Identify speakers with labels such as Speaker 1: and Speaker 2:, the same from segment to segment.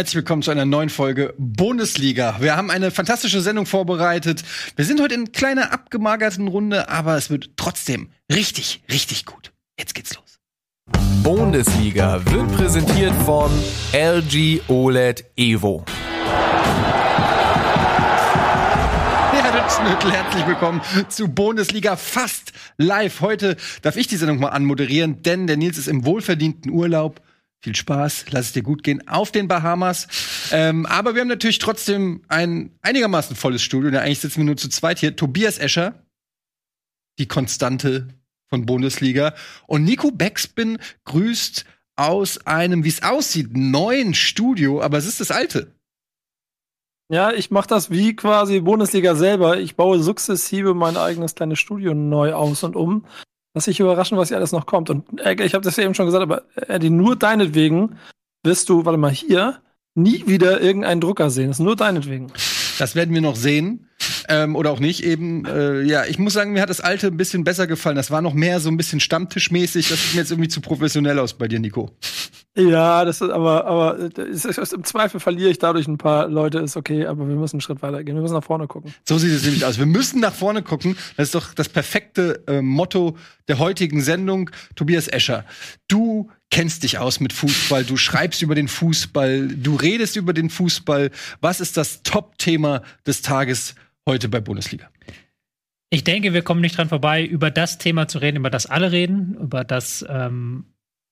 Speaker 1: Herzlich willkommen zu einer neuen Folge Bundesliga. Wir haben eine fantastische Sendung vorbereitet. Wir sind heute in kleiner abgemagerten Runde, aber es wird trotzdem richtig, richtig gut. Jetzt geht's los.
Speaker 2: Bundesliga wird präsentiert von LG OLED Evo.
Speaker 1: Herzlich willkommen zu Bundesliga fast live. Heute darf ich die Sendung mal anmoderieren, denn der Nils ist im wohlverdienten Urlaub. Viel Spaß, lass es dir gut gehen auf den Bahamas. Ähm, aber wir haben natürlich trotzdem ein einigermaßen volles Studio. Ja, eigentlich sitzen wir nur zu zweit hier. Tobias Escher, die Konstante von Bundesliga. Und Nico Beckspin grüßt aus einem, wie es aussieht, neuen Studio, aber es ist das alte.
Speaker 3: Ja, ich mache das wie quasi Bundesliga selber. Ich baue sukzessive mein eigenes kleines Studio neu aus und um. Lass dich überraschen, was hier alles noch kommt. Und äh, ich habe das ja eben schon gesagt, aber Eddie, nur deinetwegen wirst du, warte mal, hier nie wieder irgendeinen Drucker sehen. Das ist nur deinetwegen.
Speaker 1: Das werden wir noch sehen. Ähm, oder auch nicht eben. Äh, ja, ich muss sagen, mir hat das alte ein bisschen besser gefallen. Das war noch mehr so ein bisschen stammtischmäßig. Das sieht mir jetzt irgendwie zu professionell aus bei dir, Nico.
Speaker 3: Ja, das ist aber, aber ist, ist, im Zweifel verliere ich dadurch ein paar Leute, ist okay, aber wir müssen einen Schritt weiter gehen. Wir müssen nach vorne gucken.
Speaker 1: So sieht es nämlich aus. Wir müssen nach vorne gucken. Das ist doch das perfekte äh, Motto der heutigen Sendung. Tobias Escher, du kennst dich aus mit Fußball, du schreibst über den Fußball, du redest über den Fußball. Was ist das Top-Thema des Tages heute bei Bundesliga?
Speaker 4: Ich denke, wir kommen nicht dran vorbei, über das Thema zu reden, über das alle reden, über das ähm,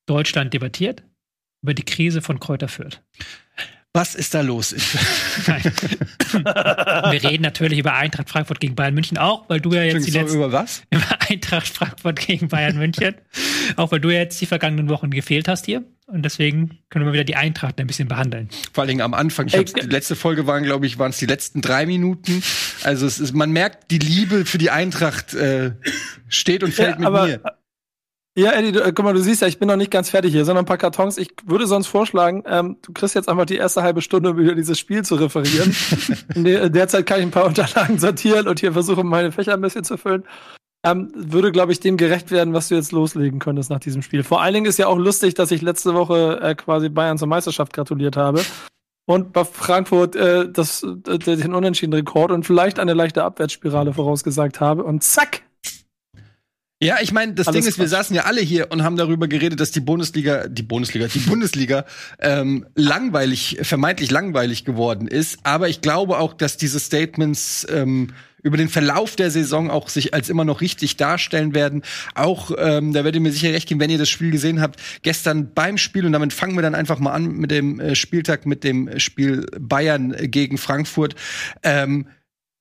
Speaker 4: Deutschland debattiert, über die Krise von Kräuter Fürth.
Speaker 1: Was ist da los?
Speaker 4: Wir reden natürlich über Eintracht Frankfurt gegen Bayern München auch, weil du ja jetzt die letzten
Speaker 1: über was?
Speaker 4: Über Eintracht Frankfurt gegen Bayern München, auch weil du ja jetzt die vergangenen Wochen gefehlt hast hier und deswegen können wir wieder die Eintracht ein bisschen behandeln.
Speaker 1: Vor allen Dingen am Anfang. Ich hab's, die letzte Folge waren, glaube ich, waren es die letzten drei Minuten. Also es ist, man merkt, die Liebe für die Eintracht äh, steht und fällt ja, mit mir.
Speaker 3: Ja, Eddie, du, äh, guck mal, du siehst ja, ich bin noch nicht ganz fertig hier, sondern ein paar Kartons. Ich würde sonst vorschlagen, ähm, du kriegst jetzt einfach die erste halbe Stunde, um über dieses Spiel zu referieren. In der, derzeit kann ich ein paar Unterlagen sortieren und hier versuchen, meine Fächer ein bisschen zu füllen. Ähm, würde, glaube ich, dem gerecht werden, was du jetzt loslegen könntest nach diesem Spiel. Vor allen Dingen ist ja auch lustig, dass ich letzte Woche äh, quasi Bayern zur Meisterschaft gratuliert habe und bei Frankfurt äh, das, äh, den unentschieden Rekord und vielleicht eine leichte Abwärtsspirale vorausgesagt habe. Und zack,
Speaker 1: ja, ich meine, das Alles Ding ist, wir saßen ja alle hier und haben darüber geredet, dass die Bundesliga, die Bundesliga, die Bundesliga ähm, langweilig, vermeintlich langweilig geworden ist. Aber ich glaube auch, dass diese Statements ähm, über den Verlauf der Saison auch sich als immer noch richtig darstellen werden. Auch, ähm, da werdet ihr mir sicher recht geben, wenn ihr das Spiel gesehen habt, gestern beim Spiel, und damit fangen wir dann einfach mal an mit dem äh, Spieltag, mit dem Spiel Bayern gegen Frankfurt. Ähm,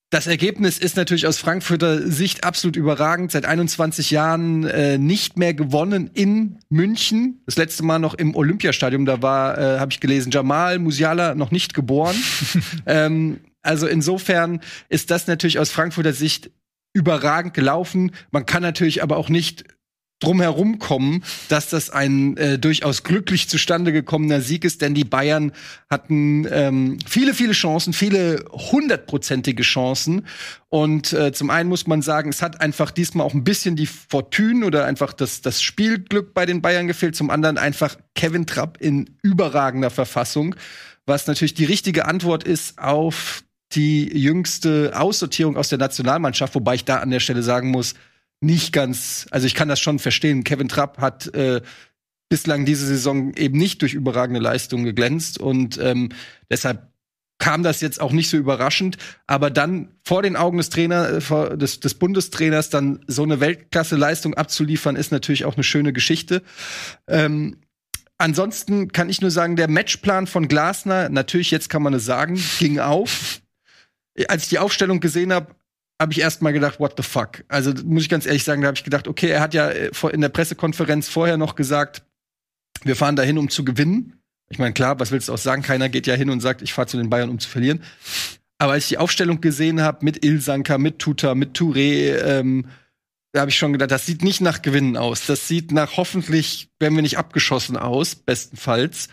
Speaker 1: das Ergebnis ist natürlich aus Frankfurter Sicht absolut überragend. Seit 21 Jahren äh, nicht mehr gewonnen in München. Das letzte Mal noch im Olympiastadion. Da war, äh, habe ich gelesen, Jamal Musiala noch nicht geboren. ähm, also insofern ist das natürlich aus Frankfurter Sicht überragend gelaufen. Man kann natürlich aber auch nicht drumherum kommen, dass das ein äh, durchaus glücklich zustande gekommener Sieg ist, denn die Bayern hatten ähm, viele, viele Chancen, viele hundertprozentige Chancen. Und äh, zum einen muss man sagen, es hat einfach diesmal auch ein bisschen die Fortune oder einfach das, das Spielglück bei den Bayern gefehlt. Zum anderen einfach Kevin Trapp in überragender Verfassung, was natürlich die richtige Antwort ist auf die jüngste Aussortierung aus der Nationalmannschaft, wobei ich da an der Stelle sagen muss, nicht ganz, also ich kann das schon verstehen. Kevin Trapp hat äh, bislang diese Saison eben nicht durch überragende Leistungen geglänzt und ähm, deshalb kam das jetzt auch nicht so überraschend, aber dann vor den Augen des Trainers, äh, des, des Bundestrainers dann so eine Weltklasse-Leistung abzuliefern, ist natürlich auch eine schöne Geschichte. Ähm, ansonsten kann ich nur sagen, der Matchplan von Glasner, natürlich jetzt kann man es sagen, ging auf. Als ich die Aufstellung gesehen habe, habe ich erst mal gedacht, what the fuck? Also muss ich ganz ehrlich sagen, da habe ich gedacht, okay, er hat ja äh, in der Pressekonferenz vorher noch gesagt, wir fahren dahin, um zu gewinnen. Ich meine, klar, was willst du auch sagen? Keiner geht ja hin und sagt, ich fahre zu den Bayern, um zu verlieren. Aber als ich die Aufstellung gesehen habe mit Ilsanka, mit Tuta, mit Touré, ähm, da habe ich schon gedacht, das sieht nicht nach Gewinnen aus. Das sieht nach hoffentlich werden wir nicht abgeschossen aus, bestenfalls.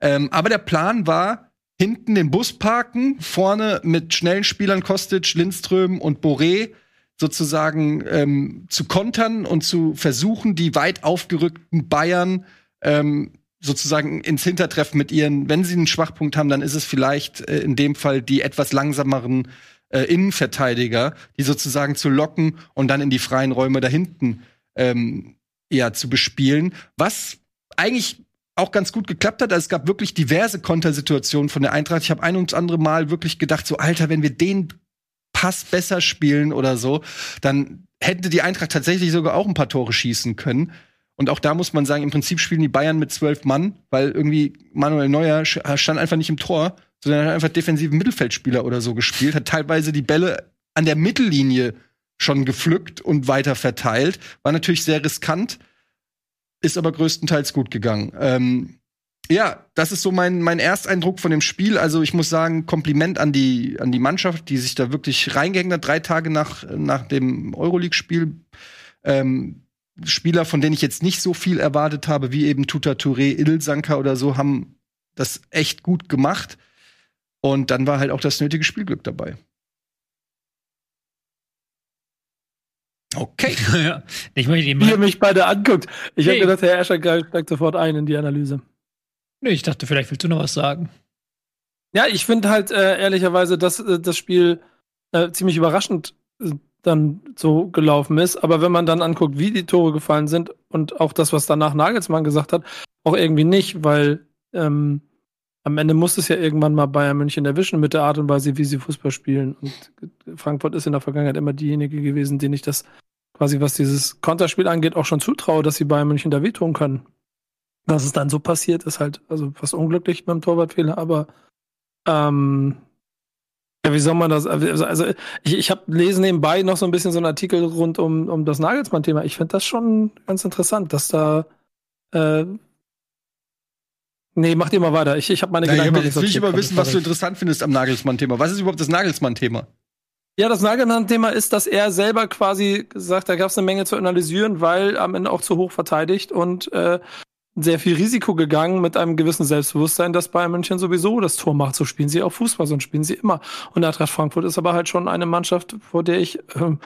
Speaker 1: Ähm, aber der Plan war, hinten den Bus parken, vorne mit schnellen Spielern Kostic, Lindström und Boré sozusagen ähm, zu kontern und zu versuchen, die weit aufgerückten Bayern ähm, sozusagen ins Hintertreffen mit ihren, wenn sie einen Schwachpunkt haben, dann ist es vielleicht äh, in dem Fall die etwas langsameren äh, Innenverteidiger, die sozusagen zu locken und dann in die freien Räume da hinten ähm, ja, zu bespielen. Was eigentlich auch ganz gut geklappt hat. Also es gab wirklich diverse Kontersituationen von der Eintracht. Ich habe ein und andere Mal wirklich gedacht, so Alter, wenn wir den Pass besser spielen oder so, dann hätte die Eintracht tatsächlich sogar auch ein paar Tore schießen können. Und auch da muss man sagen, im Prinzip spielen die Bayern mit zwölf Mann, weil irgendwie Manuel Neuer stand einfach nicht im Tor, sondern hat einfach defensiven Mittelfeldspieler oder so gespielt, hat teilweise die Bälle an der Mittellinie schon gepflückt und weiter verteilt. War natürlich sehr riskant ist aber größtenteils gut gegangen. Ähm, ja, das ist so mein, mein Ersteindruck von dem Spiel. Also ich muss sagen, Kompliment an die, an die Mannschaft, die sich da wirklich reingehängt hat, drei Tage nach, nach dem Euroleague-Spiel. Ähm, Spieler, von denen ich jetzt nicht so viel erwartet habe, wie eben Tuta Touré, Ilsanka oder so, haben das echt gut gemacht. Und dann war halt auch das nötige Spielglück dabei.
Speaker 3: Okay. ja. Ich möchte Wie ihr mich beide anguckt. Ich nee. habe gedacht, Herr Escher steigt sofort ein in die Analyse.
Speaker 4: Nee, ich dachte, vielleicht willst du noch was sagen.
Speaker 3: Ja, ich finde halt äh, ehrlicherweise, dass äh, das Spiel äh, ziemlich überraschend äh, dann so gelaufen ist. Aber wenn man dann anguckt, wie die Tore gefallen sind und auch das, was danach Nagelsmann gesagt hat, auch irgendwie nicht, weil ähm, am Ende muss es ja irgendwann mal Bayern München erwischen mit der Art und Weise, wie sie Fußball spielen. Und Frankfurt ist in der Vergangenheit immer diejenige gewesen, denen ich das quasi, was dieses Konterspiel angeht, auch schon zutraue, dass sie Bayern München da wehtun können. Dass es dann so passiert, ist halt also fast unglücklich beim Torwartfehler, aber ähm, ja, wie soll man das? Also, also ich, ich habe lesen nebenbei noch so ein bisschen so einen Artikel rund um, um das Nagelsmann-Thema. Ich finde das schon ganz interessant, dass da äh, Nee, mach dir mal weiter. Ich, ich habe meine
Speaker 1: naja, Gedanken. Jetzt will ich aber wissen, was du interessant findest am Nagelsmann-Thema. Was ist überhaupt das Nagelsmann-Thema?
Speaker 3: Ja, das Nagelsmann-Thema ist, dass er selber quasi sagt, da gab es eine Menge zu analysieren, weil am Ende auch zu hoch verteidigt und äh, sehr viel Risiko gegangen mit einem gewissen Selbstbewusstsein, dass Bayern München sowieso das Tor macht. So spielen sie auch Fußball, so spielen sie immer. Und Eintracht Frankfurt ist aber halt schon eine Mannschaft, vor der ich äh,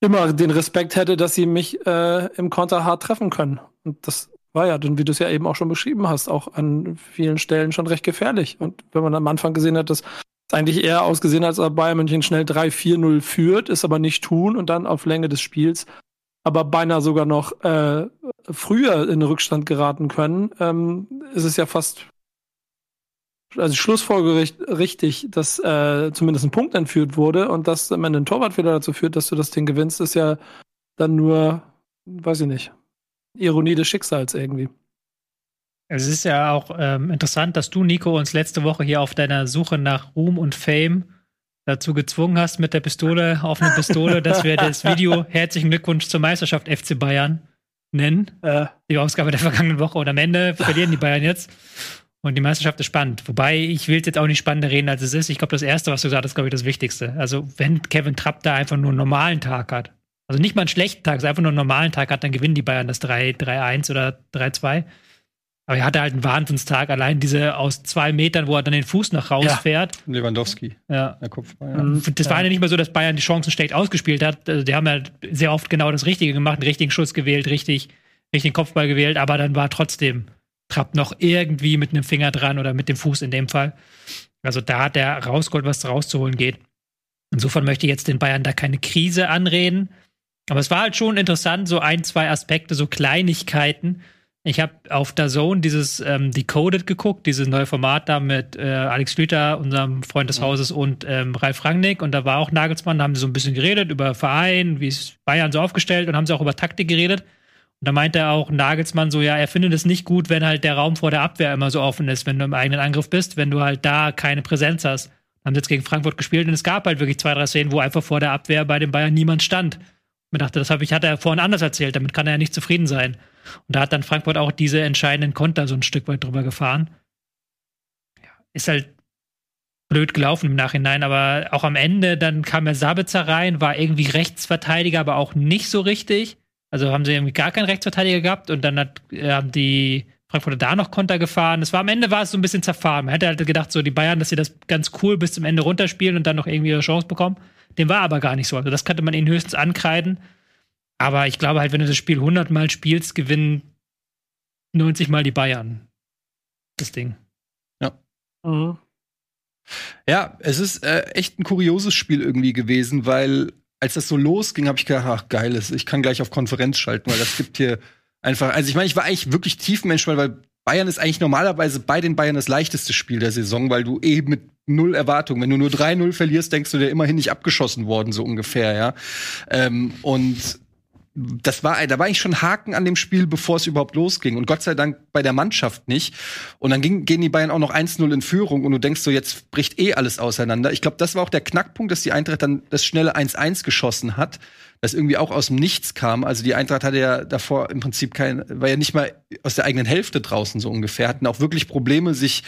Speaker 3: immer den Respekt hätte, dass sie mich äh, im Konter hart treffen können. Und das war ja, dann, wie du es ja eben auch schon beschrieben hast, auch an vielen Stellen schon recht gefährlich. Und wenn man am Anfang gesehen hat, dass es eigentlich eher ausgesehen, als ob Bayern München schnell 3-4-0 führt, ist aber nicht tun und dann auf Länge des Spiels aber beinahe sogar noch äh, früher in Rückstand geraten können, ähm, ist es ja fast also schlussfolgericht richtig, dass äh, zumindest ein Punkt entführt wurde und dass am Ende ein Torwartfehler dazu führt, dass du das Ding gewinnst, ist ja dann nur, weiß ich nicht, Ironie des Schicksals irgendwie.
Speaker 4: Es ist ja auch ähm, interessant, dass du, Nico, uns letzte Woche hier auf deiner Suche nach Ruhm und Fame dazu gezwungen hast mit der Pistole auf eine Pistole, dass wir das Video Herzlichen Glückwunsch zur Meisterschaft FC Bayern nennen. Äh. Die Ausgabe der vergangenen Woche. Und am Ende verlieren die Bayern jetzt. Und die Meisterschaft ist spannend. Wobei, ich will es jetzt auch nicht spannender reden, als es ist. Ich glaube, das Erste, was du gesagt hast, ist, glaube ich, das Wichtigste. Also, wenn Kevin Trapp da einfach nur einen normalen Tag hat, also nicht mal einen schlechten Tag, sondern einfach nur einen normalen Tag hat, dann gewinnen die Bayern das 3-1 oder 3-2. Aber er hatte halt einen Wahnsinnstag. Allein diese aus zwei Metern, wo er dann den Fuß nach rausfährt.
Speaker 1: Ja. Lewandowski.
Speaker 4: Ja. Der Kopfball, ja. Mhm. Das war ja nicht mal so, dass Bayern die Chancen schlecht ausgespielt hat. Also die haben ja sehr oft genau das Richtige gemacht, einen richtigen Schuss gewählt, richtig, richtigen Kopfball gewählt. Aber dann war trotzdem Trapp noch irgendwie mit einem Finger dran oder mit dem Fuß in dem Fall. Also da hat er rausgeholt, was rauszuholen geht. Insofern möchte ich jetzt den Bayern da keine Krise anreden. Aber es war halt schon interessant, so ein, zwei Aspekte, so Kleinigkeiten. Ich habe auf der Zone dieses ähm, Decoded geguckt, dieses neue Format da mit äh, Alex Schlüter, unserem Freund des Hauses, und ähm, Ralf Rangnick. Und da war auch Nagelsmann, da haben sie so ein bisschen geredet über Verein, wie ist Bayern so aufgestellt und haben sie auch über Taktik geredet. Und da meinte er auch Nagelsmann so, ja, er findet es nicht gut, wenn halt der Raum vor der Abwehr immer so offen ist, wenn du im eigenen Angriff bist, wenn du halt da keine Präsenz hast. Haben sie jetzt gegen Frankfurt gespielt und es gab halt wirklich zwei, drei Szenen, wo einfach vor der Abwehr bei den Bayern niemand stand mir dachte, das habe ich, hat er vorhin anders erzählt, damit kann er ja nicht zufrieden sein. Und da hat dann Frankfurt auch diese entscheidenden Konter so ein Stück weit drüber gefahren. Ja, ist halt blöd gelaufen im Nachhinein, aber auch am Ende, dann kam er Sabitzer rein, war irgendwie Rechtsverteidiger, aber auch nicht so richtig. Also haben sie irgendwie gar keinen Rechtsverteidiger gehabt und dann hat, äh, haben die Frankfurter da noch Konter gefahren. Es war am Ende war es so ein bisschen zerfahren. Man hätte halt gedacht, so die Bayern, dass sie das ganz cool bis zum Ende runterspielen und dann noch irgendwie ihre Chance bekommen. Dem war aber gar nicht so. Also das könnte man ihnen höchstens ankreiden. Aber ich glaube halt, wenn du das Spiel 100 Mal spielst, gewinnen 90 Mal die Bayern. das Ding.
Speaker 1: Ja. Mhm. Ja, es ist äh, echt ein kurioses Spiel irgendwie gewesen, weil als das so losging, habe ich gedacht, ach geil, ich kann gleich auf Konferenz schalten, weil das gibt hier einfach, also ich meine, ich war eigentlich wirklich tiefmensch, weil Bayern ist eigentlich normalerweise bei den Bayern das leichteste Spiel der Saison, weil du eben mit null Erwartung, wenn du nur 3-0 verlierst, denkst du dir immerhin nicht abgeschossen worden, so ungefähr, ja. Ähm, und das war, da war ich schon Haken an dem Spiel, bevor es überhaupt losging. Und Gott sei Dank bei der Mannschaft nicht. Und dann ging, gehen die Bayern auch noch 1-0 in Führung und du denkst so, jetzt bricht eh alles auseinander. Ich glaube, das war auch der Knackpunkt, dass die Eintracht dann das schnelle 1-1 geschossen hat, das irgendwie auch aus dem Nichts kam. Also die Eintracht hatte ja davor im Prinzip kein, war ja nicht mal aus der eigenen Hälfte draußen so ungefähr, hatten auch wirklich Probleme, sich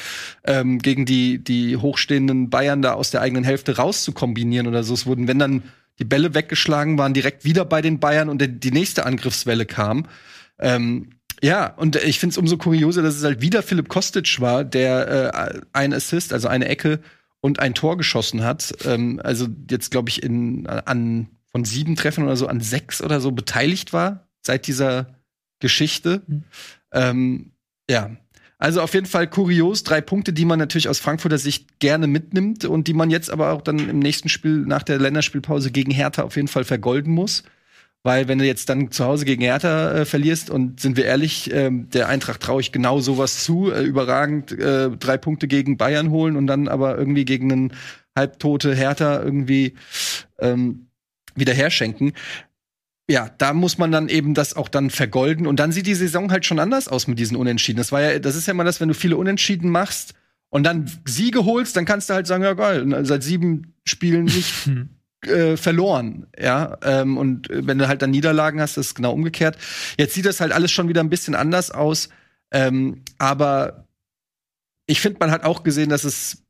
Speaker 1: ähm, gegen die, die hochstehenden Bayern da aus der eigenen Hälfte rauszukombinieren oder so. Es wurden, wenn dann die Bälle weggeschlagen waren, direkt wieder bei den Bayern und die nächste Angriffswelle kam. Ähm, ja, und ich finde es umso kurioser, dass es halt wieder Philipp Kostic war, der äh, ein Assist, also eine Ecke und ein Tor geschossen hat. Ähm, also jetzt, glaube ich, in, an von sieben Treffen oder so an sechs oder so beteiligt war seit dieser Geschichte. Mhm. Ähm, ja, also auf jeden Fall kurios, drei Punkte, die man natürlich aus Frankfurter Sicht gerne mitnimmt und die man jetzt aber auch dann im nächsten Spiel nach der Länderspielpause gegen Hertha auf jeden Fall vergolden muss. Weil wenn du jetzt dann zu Hause gegen Hertha äh, verlierst und sind wir ehrlich, äh, der Eintracht traue ich genau sowas zu, äh, überragend äh, drei Punkte gegen Bayern holen und dann aber irgendwie gegen einen halbtote Hertha irgendwie ähm, wieder herschenken ja, da muss man dann eben das auch dann vergolden. Und dann sieht die Saison halt schon anders aus mit diesen Unentschieden. Das war ja, das ist ja immer das, wenn du viele Unentschieden machst und dann Siege holst, dann kannst du halt sagen, ja geil, seit sieben Spielen nicht äh, verloren. Ja, ähm, und wenn du halt dann Niederlagen hast, ist es genau umgekehrt. Jetzt sieht das halt alles schon wieder ein bisschen anders aus. Ähm, aber ich finde, man hat auch gesehen, dass es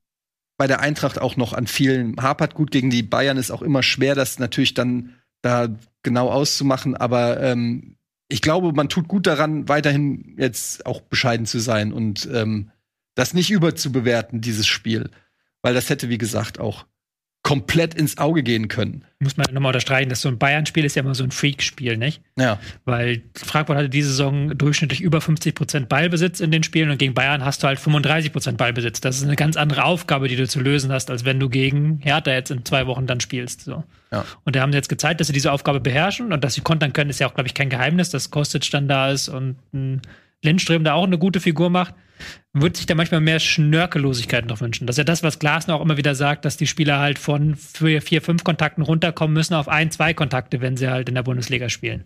Speaker 1: bei der Eintracht auch noch an vielen hapert. Gut, gegen die Bayern ist auch immer schwer, das natürlich dann da genau auszumachen, aber ähm, ich glaube, man tut gut daran, weiterhin jetzt auch bescheiden zu sein und ähm, das nicht überzubewerten, dieses Spiel. Weil das hätte, wie gesagt, auch komplett ins Auge gehen können.
Speaker 4: Muss man nochmal unterstreichen, dass so ein Bayern-Spiel ist ja immer so ein Freak-Spiel, nicht?
Speaker 1: Ja.
Speaker 4: Weil Frankfurt hatte diese Saison durchschnittlich über 50 Prozent Ballbesitz in den Spielen und gegen Bayern hast du halt 35 Prozent Ballbesitz. Das ist eine ganz andere Aufgabe, die du zu lösen hast, als wenn du gegen Hertha jetzt in zwei Wochen dann spielst. So. Ja. Und da haben sie jetzt gezeigt, dass sie diese Aufgabe beherrschen und dass sie kontern können, ist ja auch, glaube ich, kein Geheimnis, dass Kostic dann da ist und ein Lindström da auch eine gute Figur macht würde sich da manchmal mehr Schnörkellosigkeit noch wünschen. Das ist ja das, was Glasner auch immer wieder sagt, dass die Spieler halt von vier, vier, fünf Kontakten runterkommen müssen auf ein, zwei Kontakte, wenn sie halt in der Bundesliga spielen.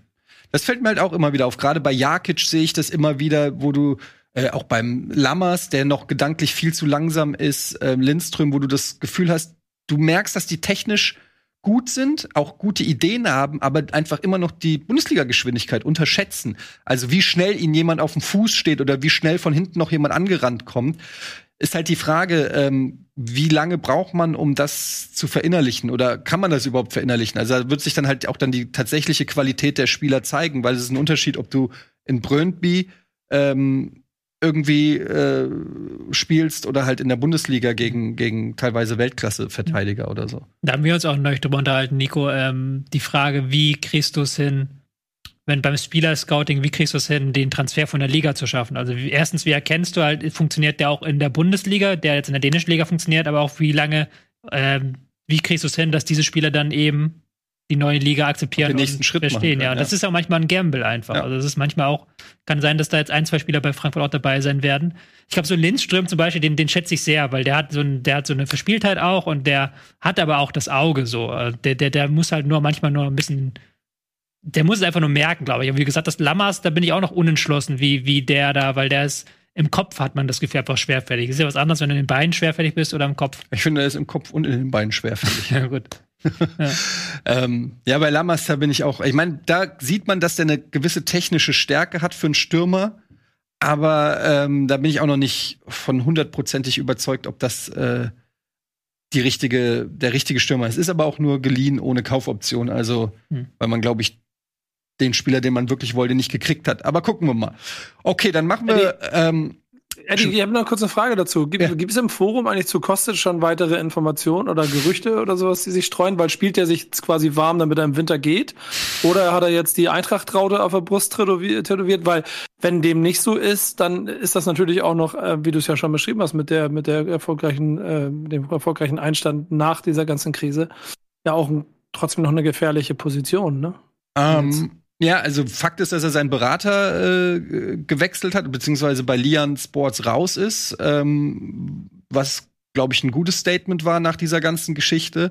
Speaker 1: Das fällt mir halt auch immer wieder auf. Gerade bei Jakic sehe ich das immer wieder, wo du äh, auch beim Lammers, der noch gedanklich viel zu langsam ist, äh, Lindström, wo du das Gefühl hast, du merkst, dass die technisch gut sind, auch gute Ideen haben, aber einfach immer noch die Bundesliga-Geschwindigkeit unterschätzen. Also wie schnell ihnen jemand auf dem Fuß steht oder wie schnell von hinten noch jemand angerannt kommt, ist halt die Frage, ähm, wie lange braucht man, um das zu verinnerlichen oder kann man das überhaupt verinnerlichen? Also da wird sich dann halt auch dann die tatsächliche Qualität der Spieler zeigen, weil es ist ein Unterschied, ob du in Brøndby ähm, irgendwie äh, spielst oder halt in der Bundesliga gegen, gegen teilweise Weltklasse-Verteidiger oder so.
Speaker 4: Da haben wir uns auch neulich drüber unterhalten, Nico. Ähm, die Frage, wie kriegst du es hin, wenn beim Spieler-Scouting, wie kriegst du es hin, den Transfer von der Liga zu schaffen? Also wie, erstens, wie erkennst du halt, funktioniert der auch in der Bundesliga, der jetzt in der dänischen Liga funktioniert, aber auch wie lange, ähm, wie kriegst du es hin, dass diese Spieler dann eben die neue Liga akzeptieren
Speaker 1: den nächsten und Schritt verstehen.
Speaker 4: Machen, ja, ja. das ist auch manchmal ein Gamble einfach. Ja. Also es ist manchmal auch, kann sein, dass da jetzt ein, zwei Spieler bei Frankfurt auch dabei sein werden. Ich glaube, so Lindström zum Beispiel, den, den schätze ich sehr, weil der hat so ein, der hat so eine Verspieltheit auch und der hat aber auch das Auge so. Äh, der, der, der muss halt nur manchmal nur ein bisschen, der muss es einfach nur merken, glaube ich. Und wie gesagt, das Lammers, da bin ich auch noch unentschlossen, wie, wie der da, weil der ist, im Kopf hat man das Gefühl einfach schwerfällig. Ist ja was anderes, wenn du in den Beinen schwerfällig bist oder im Kopf.
Speaker 1: Ich finde, er ist im Kopf und in den Beinen schwerfällig.
Speaker 4: ja, gut
Speaker 1: ja. ähm, ja, bei Lamassa bin ich auch. Ich meine, da sieht man, dass der eine gewisse technische Stärke hat für einen Stürmer. Aber ähm, da bin ich auch noch nicht von hundertprozentig überzeugt, ob das äh, die richtige, der richtige Stürmer ist. Ist aber auch nur geliehen ohne Kaufoption. Also, hm. weil man, glaube ich, den Spieler, den man wirklich wollte, nicht gekriegt hat. Aber gucken wir mal. Okay, dann machen wir ähm,
Speaker 3: Eddie, ich habe noch kurz eine Frage dazu. Gibt, ja. gibt es im Forum eigentlich zu Kostic schon weitere Informationen oder Gerüchte oder sowas, die sich streuen? Weil spielt er sich quasi warm, damit er im Winter geht? Oder hat er jetzt die Eintracht-Traute auf der Brust tätowiert? Weil wenn dem nicht so ist, dann ist das natürlich auch noch, äh, wie du es ja schon beschrieben hast, mit der mit der erfolgreichen, äh, dem erfolgreichen Einstand nach dieser ganzen Krise ja auch ein, trotzdem noch eine gefährliche Position, ne?
Speaker 1: Ähm, ja, also Fakt ist, dass er seinen Berater äh, gewechselt hat, beziehungsweise bei Lian Sports raus ist, ähm, was glaube ich, ein gutes Statement war nach dieser ganzen Geschichte.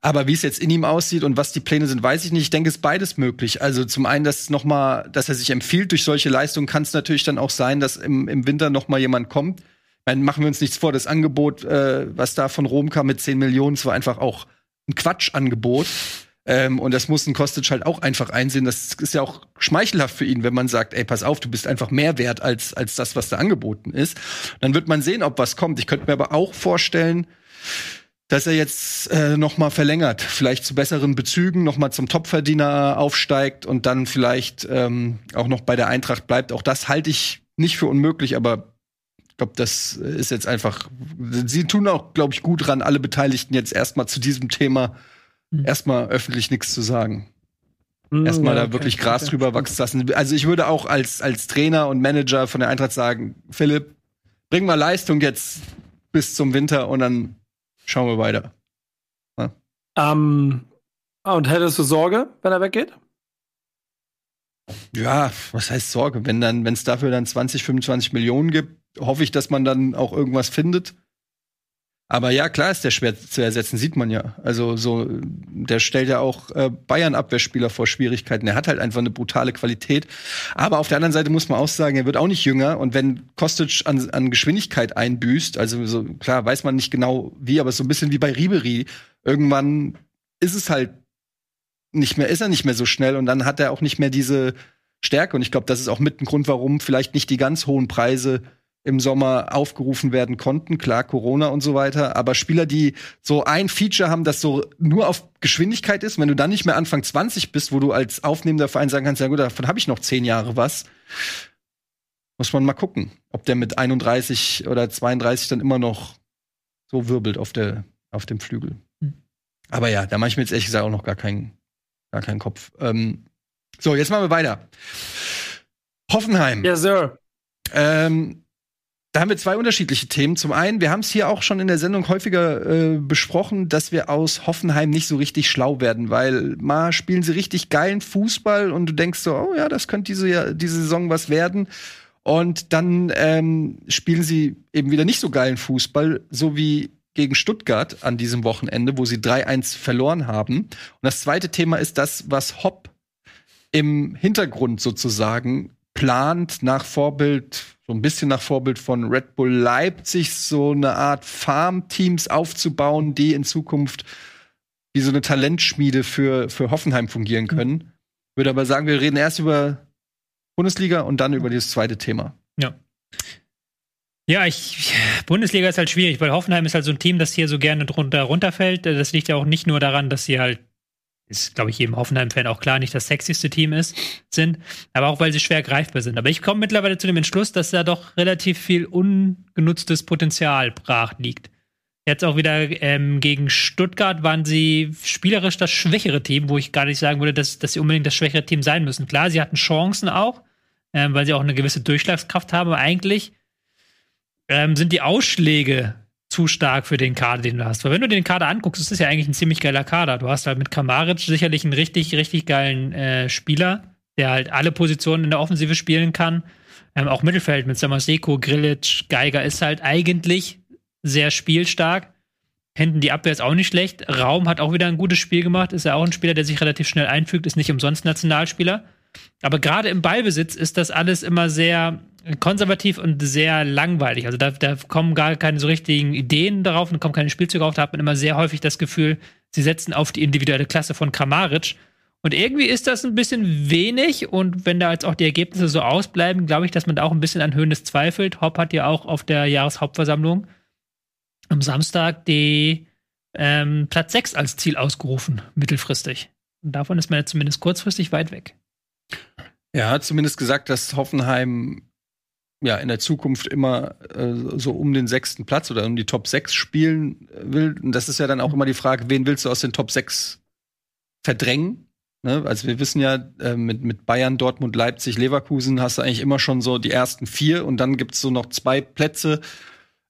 Speaker 1: Aber wie es jetzt in ihm aussieht und was die Pläne sind, weiß ich nicht. Ich denke, es ist beides möglich. Also zum einen, dass noch mal, dass er sich empfiehlt durch solche Leistungen, kann es natürlich dann auch sein, dass im, im Winter noch mal jemand kommt. Dann machen wir uns nichts vor. Das Angebot, äh, was da von Rom kam mit 10 Millionen, war einfach auch ein Quatschangebot. Ähm, und das muss ein Kostic halt auch einfach einsehen. Das ist ja auch schmeichelhaft für ihn, wenn man sagt, ey, pass auf, du bist einfach mehr wert als, als das, was da angeboten ist. Dann wird man sehen, ob was kommt. Ich könnte mir aber auch vorstellen, dass er jetzt äh, noch mal verlängert, vielleicht zu besseren Bezügen, noch mal zum Topverdiener aufsteigt und dann vielleicht ähm, auch noch bei der Eintracht bleibt. Auch das halte ich nicht für unmöglich, aber ich glaube, das ist jetzt einfach. Sie tun auch, glaube ich, gut dran, alle Beteiligten jetzt erstmal zu diesem Thema hm. erstmal öffentlich nichts zu sagen. Hm, erstmal ja, da wirklich Gras drüber wachsen lassen. Also ich würde auch als, als Trainer und Manager von der Eintracht sagen, Philipp, bring mal Leistung jetzt bis zum Winter und dann schauen wir weiter.
Speaker 3: Ja. Ähm, und hättest du Sorge, wenn er weggeht?
Speaker 1: Ja, was heißt Sorge? Wenn dann, wenn es dafür dann 20, 25 Millionen gibt, hoffe ich, dass man dann auch irgendwas findet. Aber ja, klar ist der schwer zu ersetzen, sieht man ja. Also so, der stellt ja auch äh, Bayern-Abwehrspieler vor Schwierigkeiten. Er hat halt einfach eine brutale Qualität. Aber auf der anderen Seite muss man auch sagen, er wird auch nicht jünger. Und wenn Kostic an, an Geschwindigkeit einbüßt, also so klar weiß man nicht genau wie, aber so ein bisschen wie bei Ribery, irgendwann ist es halt nicht mehr, ist er nicht mehr so schnell und dann hat er auch nicht mehr diese Stärke. Und ich glaube, das ist auch mit ein Grund, warum vielleicht nicht die ganz hohen Preise im Sommer aufgerufen werden konnten. Klar, Corona und so weiter. Aber Spieler, die so ein Feature haben, das so nur auf Geschwindigkeit ist, wenn du dann nicht mehr Anfang 20 bist, wo du als aufnehmender Verein sagen kannst, ja gut, davon habe ich noch zehn Jahre was. Muss man mal gucken, ob der mit 31 oder 32 dann immer noch so wirbelt auf, der, auf dem Flügel. Mhm. Aber ja, da mache ich mir jetzt ehrlich gesagt auch noch gar keinen, gar keinen Kopf. Ähm, so, jetzt machen wir weiter. Hoffenheim.
Speaker 3: Ja, yes, Sir.
Speaker 1: Ähm, da haben wir zwei unterschiedliche Themen. Zum einen, wir haben es hier auch schon in der Sendung häufiger äh, besprochen, dass wir aus Hoffenheim nicht so richtig schlau werden, weil mal spielen sie richtig geilen Fußball und du denkst so, oh ja, das könnte diese, diese Saison was werden. Und dann ähm, spielen sie eben wieder nicht so geilen Fußball, so wie gegen Stuttgart an diesem Wochenende, wo sie 3-1 verloren haben. Und das zweite Thema ist das, was Hopp im Hintergrund sozusagen plant, nach Vorbild so ein bisschen nach Vorbild von Red Bull Leipzig so eine Art Farmteams aufzubauen, die in Zukunft wie so eine Talentschmiede für, für Hoffenheim fungieren mhm. können. Mhm. Würde aber sagen, wir reden erst über Bundesliga und dann über dieses zweite Thema.
Speaker 4: Ja. Ja, ich, Bundesliga ist halt schwierig, weil Hoffenheim ist halt so ein Team, das hier so gerne drunter runterfällt. Das liegt ja auch nicht nur daran, dass sie halt ist, glaube ich, jedem Hoffenheim-Fan auch klar, nicht das sexyste Team ist, sind, aber auch, weil sie schwer greifbar sind. Aber ich komme mittlerweile zu dem Entschluss, dass da doch relativ viel ungenutztes Potenzial brach liegt. Jetzt auch wieder ähm, gegen Stuttgart waren sie spielerisch das schwächere Team, wo ich gar nicht sagen würde, dass, dass sie unbedingt das schwächere Team sein müssen. Klar, sie hatten Chancen auch, ähm, weil sie auch eine gewisse Durchschlagskraft haben, aber eigentlich ähm, sind die Ausschläge zu stark für den Kader, den du hast. Weil wenn du den Kader anguckst, ist das ja eigentlich ein ziemlich geiler Kader. Du hast halt mit Kamaric sicherlich einen richtig, richtig geilen äh, Spieler, der halt alle Positionen in der Offensive spielen kann. Ähm, auch Mittelfeld mit Samaseko, Grilic, Geiger ist halt eigentlich sehr spielstark. Hinten die Abwehr ist auch nicht schlecht. Raum hat auch wieder ein gutes Spiel gemacht. Ist ja auch ein Spieler, der sich relativ schnell einfügt, ist nicht umsonst Nationalspieler. Aber gerade im Ballbesitz ist das alles immer sehr konservativ und sehr langweilig. Also da, da kommen gar keine so richtigen Ideen darauf und kommen keine Spielzüge auf. Da hat man immer sehr häufig das Gefühl, sie setzen auf die individuelle Klasse von Kramaric. Und irgendwie ist das ein bisschen wenig. Und wenn da jetzt auch die Ergebnisse so ausbleiben, glaube ich, dass man da auch ein bisschen an Höhen des zweifelt. Hopp hat ja auch auf der Jahreshauptversammlung am Samstag die ähm, Platz 6 als Ziel ausgerufen, mittelfristig. Und davon ist man jetzt zumindest kurzfristig weit weg.
Speaker 1: Er hat zumindest gesagt, dass Hoffenheim ja in der Zukunft immer äh, so um den sechsten Platz oder um die Top 6 spielen will. Und das ist ja dann auch immer die Frage, wen willst du aus den Top 6 verdrängen? Ne? Also wir wissen ja, äh, mit, mit Bayern, Dortmund, Leipzig, Leverkusen hast du eigentlich immer schon so die ersten vier und dann gibt's so noch zwei Plätze,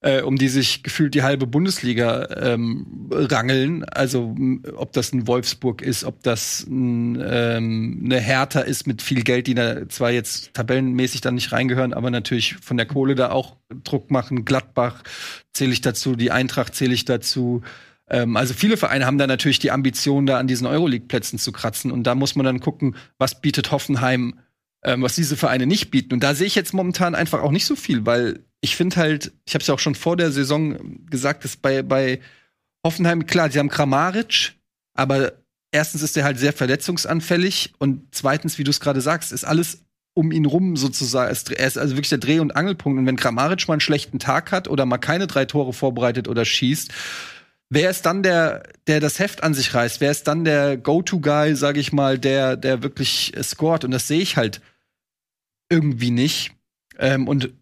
Speaker 1: äh, um die sich gefühlt die halbe Bundesliga ähm, rangeln. Also ob das ein Wolfsburg ist, ob das ein, ähm, eine Hertha ist mit viel Geld, die da zwar jetzt tabellenmäßig dann nicht reingehören, aber natürlich von der Kohle da auch Druck machen. Gladbach zähle ich dazu, die Eintracht zähle ich dazu. Ähm, also viele Vereine haben da natürlich die Ambition, da an diesen Euroleague-Plätzen zu kratzen. Und da muss man dann gucken, was bietet Hoffenheim ähm, was diese Vereine nicht bieten. Und da sehe ich jetzt momentan einfach auch nicht so viel, weil ich finde halt, ich habe es ja auch schon vor der Saison gesagt, dass bei, bei Hoffenheim, klar, sie haben Kramaric, aber erstens ist er halt sehr verletzungsanfällig und zweitens, wie du es gerade sagst, ist alles um ihn rum sozusagen. Er ist also wirklich der Dreh- und Angelpunkt. Und wenn Kramaric mal einen schlechten Tag hat oder mal keine drei Tore vorbereitet oder schießt, wer ist dann der, der das Heft an sich reißt? Wer ist dann der Go-To-Guy, sage ich mal, der, der wirklich scored? Und das sehe ich halt irgendwie nicht. Ähm, und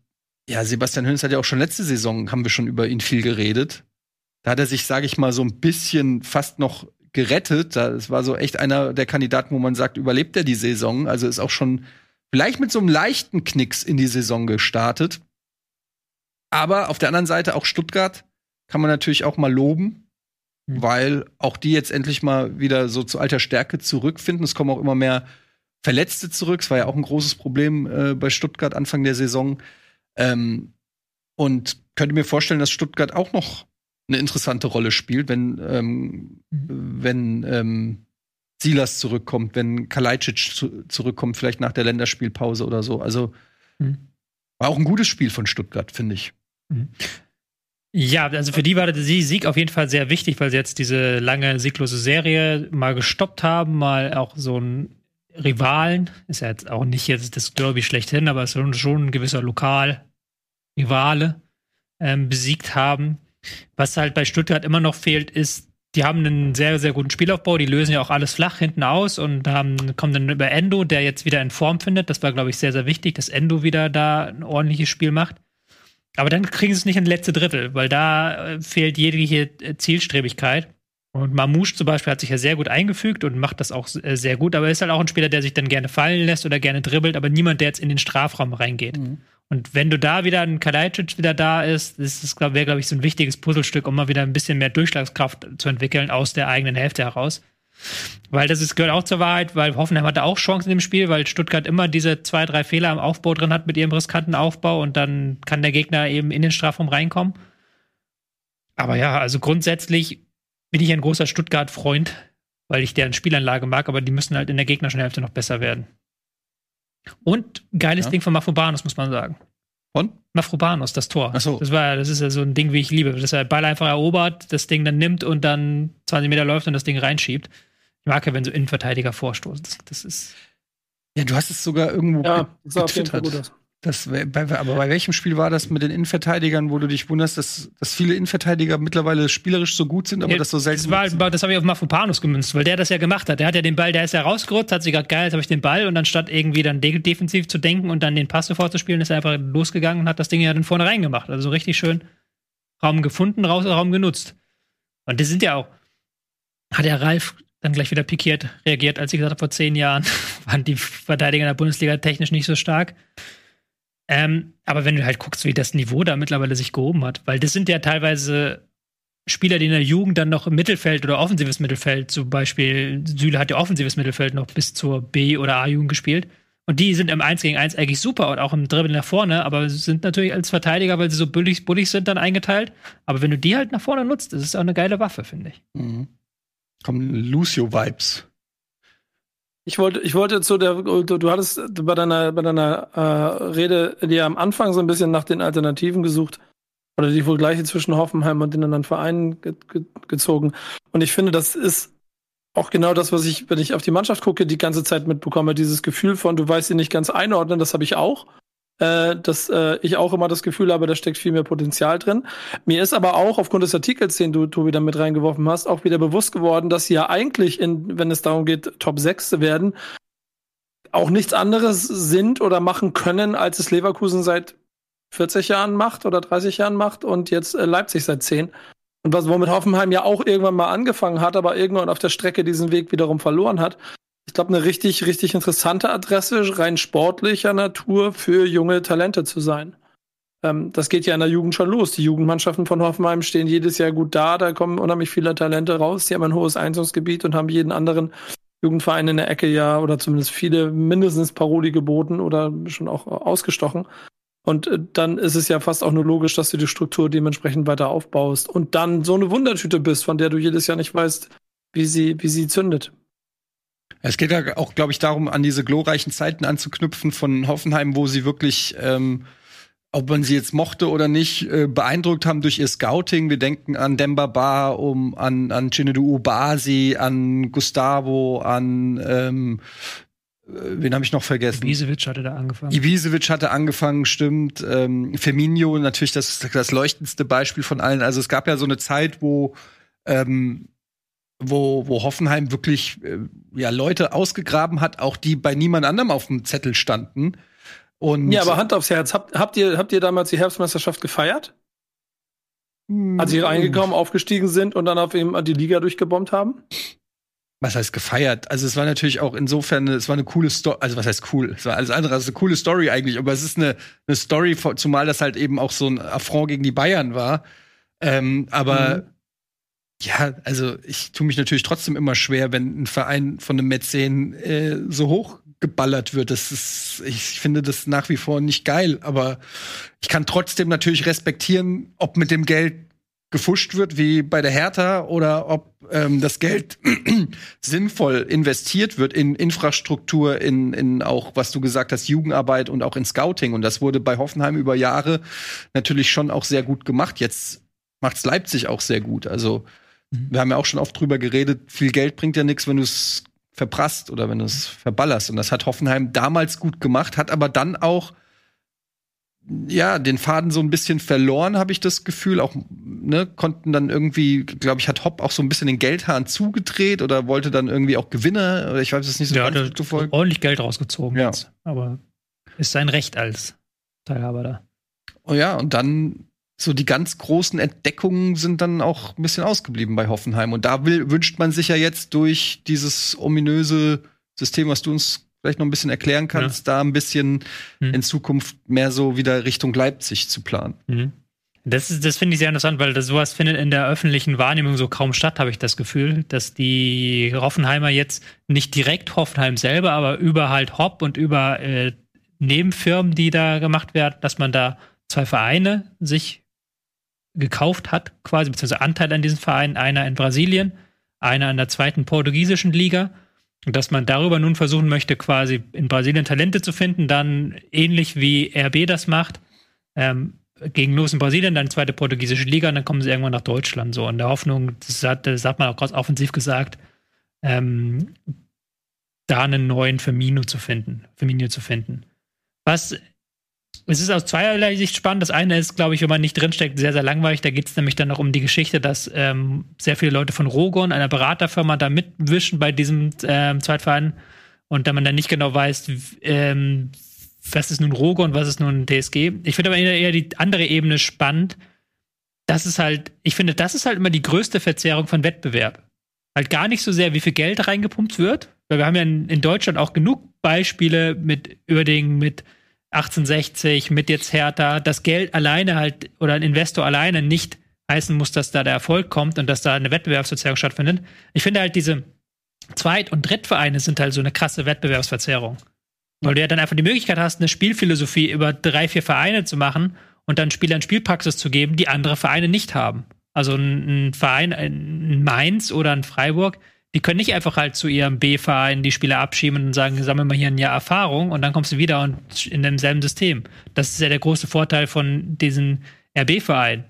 Speaker 1: ja, Sebastian Hönes hat ja auch schon letzte Saison, haben wir schon über ihn viel geredet. Da hat er sich, sage ich mal, so ein bisschen fast noch gerettet. Das war so echt einer der Kandidaten, wo man sagt, überlebt er die Saison? Also ist auch schon vielleicht mit so einem leichten Knicks in die Saison gestartet. Aber auf der anderen Seite auch Stuttgart kann man natürlich auch mal loben, mhm. weil auch die jetzt endlich mal wieder so zu alter Stärke zurückfinden. Es kommen auch immer mehr Verletzte zurück. Es war ja auch ein großes Problem äh, bei Stuttgart Anfang der Saison. Ähm, und könnte mir vorstellen, dass Stuttgart auch noch eine interessante Rolle spielt, wenn, ähm, mhm. wenn ähm, Silas zurückkommt, wenn Kalajdzic zu, zurückkommt, vielleicht nach der Länderspielpause oder so. Also mhm. war auch ein gutes Spiel von Stuttgart, finde ich. Mhm.
Speaker 4: Ja, also für die war der Sieg auf jeden Fall sehr wichtig, weil sie jetzt diese lange sieglose Serie mal gestoppt haben, mal auch so ein Rivalen, ist ja jetzt auch nicht jetzt das Derby schlechthin, aber es ist schon ein gewisser Lokal-Rivale ähm, besiegt haben. Was halt bei Stuttgart immer noch fehlt, ist, die haben einen sehr, sehr guten Spielaufbau, die lösen ja auch alles flach hinten aus und haben, kommen dann über Endo, der jetzt wieder in Form findet. Das war, glaube ich, sehr, sehr wichtig, dass Endo wieder da ein ordentliches Spiel macht. Aber dann kriegen sie es nicht in letzte Drittel, weil da äh, fehlt jegliche äh, Zielstrebigkeit. Und Mamouche zum Beispiel hat sich ja sehr gut eingefügt und macht das auch äh, sehr gut, aber er ist halt auch ein Spieler, der sich dann gerne fallen lässt oder gerne dribbelt, aber niemand, der jetzt in den Strafraum reingeht. Mhm. Und wenn du da wieder ein Kalajdzic wieder da ist, das ist, wäre, glaube ich, so ein wichtiges Puzzlestück, um mal wieder ein bisschen mehr Durchschlagskraft zu entwickeln aus der eigenen Hälfte heraus. Weil das ist, gehört auch zur Wahrheit, weil Hoffenheim hatte auch Chancen im Spiel, weil Stuttgart immer diese zwei, drei Fehler im Aufbau drin hat mit ihrem riskanten Aufbau und dann kann der Gegner eben in den Strafraum reinkommen. Aber ja, also grundsätzlich bin ich ein großer Stuttgart-Freund, weil ich deren Spielanlage mag, aber die müssen halt in der gegnerischen Hälfte noch besser werden. Und geiles ja. Ding von Mafrobanus, muss man sagen.
Speaker 1: Von?
Speaker 4: Mafrobanus, das Tor.
Speaker 1: Ach so.
Speaker 4: Das, war, das ist ja so ein Ding, wie ich liebe. Dass er Ball einfach erobert, das Ding dann nimmt und dann 20 Meter läuft und das Ding reinschiebt. Ich mag ja, wenn so Innenverteidiger vorstoßen. Das, das ist.
Speaker 1: Ja, du hast es sogar irgendwo
Speaker 3: ja, getwittert.
Speaker 1: Das, bei, aber bei welchem Spiel war das mit den Innenverteidigern, wo du dich wunderst, dass, dass viele Innenverteidiger mittlerweile spielerisch so gut sind, aber ja, das so selten
Speaker 4: Das, war, das habe ich auf Mafupanus gemünzt, weil der das ja gemacht hat. Der hat ja den Ball, der ist ja rausgerutscht, hat sich gedacht, geil, jetzt habe ich den Ball und dann statt irgendwie dann de defensiv zu denken und dann den Pass sofort zu spielen, ist er einfach losgegangen und hat das Ding ja dann vorne reingemacht. Also so richtig schön Raum gefunden, raus, Raum genutzt. Und die sind ja auch, hat ja Ralf dann gleich wieder pikiert reagiert, als ich gesagt habe, vor zehn Jahren waren die Verteidiger in der Bundesliga technisch nicht so stark. Ähm, aber wenn du halt guckst, wie das Niveau da mittlerweile sich gehoben hat, weil das sind ja teilweise Spieler, die in der Jugend dann noch im Mittelfeld oder offensives Mittelfeld, zum Beispiel Süle hat ja offensives Mittelfeld noch bis zur B- oder A-Jugend gespielt. Und die sind im 1 gegen 1 eigentlich super und auch im Dribbeln nach vorne, aber sind natürlich als Verteidiger, weil sie so bullig, bullig sind, dann eingeteilt. Aber wenn du die halt nach vorne nutzt, ist auch eine geile Waffe, finde ich. Mhm.
Speaker 1: Kommen Lucio-Vibes.
Speaker 3: Ich wollte, ich wollte zu der, du, du hattest bei deiner, bei deiner äh, Rede dir am Anfang so ein bisschen nach den Alternativen gesucht oder die Vergleiche zwischen Hoffenheim und den anderen Vereinen ge ge gezogen. Und ich finde, das ist auch genau das, was ich, wenn ich auf die Mannschaft gucke, die ganze Zeit mitbekomme. Dieses Gefühl von, du weißt sie nicht ganz einordnen, das habe ich auch äh, dass äh, ich auch immer das Gefühl habe, da steckt viel mehr Potenzial drin. Mir ist aber auch aufgrund des Artikels, den du, Tobi, da mit reingeworfen hast, auch wieder bewusst geworden, dass sie ja eigentlich, in, wenn es darum geht, Top 6 zu werden, auch nichts anderes sind oder machen können, als es Leverkusen seit 40 Jahren macht oder 30 Jahren macht und jetzt äh, Leipzig seit 10. Und was womit Hoffenheim ja auch irgendwann mal angefangen hat, aber irgendwann auf der Strecke diesen Weg wiederum verloren hat. Ich glaube, eine richtig, richtig interessante Adresse, rein sportlicher Natur für junge Talente zu sein. Ähm, das geht ja in der Jugend schon los. Die Jugendmannschaften von Hoffenheim stehen jedes Jahr gut da. Da kommen unheimlich viele Talente raus. Die haben ein hohes Einzugsgebiet und haben jeden anderen Jugendverein in der Ecke ja oder zumindest viele mindestens Paroli geboten oder schon auch ausgestochen. Und äh, dann ist es ja fast auch nur logisch, dass du die Struktur dementsprechend weiter aufbaust und dann so eine Wundertüte bist, von der du jedes Jahr nicht weißt, wie sie, wie sie zündet.
Speaker 1: Es geht ja auch, glaube ich, darum, an diese glorreichen Zeiten anzuknüpfen von Hoffenheim, wo sie wirklich ähm, ob man sie jetzt mochte oder nicht, äh, beeindruckt haben durch ihr Scouting. Wir denken an Demba Ba, um, an, an Chinedu Ubasi, an Gustavo, an ähm, äh, wen habe ich noch vergessen?
Speaker 4: Ibisevic hatte da angefangen.
Speaker 1: Ibisevic hatte angefangen, stimmt. Ähm, Firmino natürlich das, das leuchtendste Beispiel von allen. Also es gab ja so eine Zeit, wo ähm, wo, wo Hoffenheim wirklich äh, ja Leute ausgegraben hat, auch die bei niemand anderem auf dem Zettel standen.
Speaker 3: Und ja, aber Hand aufs Herz, habt, habt, ihr, habt ihr damals die Herbstmeisterschaft gefeiert? Hm. Als sie reingekommen, aufgestiegen sind und dann auf eben die Liga durchgebombt haben?
Speaker 1: Was heißt gefeiert? Also es war natürlich auch insofern, es war eine coole Story, also was heißt cool? Es war alles andere als eine coole Story eigentlich, aber es ist eine, eine Story, zumal das halt eben auch so ein Affront gegen die Bayern war. Ähm, aber mhm. Ja, also ich tue mich natürlich trotzdem immer schwer, wenn ein Verein von einem Mäzen äh, so hoch geballert wird. Das ist, ich finde das nach wie vor nicht geil, aber ich kann trotzdem natürlich respektieren, ob mit dem Geld gefuscht wird wie bei der Hertha oder ob ähm, das Geld sinnvoll investiert wird in Infrastruktur, in, in auch, was du gesagt hast, Jugendarbeit und auch in Scouting. Und das wurde bei Hoffenheim über Jahre natürlich schon auch sehr gut gemacht. Jetzt macht's Leipzig auch sehr gut. Also mhm. wir haben ja auch schon oft drüber geredet, viel Geld bringt ja nichts, wenn du es verprasst oder wenn du es verballerst. Und das hat Hoffenheim damals gut gemacht, hat aber dann auch ja, den Faden so ein bisschen verloren, habe ich das Gefühl. Auch, ne, konnten dann irgendwie, glaube ich, hat Hopp auch so ein bisschen den Geldhahn zugedreht oder wollte dann irgendwie auch Gewinne, oder ich weiß es nicht so
Speaker 4: ja, ganz hat ordentlich Geld rausgezogen ja. jetzt. Aber ist sein Recht als Teilhaber da.
Speaker 1: Oh ja, und dann so die ganz großen Entdeckungen sind dann auch ein bisschen ausgeblieben bei Hoffenheim. Und da will, wünscht man sich ja jetzt durch dieses ominöse System, was du uns vielleicht noch ein bisschen erklären kannst, ja. da ein bisschen mhm. in Zukunft mehr so wieder Richtung Leipzig zu planen. Mhm.
Speaker 4: Das, ist, das finde ich sehr interessant, weil das, sowas findet in der öffentlichen Wahrnehmung so kaum statt, habe ich das Gefühl, dass die Hoffenheimer jetzt nicht direkt Hoffenheim selber, aber über halt Hopp und über äh, Nebenfirmen, die da gemacht werden, dass man da zwei Vereine sich gekauft hat, quasi, beziehungsweise Anteil an diesen Vereinen, einer in Brasilien, einer in der zweiten portugiesischen Liga. Und dass man darüber nun versuchen möchte, quasi in Brasilien Talente zu finden, dann ähnlich wie RB das macht, ähm, gegen los in Brasilien, dann zweite portugiesische Liga und dann kommen sie irgendwann nach Deutschland. So in der Hoffnung, das hat, das hat man auch ganz offensiv gesagt, ähm, da einen neuen Firmino zu finden, Firmino zu finden. Was es ist aus zweierlei Sicht spannend. Das eine ist, glaube ich, wenn man nicht drinsteckt, sehr, sehr langweilig. Da geht es nämlich dann noch um die Geschichte, dass ähm, sehr viele Leute von Rogon, einer Beraterfirma, da mitwischen bei diesem ähm, Zweitverein und da man dann nicht genau weiß, ähm, was ist nun Rogon, was ist nun TSG. Ich finde aber eher die andere Ebene spannend. Das ist halt, ich finde, das ist halt immer die größte Verzerrung von Wettbewerb. Halt gar nicht so sehr, wie viel Geld reingepumpt wird, weil wir haben ja in, in Deutschland auch genug Beispiele mit Überdingen, mit 1860 mit jetzt Hertha, das Geld alleine halt oder ein Investor alleine nicht heißen muss, dass da der Erfolg kommt und dass da eine Wettbewerbsverzerrung stattfindet. Ich finde halt diese Zweit- und Drittvereine sind halt so eine krasse Wettbewerbsverzerrung. Weil du ja dann einfach die Möglichkeit hast, eine Spielphilosophie über drei, vier Vereine zu machen und dann Spielern Spielpraxis zu geben, die andere Vereine nicht haben. Also ein, ein Verein, ein Mainz oder ein Freiburg, die können nicht einfach halt zu ihrem B-Verein die Spieler abschieben und sagen, sammeln wir hier ein Jahr Erfahrung und dann kommst du wieder und in demselben System. Das ist ja der große Vorteil von diesen RB-Vereinen,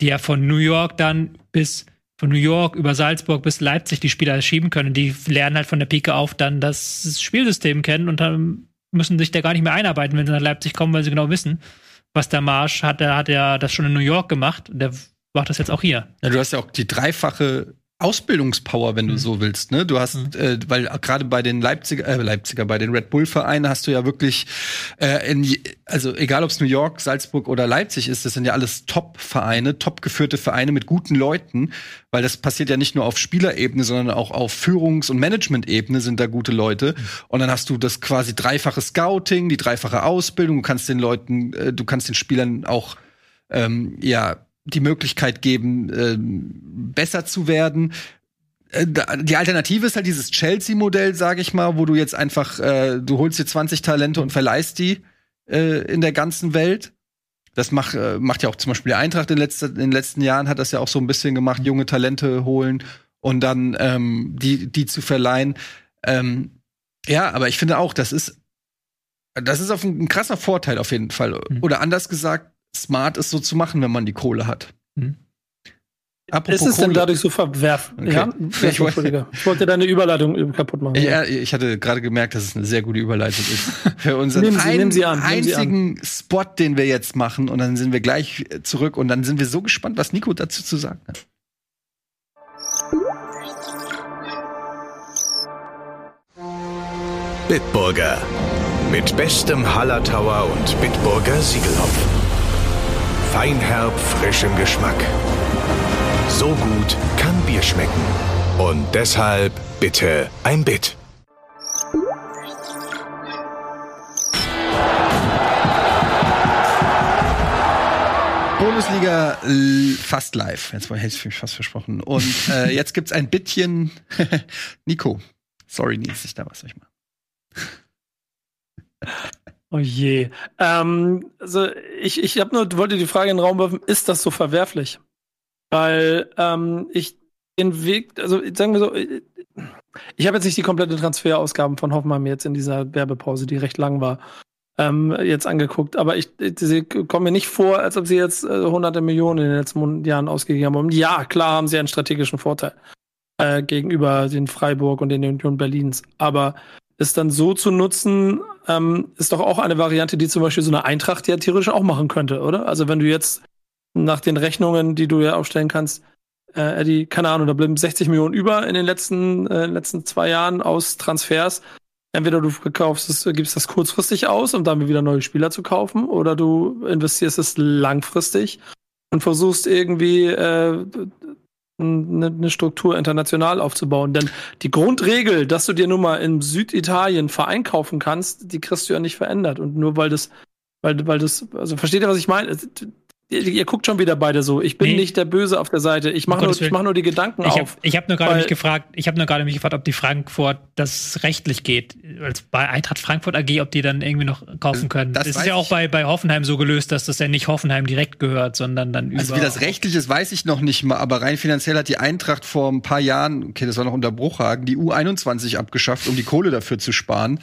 Speaker 4: die ja von New York dann bis von New York über Salzburg bis Leipzig die Spieler schieben können. Die lernen halt von der Pike auf dann das Spielsystem kennen und dann müssen sich da gar nicht mehr einarbeiten, wenn sie nach Leipzig kommen, weil sie genau wissen, was der Marsch hat. Der hat ja das schon in New York gemacht. Der macht das jetzt auch hier.
Speaker 1: Ja, du hast ja auch die dreifache Ausbildungspower, wenn du mhm. so willst. Ne? Du hast, mhm. äh, weil gerade bei den Leipziger, äh, Leipziger, bei den Red Bull-Vereinen hast du ja wirklich, äh, in, also egal ob es New York, Salzburg oder Leipzig ist, das sind ja alles Top-Vereine, top geführte Vereine mit guten Leuten, weil das passiert ja nicht nur auf Spielerebene, sondern auch auf Führungs- und Management-Ebene sind da gute Leute. Mhm. Und dann hast du das quasi dreifache Scouting, die dreifache Ausbildung. Du kannst den Leuten, äh, du kannst den Spielern auch ähm, ja die Möglichkeit geben, äh, besser zu werden. Äh, die Alternative ist halt dieses Chelsea-Modell, sage ich mal, wo du jetzt einfach, äh, du holst dir 20 Talente und verleihst die äh, in der ganzen Welt. Das macht, äh, macht ja auch zum Beispiel die Eintracht in, letzter, in den letzten Jahren, hat das ja auch so ein bisschen gemacht, junge Talente holen und dann ähm, die, die zu verleihen. Ähm, ja, aber ich finde auch, das ist, das ist auf ein, ein krasser Vorteil auf jeden Fall. Mhm. Oder anders gesagt, smart ist, so zu machen, wenn man die Kohle hat. Hm.
Speaker 3: Apropos ist es Kohle. denn dadurch so verwerfen? Okay. Ja? Ich, wollte, ich wollte deine Überleitung kaputt machen.
Speaker 1: Ja, ich hatte gerade gemerkt, dass es eine sehr gute Überleitung ist. Für unseren nehmen Sie, einen, nehmen Sie an, einzigen an. Spot, den wir jetzt machen. Und dann sind wir gleich zurück. Und dann sind wir so gespannt, was Nico dazu zu sagen hat.
Speaker 5: Bitburger. Mit bestem Hallertauer und Bitburger Siegelhopf feinherb frischem Geschmack. So gut kann Bier schmecken. Und deshalb bitte ein Bit.
Speaker 1: Bundesliga fast live. Jetzt hätte ich mich fast versprochen. Und äh, jetzt gibt's ein Bittchen. Nico. Sorry, Nils, ich da was ich mal.
Speaker 3: Oh je. Ähm, also ich, ich hab nur, wollte die Frage in den Raum werfen, ist das so verwerflich? Weil ähm, ich den Weg, also sagen wir so, ich habe jetzt nicht die komplette Transferausgaben von Hoffenheim jetzt in dieser Werbepause, die recht lang war, ähm, jetzt angeguckt. Aber ich, sie kommen mir nicht vor, als ob sie jetzt äh, hunderte Millionen in den letzten Jahren ausgegeben haben. Ja, klar haben sie einen strategischen Vorteil äh, gegenüber den Freiburg und den Union Berlins. Aber es dann so zu nutzen, ähm, ist doch auch eine Variante, die zum Beispiel so eine Eintracht ja theoretisch auch machen könnte, oder? Also wenn du jetzt nach den Rechnungen, die du ja aufstellen kannst, äh, Eddie, keine Ahnung, da bleiben 60 Millionen über in den letzten, äh, letzten zwei Jahren aus Transfers. Entweder du kaufst es, gibst das kurzfristig aus, um damit wieder neue Spieler zu kaufen, oder du investierst es langfristig und versuchst irgendwie äh, eine, eine Struktur international aufzubauen. Denn die Grundregel, dass du dir nun mal in Süditalien Verein kaufen kannst, die kriegst du ja nicht verändert. Und nur weil das, weil, weil das, also versteht ihr, was ich meine? Ihr, ihr, guckt schon wieder beide so. Ich bin nee. nicht der Böse auf der Seite. Ich mache nur, mach nur die Gedanken
Speaker 4: ich
Speaker 3: hab,
Speaker 4: auf. Ich habe nur gerade mich gefragt, ich habe nur gerade mich gefragt, ob die Frankfurt das rechtlich geht. Als bei Eintracht Frankfurt AG, ob die dann irgendwie noch kaufen können. Das, das ist ja auch bei, bei Hoffenheim so gelöst, dass das ja nicht Hoffenheim direkt gehört, sondern dann
Speaker 1: über. Also wie das rechtlich ist, weiß ich noch nicht mal, aber rein finanziell hat die Eintracht vor ein paar Jahren, okay, das war noch unter Bruchhagen, die U21 abgeschafft, um die Kohle dafür zu sparen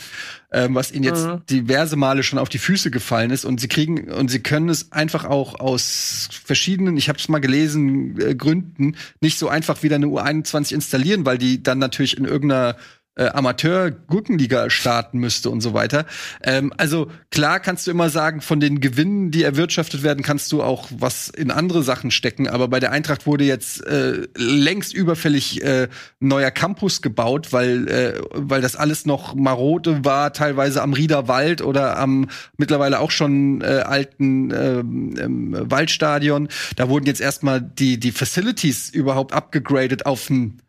Speaker 1: ähm, was ihnen jetzt mhm. diverse Male schon auf die Füße gefallen ist. Und sie kriegen und sie können es einfach auch aus verschiedenen, ich habe es mal gelesen, äh, Gründen nicht so einfach wieder eine U21 installieren, weil die dann natürlich in irgendeiner äh, Amateur-Gurkenliga starten müsste und so weiter. Ähm, also klar kannst du immer sagen, von den Gewinnen, die erwirtschaftet werden, kannst du auch was in andere Sachen stecken. Aber bei der Eintracht wurde jetzt äh, längst überfällig äh, neuer Campus gebaut, weil äh, weil das alles noch marode war, teilweise am Riederwald oder am mittlerweile auch schon äh, alten äh, Waldstadion. Da wurden jetzt erstmal die die Facilities überhaupt abgegradet auf ein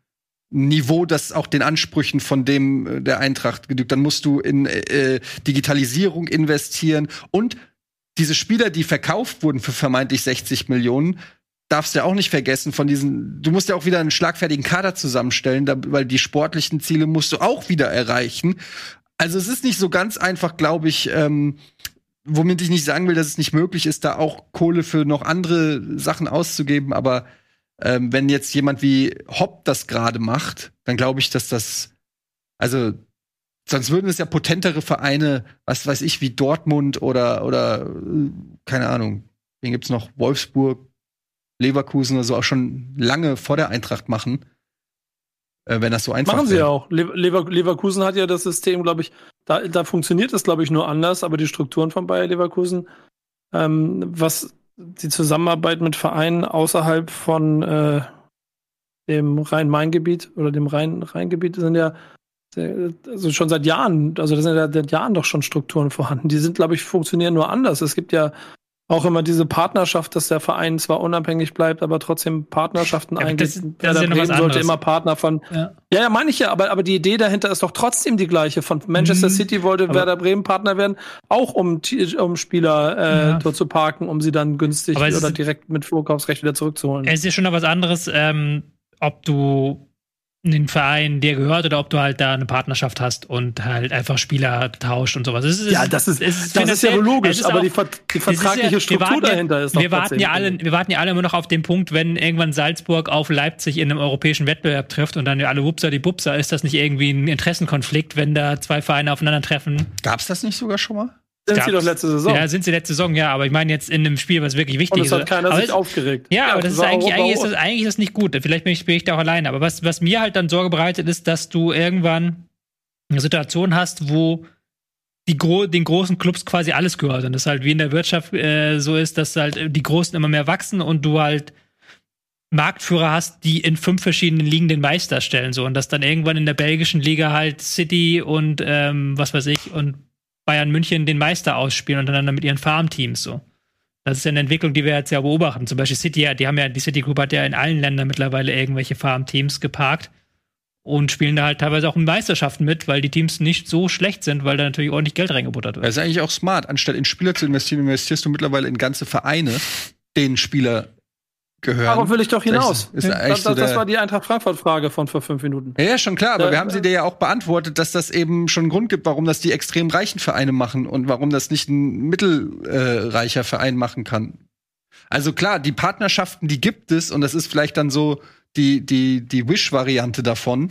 Speaker 1: Niveau, das auch den Ansprüchen von dem äh, der Eintracht genügt. Dann musst du in äh, Digitalisierung investieren und diese Spieler, die verkauft wurden für vermeintlich 60 Millionen, darfst du ja auch nicht vergessen von diesen, du musst ja auch wieder einen schlagfertigen Kader zusammenstellen, da, weil die sportlichen Ziele musst du auch wieder erreichen. Also es ist nicht so ganz einfach, glaube ich, ähm, womit ich nicht sagen will, dass es nicht möglich ist, da auch Kohle für noch andere Sachen auszugeben, aber ähm, wenn jetzt jemand wie Hopp das gerade macht, dann glaube ich, dass das, also sonst würden es ja potentere Vereine, was weiß ich, wie Dortmund oder oder keine Ahnung, wen gibt's noch, Wolfsburg, Leverkusen oder so auch schon lange vor der Eintracht machen. Äh, wenn das so einfach
Speaker 3: Machen sie ja auch. Lever Leverkusen hat ja das System, glaube ich, da, da funktioniert es, glaube ich, nur anders, aber die Strukturen von Bayer Leverkusen, ähm, was die Zusammenarbeit mit Vereinen außerhalb von äh, dem Rhein-Main-Gebiet oder dem Rhein-Rhein-Gebiet sind ja also schon seit Jahren, also da sind ja seit Jahren doch schon Strukturen vorhanden. Die sind, glaube ich, funktionieren nur anders. Es gibt ja auch immer diese Partnerschaft, dass der Verein zwar unabhängig bleibt, aber trotzdem Partnerschaften ja, eingeht. Das, das Werder ja Bremen sollte immer Partner von. Ja, ja, ja meine ich ja, aber, aber die Idee dahinter ist doch trotzdem die gleiche. Von Manchester mhm. City wollte aber Werder Bremen Partner werden, auch um, um Spieler äh, ja. dort zu parken, um sie dann günstig oder direkt mit Vorkaufsrecht wieder zurückzuholen.
Speaker 4: Es ist schon noch was anderes, ähm, ob du einen Verein dir gehört oder ob du halt da eine Partnerschaft hast und halt einfach Spieler tauscht und sowas.
Speaker 3: Ist, ja, das ist, ist das ist ja logisch, aber auch, die, die, vertragliche ja, Struktur dahinter ist
Speaker 4: wir warten ja alle, Wir warten ja alle immer noch auf den Punkt, wenn irgendwann Salzburg auf Leipzig in einem europäischen Wettbewerb trifft und dann ja alle Wupser die Bupser, ist das nicht irgendwie ein Interessenkonflikt, wenn da zwei Vereine aufeinandertreffen?
Speaker 1: Gab's das nicht sogar schon mal?
Speaker 3: Sind sie doch letzte Saison.
Speaker 4: Ja, sind sie letzte Saison, ja, aber ich meine jetzt in einem Spiel, was wirklich wichtig ist.
Speaker 3: Und es hat keiner aber sich aufgeregt.
Speaker 4: Ja, ja aber das ist eigentlich, eigentlich, ist das, eigentlich ist das nicht gut. Vielleicht bin ich, bin ich da auch alleine. Aber was, was mir halt dann Sorge bereitet, ist, dass du irgendwann eine Situation hast, wo die gro den großen Clubs quasi alles gehört. Und das halt wie in der Wirtschaft äh, so ist, dass halt die Großen immer mehr wachsen und du halt Marktführer hast, die in fünf verschiedenen Ligen den Meister stellen. So. Und dass dann irgendwann in der belgischen Liga halt City und ähm, was weiß ich und Bayern München den Meister ausspielen untereinander mit ihren Farmteams so. Das ist eine Entwicklung, die wir jetzt ja beobachten. Zum Beispiel City, die haben ja, die City Group hat ja in allen Ländern mittlerweile irgendwelche Farmteams geparkt und spielen da halt teilweise auch in Meisterschaften mit, weil die Teams nicht so schlecht sind, weil da natürlich ordentlich Geld reingebuttert wird.
Speaker 1: Das ist eigentlich auch smart. Anstatt in Spieler zu investieren, investierst du mittlerweile in ganze Vereine, den Spieler gehören.
Speaker 3: Darauf will ich doch hinaus. Ist, ist das, das, das, war die Eintracht Frankfurt-Frage von vor fünf Minuten.
Speaker 1: Ja, ja, schon klar, aber ja, wir haben sie dir ja auch beantwortet, dass das eben schon einen Grund gibt, warum das die extrem reichen Vereine machen und warum das nicht ein mittelreicher äh, Verein machen kann. Also klar, die Partnerschaften, die gibt es und das ist vielleicht dann so die, die, die Wish-Variante davon.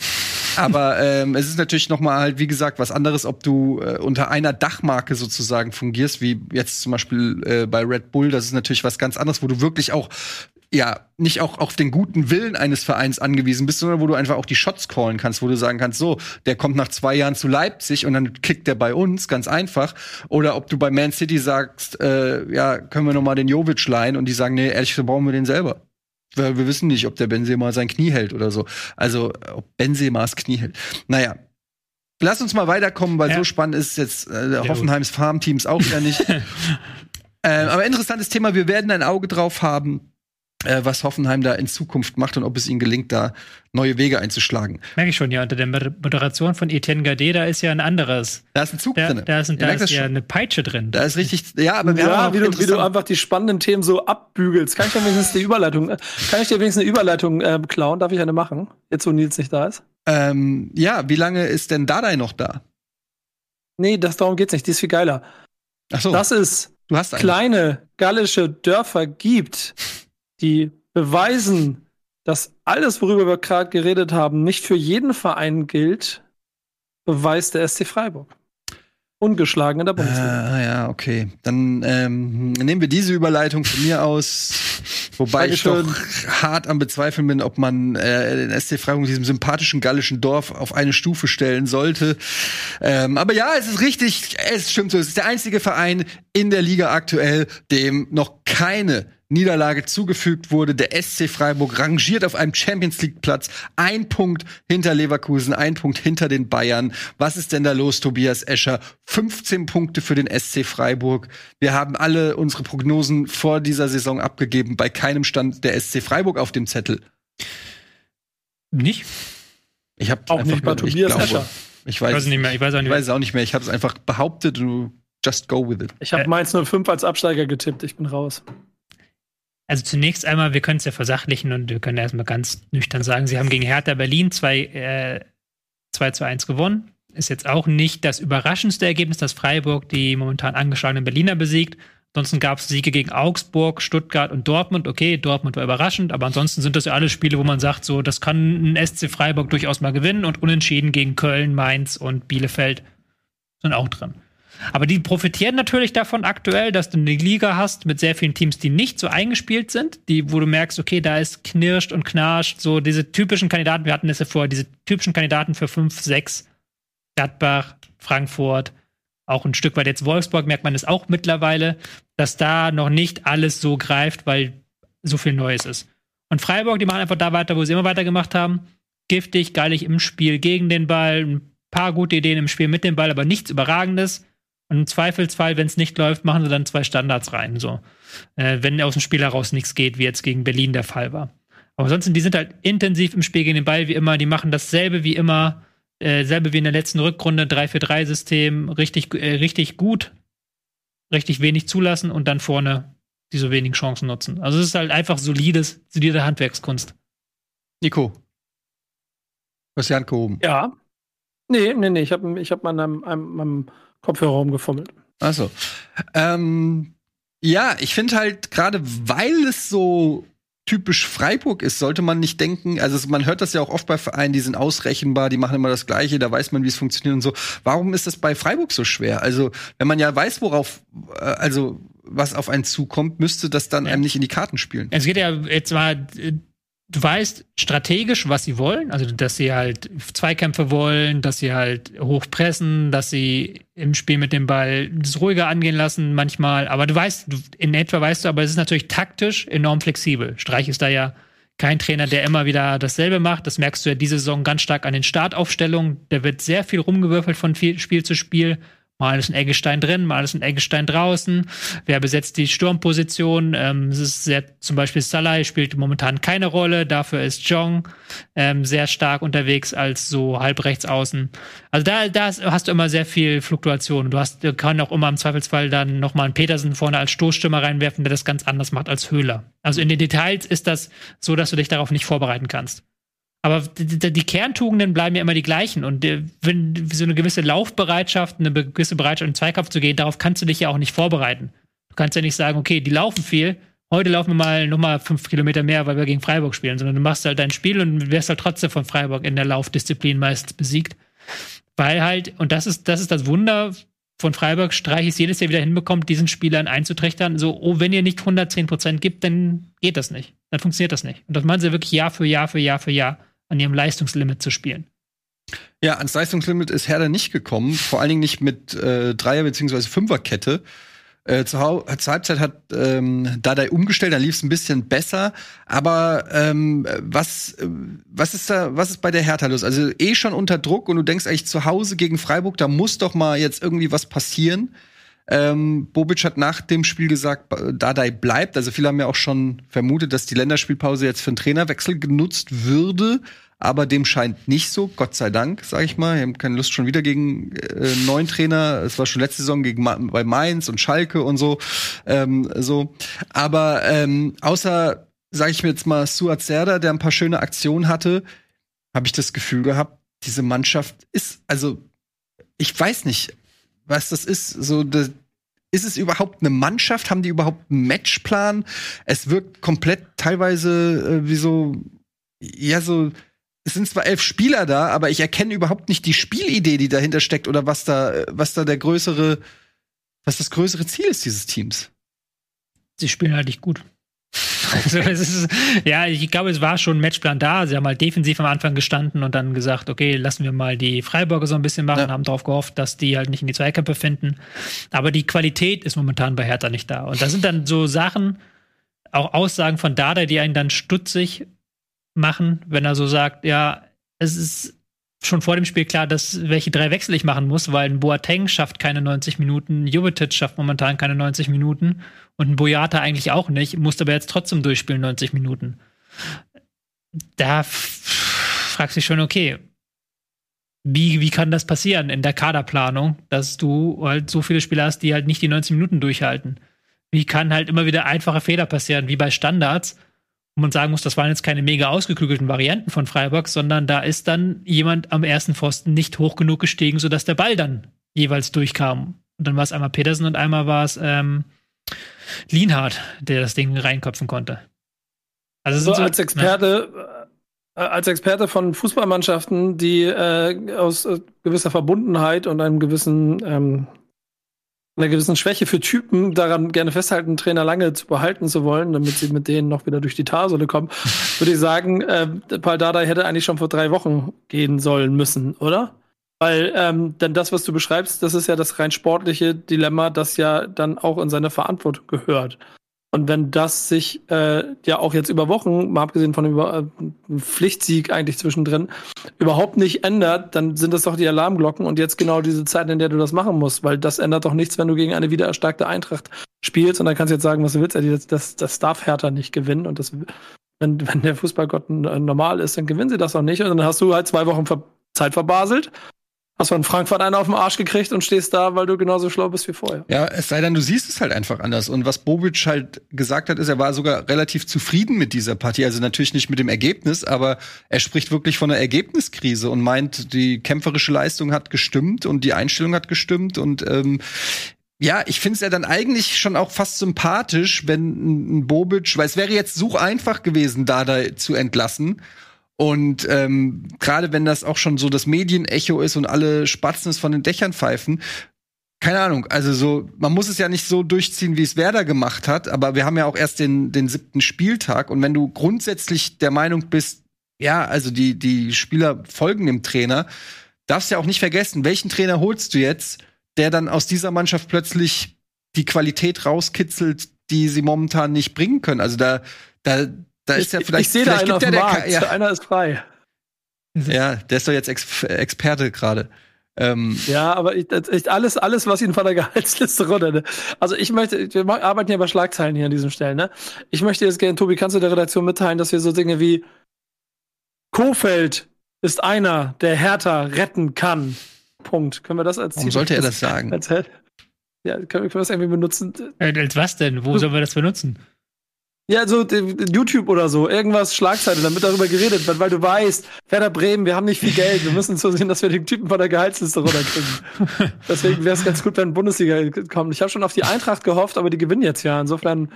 Speaker 1: Aber ähm, es ist natürlich noch mal halt, wie gesagt, was anderes, ob du äh, unter einer Dachmarke sozusagen fungierst, wie jetzt zum Beispiel äh, bei Red Bull. Das ist natürlich was ganz anderes, wo du wirklich auch ja, nicht auch auf den guten Willen eines Vereins angewiesen bist, sondern wo du einfach auch die Shots callen kannst, wo du sagen kannst, so, der kommt nach zwei Jahren zu Leipzig und dann kickt der bei uns, ganz einfach. Oder ob du bei Man City sagst, äh, ja, können wir noch mal den Jovic leihen und die sagen, nee, ehrlich gesagt, brauchen wir den selber. Weil wir wissen nicht, ob der Benzema sein Knie hält oder so. Also, ob Benzemas Knie hält. Naja, Lass uns mal weiterkommen, weil ja. so spannend ist jetzt äh, Hoffenheims Farmteams auch wieder nicht. äh, aber interessantes Thema, wir werden ein Auge drauf haben, was Hoffenheim da in Zukunft macht und ob es ihnen gelingt, da neue Wege einzuschlagen.
Speaker 4: Merke ich schon, ja, unter der Moderation von Etienne Gade, da ist ja ein anderes.
Speaker 1: Da ist ein Zug da, drin.
Speaker 4: Da ist, da ist ja eine Peitsche drin.
Speaker 1: Da ist richtig, ja, aber wir
Speaker 3: ja,
Speaker 1: haben
Speaker 3: wie, du, wie du einfach die spannenden Themen so abbügelst. Kann ich dir wenigstens die Überleitung, äh, kann ich dir wenigstens eine Überleitung äh, klauen? Darf ich eine machen? Jetzt, wo Nils nicht da ist?
Speaker 1: Ähm, ja, wie lange ist denn Dadai noch da?
Speaker 3: Nee, das darum geht's nicht. Die ist viel geiler. Ach so. Dass es du hast kleine gallische Dörfer gibt, die beweisen, dass alles, worüber wir gerade geredet haben, nicht für jeden Verein gilt, beweist der SC Freiburg. Ungeschlagen in der Bundesliga.
Speaker 1: Ah, ja, okay. Dann ähm, nehmen wir diese Überleitung von mir aus. Wobei ich doch hart am Bezweifeln bin, ob man äh, den SC Freiburg diesem sympathischen gallischen Dorf auf eine Stufe stellen sollte. Ähm, aber ja, es ist richtig, es stimmt so. Es ist der einzige Verein in der Liga aktuell, dem noch keine Niederlage zugefügt wurde. Der SC Freiburg rangiert auf einem Champions League Platz. Ein Punkt hinter Leverkusen, ein Punkt hinter den Bayern. Was ist denn da los, Tobias Escher? 15 Punkte für den SC Freiburg. Wir haben alle unsere Prognosen vor dieser Saison abgegeben. Bei keinem stand der SC Freiburg auf dem Zettel.
Speaker 4: Nicht?
Speaker 1: Ich habe auch nicht bei Tobias glaube, Escher.
Speaker 4: Ich weiß, ich weiß nicht mehr. Ich weiß auch nicht,
Speaker 1: ich weiß es auch nicht mehr. Ich habe es einfach behauptet. Du just go with it.
Speaker 3: Ich habe äh, Mainz 05 als Absteiger getippt. Ich bin raus.
Speaker 4: Also zunächst einmal, wir können es ja versachlichen und wir können erstmal ganz nüchtern sagen, sie haben gegen Hertha Berlin 2, äh, 2 zu 1 gewonnen. Ist jetzt auch nicht das überraschendste Ergebnis, dass Freiburg die momentan angeschlagenen Berliner besiegt. Ansonsten gab es Siege gegen Augsburg, Stuttgart und Dortmund. Okay, Dortmund war überraschend, aber ansonsten sind das ja alle Spiele, wo man sagt, so, das kann ein SC Freiburg durchaus mal gewinnen und unentschieden gegen Köln, Mainz und Bielefeld sind auch drin. Aber die profitieren natürlich davon aktuell, dass du eine Liga hast mit sehr vielen Teams, die nicht so eingespielt sind, die, wo du merkst, okay, da ist knirscht und knarscht, so diese typischen Kandidaten, wir hatten es ja vorher, diese typischen Kandidaten für 5, 6, Gladbach, Frankfurt, auch ein Stück weit jetzt Wolfsburg, merkt man es auch mittlerweile, dass da noch nicht alles so greift, weil so viel Neues ist. Und Freiburg, die machen einfach da weiter, wo sie immer weitergemacht haben. Giftig, geilig im Spiel gegen den Ball, ein paar gute Ideen im Spiel mit dem Ball, aber nichts Überragendes. Und im Zweifelsfall, wenn es nicht läuft, machen sie dann zwei Standards rein. So. Äh, wenn aus dem Spiel heraus nichts geht, wie jetzt gegen Berlin der Fall war. Aber ansonsten, die sind halt intensiv im Spiel gegen den Ball wie immer, die machen dasselbe wie immer, äh, selbe wie in der letzten Rückrunde, 3-4-3-System, richtig, äh, richtig gut, richtig wenig zulassen und dann vorne diese wenigen Chancen nutzen. Also es ist halt einfach solides, solide Handwerkskunst.
Speaker 1: Nico. Du hast die Hand gehoben.
Speaker 3: Ja. Nee, nee, nee. Ich habe ich hab mal an meinem Kopfhörer rumgefummelt.
Speaker 1: Achso. Ähm, ja, ich finde halt, gerade weil es so typisch Freiburg ist, sollte man nicht denken, also man hört das ja auch oft bei Vereinen, die sind ausrechenbar, die machen immer das Gleiche, da weiß man, wie es funktioniert und so. Warum ist das bei Freiburg so schwer? Also, wenn man ja weiß, worauf, äh, also was auf einen zukommt, müsste das dann ja. einem nicht in die Karten spielen.
Speaker 4: Es geht ja jetzt mal äh, du weißt strategisch, was sie wollen, also dass sie halt Zweikämpfe wollen, dass sie halt hochpressen, dass sie im Spiel mit dem Ball das ruhiger angehen lassen manchmal, aber du weißt, in etwa weißt du, aber es ist natürlich taktisch enorm flexibel. Streich ist da ja kein Trainer, der immer wieder dasselbe macht. Das merkst du ja diese Saison ganz stark an den Startaufstellungen. Da wird sehr viel rumgewürfelt von Spiel zu Spiel. Mal ist ein Eggestein drin, mal ist ein Eggestein draußen. Wer besetzt die Sturmposition? Ähm, es ist sehr, zum Beispiel Salah spielt momentan keine Rolle. Dafür ist Jong ähm, sehr stark unterwegs als so halb rechts außen. Also da, da hast du immer sehr viel Fluktuation. Du hast, du kannst auch immer im Zweifelsfall dann nochmal einen Petersen vorne als Stoßstürmer reinwerfen, der das ganz anders macht als Höhler. Also in den Details ist das so, dass du dich darauf nicht vorbereiten kannst. Aber die, die, Kerntugenden bleiben ja immer die gleichen. Und wenn so eine gewisse Laufbereitschaft, eine gewisse Bereitschaft, in den Zweikampf zu gehen, darauf kannst du dich ja auch nicht vorbereiten. Du kannst ja nicht sagen, okay, die laufen viel, heute laufen wir mal nochmal fünf Kilometer mehr, weil wir gegen Freiburg spielen, sondern du machst halt dein Spiel und wirst halt trotzdem von Freiburg in der Laufdisziplin meistens besiegt. Weil halt, und das ist, das ist das Wunder von Freiburg, Streich es jedes Jahr wieder hinbekommt, diesen Spielern einzutrichtern, so, oh, wenn ihr nicht 110 Prozent gibt, dann geht das nicht. Dann funktioniert das nicht. Und das machen sie wirklich Jahr für Jahr für Jahr für Jahr an ihrem Leistungslimit zu spielen.
Speaker 1: Ja, ans Leistungslimit ist Herder nicht gekommen, vor allen Dingen nicht mit äh, Dreier- bzw. Fünferkette. Äh, zur, zur Halbzeit hat ähm, Dadai umgestellt, dann lief es ein bisschen besser. Aber ähm, was, äh, was ist da, was ist bei der Hertha los? Also eh schon unter Druck und du denkst eigentlich zu Hause gegen Freiburg, da muss doch mal jetzt irgendwie was passieren. Ähm, Bobic hat nach dem Spiel gesagt, Dadai bleibt. Also viele haben ja auch schon vermutet, dass die Länderspielpause jetzt für einen Trainerwechsel genutzt würde. Aber dem scheint nicht so, Gott sei Dank, sage ich mal. Wir haben keine Lust schon wieder gegen äh, neuen Trainer. Es war schon letzte Saison gegen bei Mainz und Schalke und so. Ähm, so. Aber ähm, außer, sage ich mir jetzt mal, Suat Serda, der ein paar schöne Aktionen hatte, habe ich das Gefühl gehabt, diese Mannschaft ist, also ich weiß nicht, was das ist. So, das, ist es überhaupt eine Mannschaft? Haben die überhaupt einen Matchplan? Es wirkt komplett teilweise äh, wie so, ja, so, es sind zwar elf Spieler da, aber ich erkenne überhaupt nicht die Spielidee, die dahinter steckt oder was da, was da der größere, was das größere Ziel ist dieses Teams.
Speaker 4: Sie spielen halt nicht gut. Also ist, ja, ich glaube, es war schon ein Matchplan da. Sie haben halt defensiv am Anfang gestanden und dann gesagt, okay, lassen wir mal die Freiburger so ein bisschen machen, ja. haben darauf gehofft, dass die halt nicht in die Zweikämpfe finden. Aber die Qualität ist momentan bei Hertha nicht da. Und da sind dann so Sachen, auch Aussagen von Dada, die einen dann stutzig machen, wenn er so sagt, ja, es ist schon vor dem Spiel klar, dass welche drei Wechsel ich machen muss, weil ein Boateng schafft keine 90 Minuten, Jovetic schafft momentan keine 90 Minuten und ein Boyata eigentlich auch nicht, musste aber jetzt trotzdem durchspielen 90 Minuten. Da fragst du dich schon, okay, wie, wie kann das passieren in der Kaderplanung, dass du halt so viele Spieler hast, die halt nicht die 90 Minuten durchhalten? Wie kann halt immer wieder einfache Fehler passieren, wie bei Standards, wo man sagen muss, das waren jetzt keine mega ausgeklügelten Varianten von Freiburg, sondern da ist dann jemand am ersten Pfosten nicht hoch genug gestiegen, sodass der Ball dann jeweils durchkam. Und dann war es einmal Petersen und einmal war es ähm, Lienhardt, der das Ding reinköpfen konnte.
Speaker 3: Also, so, so als Experte, äh, als Experte von Fußballmannschaften, die äh, aus äh, gewisser Verbundenheit und einem gewissen ähm, einer gewissen Schwäche für Typen daran gerne festhalten, Trainer lange zu behalten zu wollen, damit sie mit denen noch wieder durch die Talsohle kommen, würde ich sagen, äh, Paul Dardai hätte eigentlich schon vor drei Wochen gehen sollen müssen, oder? Weil ähm, denn das, was du beschreibst, das ist ja das rein sportliche Dilemma, das ja dann auch in seine Verantwortung gehört. Und wenn das sich äh, ja auch jetzt über Wochen, mal abgesehen von dem äh, Pflichtsieg eigentlich zwischendrin, überhaupt nicht ändert, dann sind das doch die Alarmglocken und jetzt genau diese Zeit, in der du das machen musst, weil das ändert doch nichts, wenn du gegen eine wieder erstarkte Eintracht spielst und dann kannst du jetzt sagen, was du willst, das, das, das darf Hertha nicht gewinnen und das, wenn, wenn der Fußballgott normal ist, dann gewinnen sie das auch nicht. Und dann hast du halt zwei Wochen Zeit verbaselt hast von Frankfurt einen auf den Arsch gekriegt und stehst da, weil du genauso schlau bist wie vorher.
Speaker 1: Ja, es sei denn, du siehst es halt einfach anders. Und was Bobic halt gesagt hat, ist, er war sogar relativ zufrieden mit dieser Partie. Also natürlich nicht mit dem Ergebnis, aber er spricht wirklich von einer Ergebniskrise und meint, die kämpferische Leistung hat gestimmt und die Einstellung hat gestimmt und ähm, ja, ich finde es ja dann eigentlich schon auch fast sympathisch, wenn ein Bobic, weil es wäre jetzt so einfach gewesen, da zu entlassen. Und ähm, gerade wenn das auch schon so das Medienecho ist und alle Spatzen es von den Dächern pfeifen, keine Ahnung, also so, man muss es ja nicht so durchziehen, wie es Werder gemacht hat, aber wir haben ja auch erst den, den siebten Spieltag und wenn du grundsätzlich der Meinung bist, ja, also die, die Spieler folgen dem Trainer, darfst ja auch nicht vergessen, welchen Trainer holst du jetzt, der dann aus dieser Mannschaft plötzlich die Qualität rauskitzelt, die sie momentan nicht bringen können. Also da, da, da ist ja vielleicht.
Speaker 3: Ich sehe da einen auf dem Markt. Ja. Einer ist frei.
Speaker 1: Ja, der ist doch jetzt Ex Experte gerade.
Speaker 3: Ähm, ja, aber ich, ich, alles, alles, was ihn von der Gehaltsliste runter. Ne? Also ich möchte, wir arbeiten ja bei Schlagzeilen hier an diesen Stellen. Ne? Ich möchte jetzt gerne, Tobi, kannst du der Redaktion mitteilen, dass wir so Dinge wie Kofeld ist einer, der Hertha retten kann. Punkt. Können wir das als
Speaker 1: Warum sollte er das sagen?
Speaker 3: Als, ja, können, können wir das irgendwie benutzen?
Speaker 4: Als was denn? Wo sollen wir das benutzen?
Speaker 3: Ja, so YouTube oder so, irgendwas Schlagzeile, damit darüber geredet wird, weil du weißt, Werder Bremen, wir haben nicht viel Geld, wir müssen so sehen, dass wir den Typen von der Gehaltsliste runterkriegen. Deswegen wäre es ganz gut, wenn Bundesliga kommt. Ich habe schon auf die Eintracht gehofft, aber die gewinnen jetzt ja. Insofern,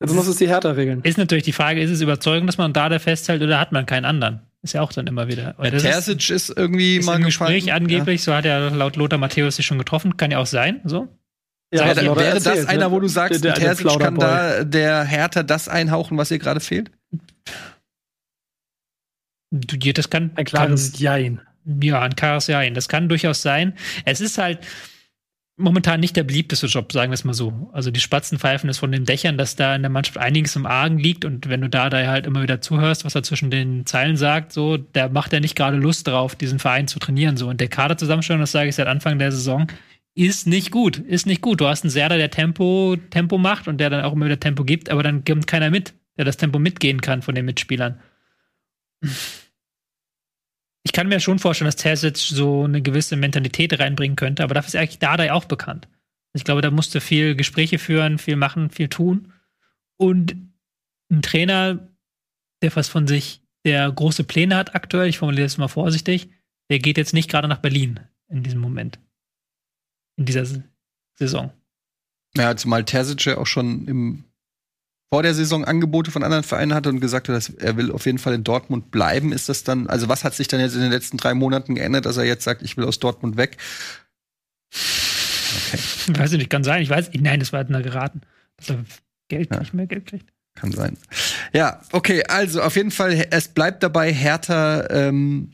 Speaker 3: jetzt muss es die Härter regeln.
Speaker 4: Ist natürlich die Frage, ist es überzeugend, dass man da der festhält oder hat man keinen anderen? Ist ja auch dann immer wieder.
Speaker 1: Ja, Terzic ist, ist irgendwie
Speaker 4: ist
Speaker 1: mal
Speaker 4: im Gespräch gefallen. angeblich, ja. so hat er laut Lothar Matthäus sich schon getroffen, kann ja auch sein, so.
Speaker 1: Ja, ja wäre erzählt, das einer, wo du sagst, der, der, der kann da der Hertha das einhauchen, was ihr gerade fehlt?
Speaker 4: Das kann
Speaker 3: ein klares kann, Jein.
Speaker 4: Ja, ein klares Jein. Das kann durchaus sein. Es ist halt momentan nicht der beliebteste Job, sagen wir es mal so. Also die Spatzen pfeifen es von den Dächern, dass da in der Mannschaft einiges im Argen liegt und wenn du da, da halt immer wieder zuhörst, was er zwischen den Zeilen sagt, so, der macht ja nicht gerade Lust drauf, diesen Verein zu trainieren, so. Und der Kaderzusammenstellung, das sage ich seit Anfang der Saison, ist nicht gut. Ist nicht gut. Du hast einen Serda, der Tempo, Tempo macht und der dann auch immer wieder Tempo gibt, aber dann kommt keiner mit, der das Tempo mitgehen kann von den Mitspielern. Ich kann mir schon vorstellen, dass Terzic so eine gewisse Mentalität reinbringen könnte, aber dafür ist eigentlich Dardai auch bekannt. Ich glaube, da musste viel Gespräche führen, viel machen, viel tun. Und ein Trainer, der fast von sich, der große Pläne hat aktuell, ich formuliere das mal vorsichtig, der geht jetzt nicht gerade nach Berlin in diesem Moment in dieser Saison.
Speaker 1: Ja, zumal Terzic ja auch schon im, vor der Saison Angebote von anderen Vereinen hatte und gesagt hat, dass er will auf jeden Fall in Dortmund bleiben. Ist das dann, also was hat sich dann jetzt in den letzten drei Monaten geändert, dass er jetzt sagt, ich will aus Dortmund weg?
Speaker 4: Okay. Ich weiß nicht, kann sein. Ich weiß, nein, das war halt nur geraten, dass er Geld, ja. nicht mehr Geld kriegt.
Speaker 1: Kann sein. Ja, okay, also auf jeden Fall, es bleibt dabei, Hertha ähm,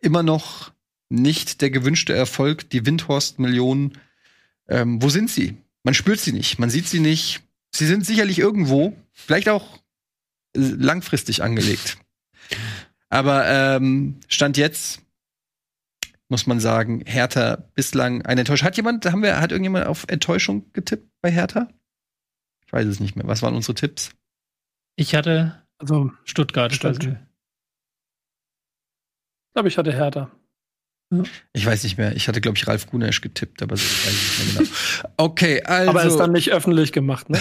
Speaker 1: immer noch nicht der gewünschte Erfolg, die Windhorst-Millionen. Ähm, wo sind sie? Man spürt sie nicht, man sieht sie nicht. Sie sind sicherlich irgendwo, vielleicht auch langfristig angelegt. Aber ähm, Stand jetzt muss man sagen, Hertha bislang eine Enttäuschung. Hat jemand, haben wir, hat irgendjemand auf Enttäuschung getippt bei Hertha? Ich weiß es nicht mehr. Was waren unsere Tipps?
Speaker 4: Ich hatte also Stuttgart.
Speaker 3: Stuttgart. Ich glaube, ich hatte Hertha.
Speaker 1: Ich weiß nicht mehr. Ich hatte, glaube ich, Ralf Gunesch getippt, aber so weiß ich nicht mehr genau. Okay, also.
Speaker 3: Aber ist dann nicht öffentlich gemacht, ne?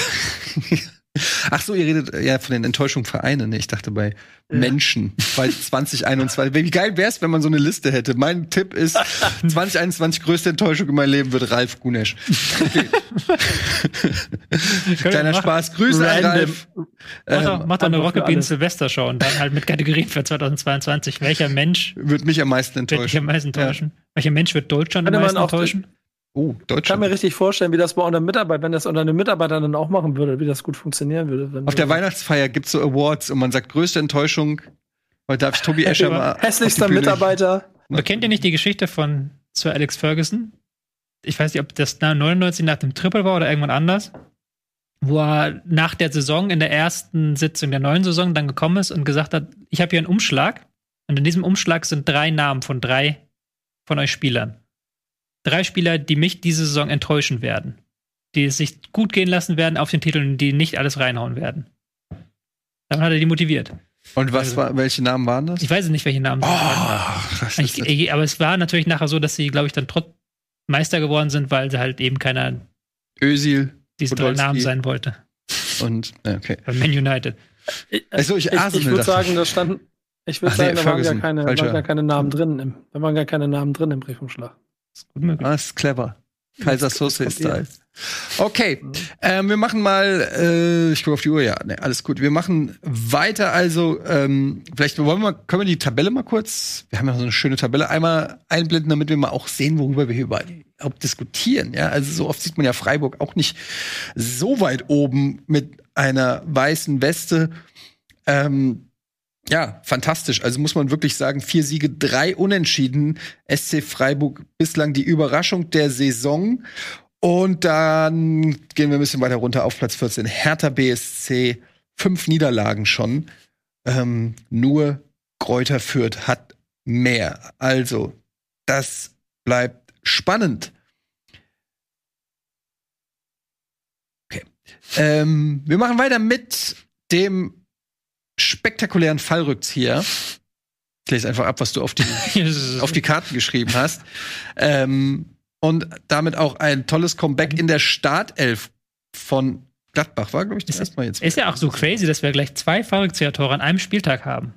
Speaker 1: Ach so, ihr redet ja von den Enttäuschungen Vereine, ne? Ich dachte bei ja. Menschen, weil 2021. Wie geil wär's, wenn man so eine Liste hätte? Mein Tipp ist, 2021 größte Enttäuschung in meinem Leben wird Ralf Gunesch. Okay. Kleiner Spaß. Grüße Random. an Ralf.
Speaker 4: Mach doch, ähm, mach doch eine Rocket Beans Silvester Show und dann halt mit Kategorien für 2022. Welcher Mensch
Speaker 1: wird mich am meisten enttäuschen? Wird mich
Speaker 4: am meisten enttäuschen? Ja. Welcher Mensch wird Deutschland am meisten enttäuschen?
Speaker 3: Oh, Deutschland. Ich kann mir richtig vorstellen, wie das bei unter Mitarbeitern, wenn das unter einem Mitarbeiter dann auch machen würde, wie das gut funktionieren würde.
Speaker 1: Auf der Weihnachtsfeier gibt's so Awards und man sagt größte Enttäuschung. Heute darf ich Tobi Escher mal.
Speaker 3: Hässlichster Mitarbeiter.
Speaker 4: Aber kennt ihr nicht die Geschichte von Sir Alex Ferguson? Ich weiß nicht, ob das 99 nach dem Triple war oder irgendwann anders. wo er nach der Saison in der ersten Sitzung der neuen Saison dann gekommen ist und gesagt hat, ich habe hier einen Umschlag und in diesem Umschlag sind drei Namen von drei von euch Spielern. Drei Spieler, die mich diese Saison enttäuschen werden. Die es sich gut gehen lassen werden auf den Titeln, die nicht alles reinhauen werden. Damit hat er die motiviert.
Speaker 1: Und was also, war, welche Namen waren das?
Speaker 4: Ich weiß nicht, welche Namen
Speaker 1: oh, das
Speaker 4: ich, ich, Aber es war natürlich nachher so, dass sie, glaube ich, dann trotz Meister geworden sind, weil sie halt eben keiner
Speaker 1: Ösil,
Speaker 4: diese drei Namen sein wollte.
Speaker 1: Und, okay.
Speaker 4: Bei Man United.
Speaker 1: Also ich,
Speaker 3: ich, ich würde sagen, da standen, ich würde sagen, nee, da waren gar, keine, waren gar keine Namen drin. Im, da waren gar keine Namen drin im Briefumschlag.
Speaker 1: Das ist gut möglich. Ah, ist clever. Kaiser Sose Style. Okay, mhm. ähm, wir machen mal, äh, ich gucke auf die Uhr, ja, nee, alles gut. Wir machen weiter, also ähm, vielleicht wollen wir, können wir die Tabelle mal kurz, wir haben ja so eine schöne Tabelle, einmal einblenden, damit wir mal auch sehen, worüber wir hier überhaupt diskutieren. Ja, also so oft sieht man ja Freiburg auch nicht so weit oben mit einer weißen Weste. Ähm, ja, fantastisch. Also muss man wirklich sagen, vier Siege, drei Unentschieden. SC Freiburg bislang die Überraschung der Saison. Und dann gehen wir ein bisschen weiter runter auf Platz 14. Hertha BSC, fünf Niederlagen schon. Ähm, nur Kräuter Fürth hat mehr. Also, das bleibt spannend. Okay. Ähm, wir machen weiter mit dem spektakulären Fallrückzieher. Ich lese einfach ab, was du auf die, auf die Karten geschrieben hast. Ähm, und damit auch ein tolles Comeback in der Startelf von Gladbach war, glaube ich, das erste Mal jetzt.
Speaker 4: Ist ja auch so crazy, dass wir gleich zwei Fallrückzieher-Tore an einem Spieltag haben.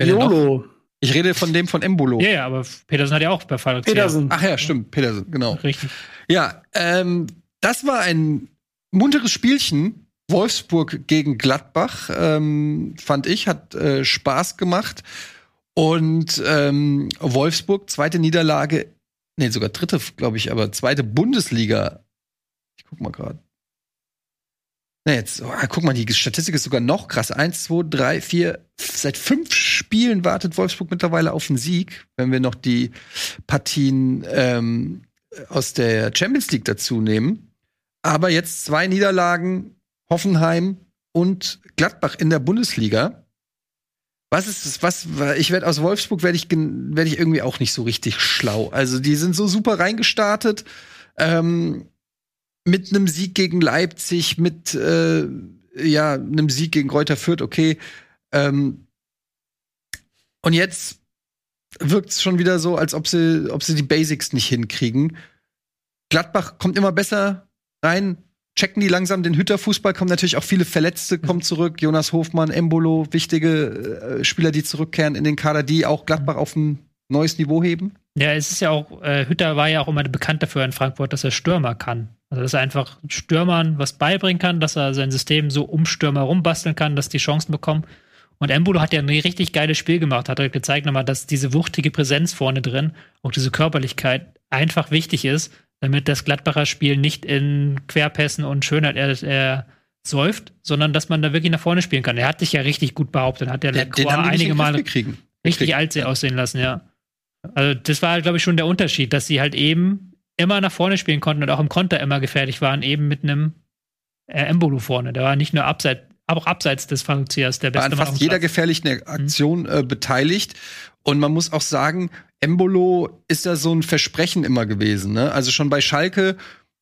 Speaker 1: YOLO. Ich rede von dem von Embolo.
Speaker 4: Ja, ja, aber Petersen hat ja auch bei Fallrückzieher.
Speaker 1: Petersen. Ach ja, stimmt, Petersen, genau.
Speaker 4: Richtig.
Speaker 1: Ja, ähm, das war ein munteres Spielchen Wolfsburg gegen Gladbach, ähm, fand ich, hat äh, Spaß gemacht. Und ähm, Wolfsburg, zweite Niederlage, nee, sogar dritte, glaube ich, aber zweite Bundesliga. Ich guck mal gerade. Nee, jetzt, oh, guck mal, die Statistik ist sogar noch krass. Eins, zwei, drei, vier, seit fünf Spielen wartet Wolfsburg mittlerweile auf einen Sieg, wenn wir noch die Partien ähm, aus der Champions League dazu nehmen. Aber jetzt zwei Niederlagen Hoffenheim und Gladbach in der Bundesliga. Was ist das? Was ich werde aus Wolfsburg werde ich werde ich irgendwie auch nicht so richtig schlau. Also die sind so super reingestartet ähm, mit einem Sieg gegen Leipzig, mit äh, ja einem Sieg gegen Kräuter Fürth. Okay. Ähm, und jetzt wirkt es schon wieder so, als ob sie ob sie die Basics nicht hinkriegen. Gladbach kommt immer besser rein, checken die langsam den Hütterfußball, kommen natürlich auch viele Verletzte, kommen zurück. Jonas Hofmann, Embolo, wichtige äh, Spieler, die zurückkehren in den Kader, die auch Gladbach auf ein neues Niveau heben.
Speaker 4: Ja, es ist ja auch, äh, Hütter war ja auch immer bekannt dafür in Frankfurt, dass er Stürmer kann. Also, dass er einfach Stürmern was beibringen kann, dass er sein System so um Stürmer rumbasteln kann, dass die Chancen bekommen. Und Embolo hat ja ein richtig geiles Spiel gemacht, hat er gezeigt nochmal, dass diese wuchtige Präsenz vorne drin, auch diese Körperlichkeit einfach wichtig ist, damit das Gladbacher Spiel nicht in Querpässen und Schönheit er, er säuft, sondern dass man da wirklich nach vorne spielen kann. Er hat sich ja richtig gut behauptet, hat der Lacroix einige Male richtig alt aussehen lassen, ja. Also das war, glaube ich, schon der Unterschied, dass sie halt eben immer nach vorne spielen konnten und auch im Konter immer gefährlich waren, eben mit einem äh, Embolo vorne. Der war nicht nur abseits, aber auch abseits des Fallziehers der beste
Speaker 1: War an fast jeder gefährlichen Aktion äh, beteiligt. Und man muss auch sagen, Embolo ist ja so ein Versprechen immer gewesen. Ne? Also schon bei Schalke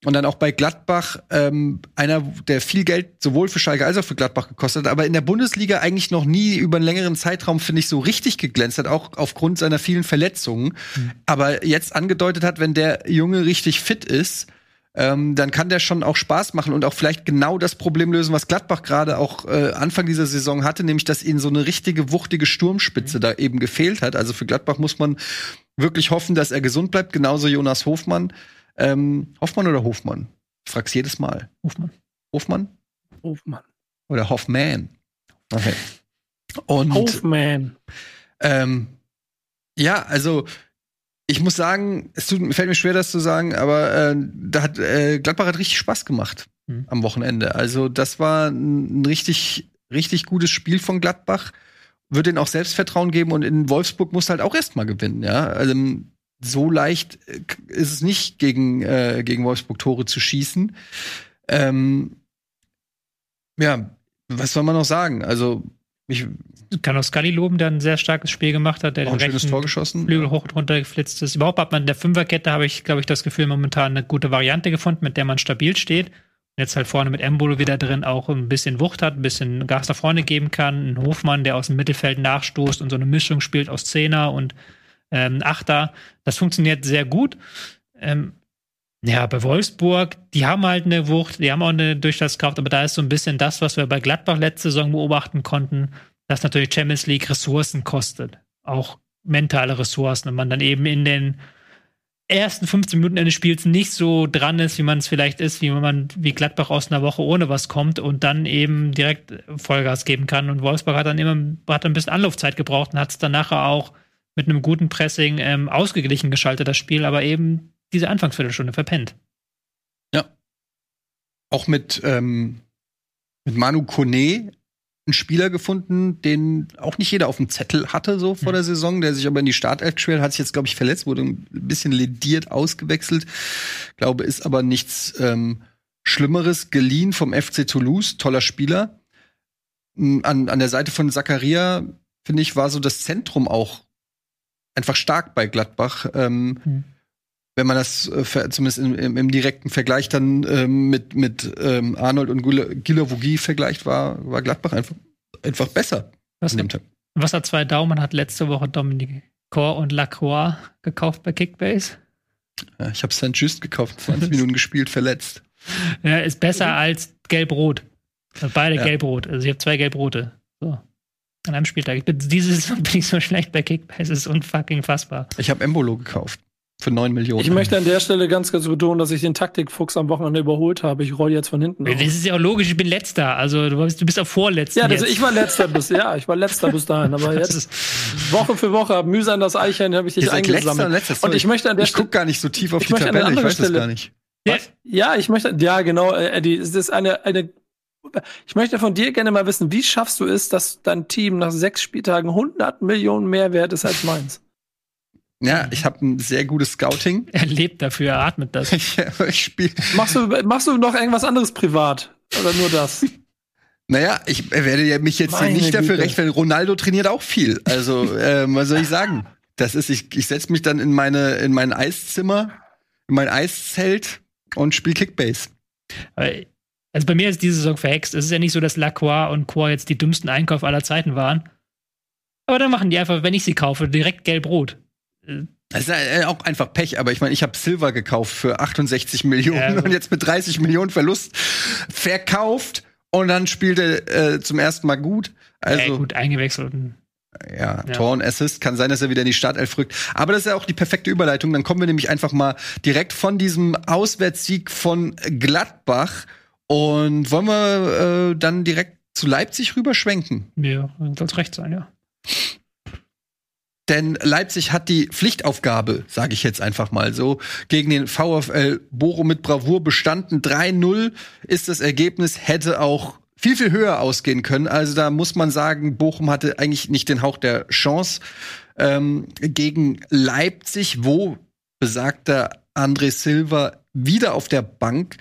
Speaker 1: und dann auch bei Gladbach ähm, einer, der viel Geld sowohl für Schalke als auch für Gladbach gekostet hat, aber in der Bundesliga eigentlich noch nie über einen längeren Zeitraum, finde ich, so richtig geglänzt hat, auch aufgrund seiner vielen Verletzungen. Mhm. Aber jetzt angedeutet hat, wenn der Junge richtig fit ist, ähm, dann kann der schon auch Spaß machen und auch vielleicht genau das Problem lösen, was Gladbach gerade auch äh, Anfang dieser Saison hatte, nämlich dass ihnen so eine richtige wuchtige Sturmspitze mhm. da eben gefehlt hat. Also für Gladbach muss man wirklich hoffen, dass er gesund bleibt. Genauso Jonas Hofmann. Ähm, Hoffmann oder Hofmann? Ich frag's jedes Mal.
Speaker 4: Hofmann.
Speaker 1: Hofmann?
Speaker 3: Hofmann.
Speaker 1: Oder Hoffman. Okay. Und,
Speaker 3: Hofman.
Speaker 1: Ähm, ja, also ich muss sagen, es tut, fällt mir schwer, das zu sagen, aber äh, da hat äh, Gladbach hat richtig Spaß gemacht mhm. am Wochenende. Also das war ein richtig, richtig gutes Spiel von Gladbach. Wird ihnen auch Selbstvertrauen geben und in Wolfsburg muss halt auch erstmal gewinnen, ja. Also, so leicht äh, ist es nicht, gegen, äh, gegen Wolfsburg Tore zu schießen. Ähm, ja, was soll man noch sagen? Also, ich
Speaker 4: kann auch Scully loben, der ein sehr starkes Spiel gemacht hat, der
Speaker 1: auch ein schönes Tor geschossen.
Speaker 4: Flügel hoch und runter geflitzt ist. Überhaupt hat man in der Fünferkette, habe ich, glaube ich, das Gefühl, momentan eine gute Variante gefunden, mit der man stabil steht. Jetzt halt vorne mit Embolo wieder drin auch ein bisschen Wucht hat, ein bisschen Gas nach vorne geben kann. Ein Hofmann, der aus dem Mittelfeld nachstoßt und so eine Mischung spielt aus Zehner und ähm, Achter. Das funktioniert sehr gut. Ähm, ja, bei Wolfsburg, die haben halt eine Wucht, die haben auch eine Durchschlagskraft, aber da ist so ein bisschen das, was wir bei Gladbach letzte Saison beobachten konnten, dass natürlich Champions League Ressourcen kostet. Auch mentale Ressourcen. Und man dann eben in den ersten 15 Minuten eines Spiels nicht so dran ist, wie man es vielleicht ist, wie man wie Gladbach aus einer Woche ohne was kommt und dann eben direkt Vollgas geben kann. Und Wolfsburg hat dann immer hat ein bisschen Anlaufzeit gebraucht und hat es dann nachher auch mit einem guten Pressing ähm, ausgeglichen geschaltet, das Spiel, aber eben diese Anfangsviertelstunde verpennt.
Speaker 1: Ja. Auch mit, ähm, mit Manu Kone einen Spieler gefunden, den auch nicht jeder auf dem Zettel hatte, so vor mhm. der Saison, der sich aber in die Startelf geschwert hat, sich jetzt, glaube ich, verletzt, wurde ein bisschen lediert ausgewechselt. Glaube, ist aber nichts ähm, Schlimmeres. Geliehen vom FC Toulouse, toller Spieler. An, an der Seite von Zakaria, finde ich, war so das Zentrum auch einfach stark bei Gladbach. Ähm, mhm wenn man das äh, zumindest im, im, im, direkten Vergleich dann ähm, mit, mit ähm, Arnold und Gilavogi vergleicht, war, war Gladbach einfach, einfach besser
Speaker 4: was, Was hat zwei Daumen hat letzte Woche Dominik Kor und Lacroix gekauft bei Kickbase?
Speaker 1: Ja, ich habe St. Just gekauft, 20 Minuten gespielt, verletzt.
Speaker 4: Ja, ist besser als Gelb-Rot. Also beide ja. Gelb-Rot. Also ich habe zwei Gelb-Rote. So. An einem Spieltag. Ich bin, dieses bin ich so schlecht bei Kickbase. Es ist unfucking fassbar.
Speaker 1: Ich habe Embolo gekauft. Für 9 Millionen.
Speaker 3: Ich möchte an der Stelle ganz kurz betonen, dass ich den Taktikfuchs am Wochenende überholt habe. Ich roll jetzt von hinten.
Speaker 4: Das auf. ist ja auch logisch, ich bin letzter. Also du bist, du bist auch vorletzter.
Speaker 3: Ja, also ich war letzter bis, ja, ich war letzter bis dahin. Aber jetzt Woche für Woche, mühsam das Eichhörnchen, habe ich dich eingesammelt. Und, letzter,
Speaker 1: und ich möchte an der Stelle. Ich gucke gar nicht so tief auf die Tabelle, ich weiß Stelle, das gar nicht.
Speaker 3: Ja, ja, ich möchte, ja, genau, äh, Eddie, es ist eine, eine ich möchte von dir gerne mal wissen, wie schaffst du es, dass dein Team nach sechs Spieltagen 100 Millionen mehr wert ist als meins?
Speaker 1: Ja, ich habe ein sehr gutes Scouting.
Speaker 4: Er lebt dafür, er atmet das.
Speaker 3: ich, ich spiel. Machst du, machst du noch irgendwas anderes privat? Oder nur das?
Speaker 1: Naja, ich werde ja mich jetzt Meine nicht dafür rechtfertigen. Ronaldo trainiert auch viel. Also, äh, was soll ich sagen? Das ist, ich, ich setze mich dann in meine, in mein Eiszimmer, in mein Eiszelt und spiele Kickbase.
Speaker 4: Also bei mir ist diese Saison verhext. Es ist ja nicht so, dass Lacroix und Quor jetzt die dümmsten Einkäufe aller Zeiten waren. Aber dann machen die einfach, wenn ich sie kaufe, direkt gelb-rot.
Speaker 1: Das ist äh, auch einfach Pech, aber ich meine, ich habe Silver gekauft für 68 Millionen ja, und jetzt mit 30 Millionen Verlust verkauft und dann spielt er äh, zum ersten Mal gut. Also
Speaker 4: ja, gut eingewechselt.
Speaker 1: Ja, ja, und Assist. Kann sein, dass er wieder in die Startelf rückt. Aber das ist ja auch die perfekte Überleitung. Dann kommen wir nämlich einfach mal direkt von diesem Auswärtssieg von Gladbach und wollen wir äh, dann direkt zu Leipzig rüberschwenken.
Speaker 4: Ja, soll recht sein, ja.
Speaker 1: Denn Leipzig hat die Pflichtaufgabe, sage ich jetzt einfach mal so, gegen den VfL Bochum mit Bravour bestanden. 3-0 ist das Ergebnis, hätte auch viel, viel höher ausgehen können. Also da muss man sagen, Bochum hatte eigentlich nicht den Hauch der Chance ähm, gegen Leipzig, wo besagter André Silva wieder auf der Bank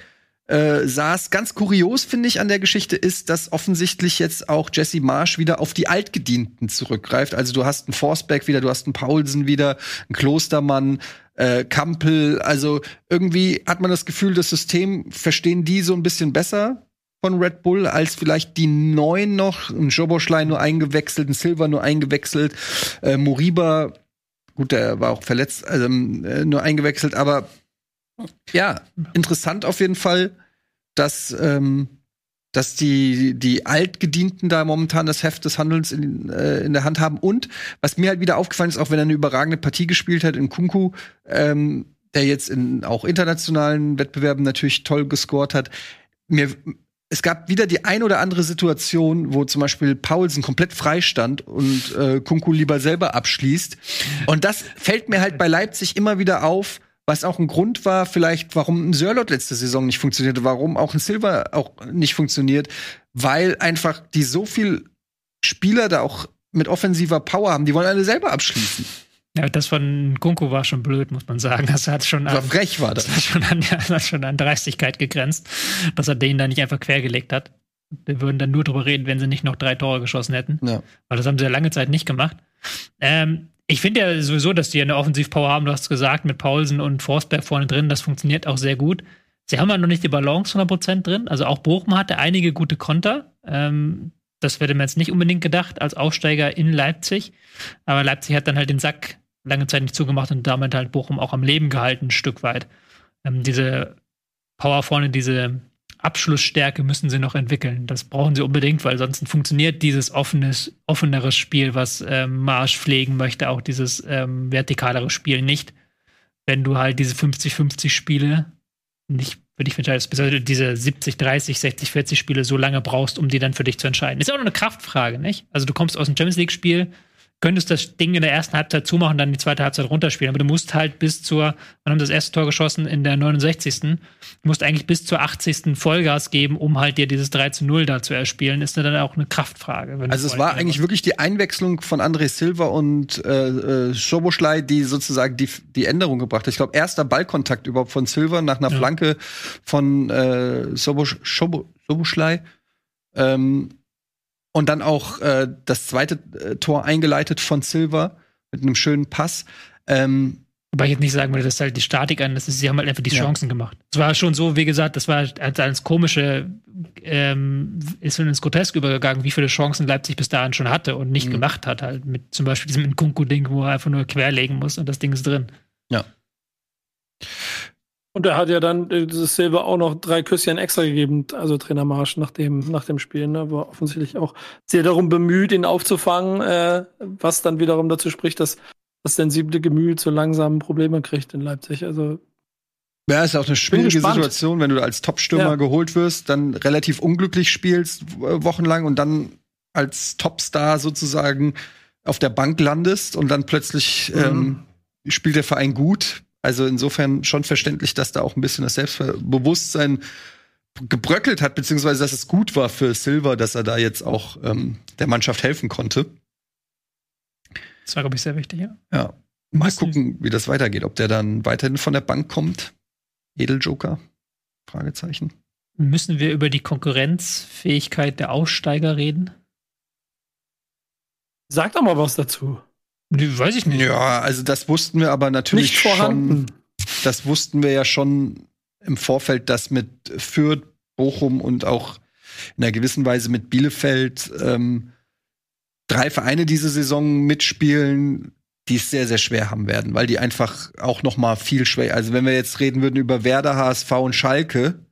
Speaker 1: äh, saß. Ganz kurios finde ich an der Geschichte ist, dass offensichtlich jetzt auch Jesse Marsch wieder auf die Altgedienten zurückgreift. Also du hast einen Forsberg wieder, du hast einen Paulsen wieder, einen Klostermann, äh, Kampel. Also irgendwie hat man das Gefühl, das System verstehen die so ein bisschen besser von Red Bull als vielleicht die neuen noch. Ein Joboschlein nur eingewechselt, ein Silver nur eingewechselt, äh, Moriba, gut, der war auch verletzt, also äh, nur eingewechselt, aber ja, interessant auf jeden Fall, dass, ähm, dass die, die Altgedienten da momentan das Heft des Handelns in, äh, in der Hand haben. Und was mir halt wieder aufgefallen ist, auch wenn er eine überragende Partie gespielt hat in Kunku, ähm, der jetzt in auch internationalen Wettbewerben natürlich toll gescored hat, mir, es gab wieder die ein oder andere Situation, wo zum Beispiel Paulsen komplett frei stand und äh, Kunku lieber selber abschließt. Und das fällt mir halt bei Leipzig immer wieder auf, was auch ein Grund war, vielleicht, warum ein Sörlot letzte Saison nicht funktionierte, warum auch ein Silver auch nicht funktioniert, weil einfach die so viel Spieler da auch mit offensiver Power haben, die wollen alle selber abschließen.
Speaker 4: Ja, das von Kunku war schon blöd, muss man sagen. Das hat schon
Speaker 1: an, frech war das.
Speaker 4: Das hat schon an, das hat schon an Dreistigkeit gegrenzt, dass er den da nicht einfach quergelegt hat. Wir würden dann nur drüber reden, wenn sie nicht noch drei Tore geschossen hätten.
Speaker 1: Ja.
Speaker 4: Weil das haben sie ja lange Zeit nicht gemacht. Ähm, ich finde ja sowieso, dass die eine Offensivpower haben, du hast gesagt, mit Paulsen und Forsberg vorne drin, das funktioniert auch sehr gut. Sie haben halt noch nicht die Balance 100% drin. Also auch Bochum hatte einige gute Konter. Ähm, das hätte man jetzt nicht unbedingt gedacht als Aufsteiger in Leipzig. Aber Leipzig hat dann halt den Sack lange Zeit nicht zugemacht und damit halt Bochum auch am Leben gehalten, ein Stück weit. Ähm, diese Power vorne, diese Abschlussstärke müssen sie noch entwickeln. Das brauchen sie unbedingt, weil sonst funktioniert dieses offenes, offeneres Spiel, was ähm, Marsch pflegen möchte, auch dieses ähm, vertikalere Spiel nicht. Wenn du halt diese 50-50 Spiele nicht für dich entscheidest, beziehungsweise diese 70, 30, 60, 40 Spiele so lange brauchst, um die dann für dich zu entscheiden. Ist auch noch eine Kraftfrage, nicht? Also du kommst aus dem Champions League-Spiel, könntest das Ding in der ersten Halbzeit zumachen, dann die zweite Halbzeit runterspielen. Aber du musst halt bis zur, wann haben das erste Tor geschossen? In der 69. Du musst eigentlich bis zur 80. Vollgas geben, um halt dir dieses 3 zu 0 da zu erspielen. Ist dann auch eine Kraftfrage.
Speaker 1: Also es war eigentlich wirklich die Einwechslung von André Silva und äh, äh, Schoboschlei, die sozusagen die, die Änderung gebracht hat. Ich glaube, erster Ballkontakt überhaupt von Silva nach einer ja. Flanke von äh, Sobosch, Schobo, Schoboschlei. Ähm, und dann auch äh, das zweite äh, Tor eingeleitet von Silva mit einem schönen Pass. Ähm,
Speaker 4: Wobei ich jetzt nicht sagen würde, das ist halt die Statik an, das ist, sie haben halt einfach die Chancen ja. gemacht. Es war schon so, wie gesagt, das war halt als komische, ähm, ist schon ins Grotesk übergegangen, wie viele Chancen Leipzig bis dahin schon hatte und nicht mhm. gemacht hat, halt mit zum Beispiel diesem Nkunku-Ding, wo er einfach nur querlegen muss und das Ding ist drin.
Speaker 1: Ja.
Speaker 3: Und er hat ja dann äh, dieses Silber auch noch drei Küsschen extra gegeben, also Trainer Marsch nach dem, nach dem Spiel, ne, war offensichtlich auch sehr darum bemüht, ihn aufzufangen, äh, was dann wiederum dazu spricht, dass das sensible Gemüt so langsam Probleme kriegt in Leipzig. Also
Speaker 1: ja, ist auch eine schwierige Situation, wenn du als Topstürmer ja. geholt wirst, dann relativ unglücklich spielst äh, wochenlang und dann als Topstar sozusagen auf der Bank landest und dann plötzlich mhm. ähm, spielt der Verein gut also insofern schon verständlich, dass da auch ein bisschen das Selbstbewusstsein gebröckelt hat, beziehungsweise dass es gut war für Silver, dass er da jetzt auch ähm, der Mannschaft helfen konnte.
Speaker 4: Das war, glaube ich, sehr wichtig, ja.
Speaker 1: Ja. Mal gucken, wie das weitergeht. Ob der dann weiterhin von der Bank kommt. Edeljoker? Fragezeichen.
Speaker 4: Müssen wir über die Konkurrenzfähigkeit der Aussteiger reden?
Speaker 3: Sag doch mal was dazu.
Speaker 4: Nee, weiß ich nicht.
Speaker 1: Ja, also das wussten wir aber natürlich nicht vorhanden. schon. Das wussten wir ja schon im Vorfeld, dass mit Fürth, Bochum und auch in einer gewissen Weise mit Bielefeld ähm, drei Vereine diese Saison mitspielen, die es sehr, sehr schwer haben werden, weil die einfach auch noch mal viel schwer. Also wenn wir jetzt reden würden über Werder, HSV und Schalke,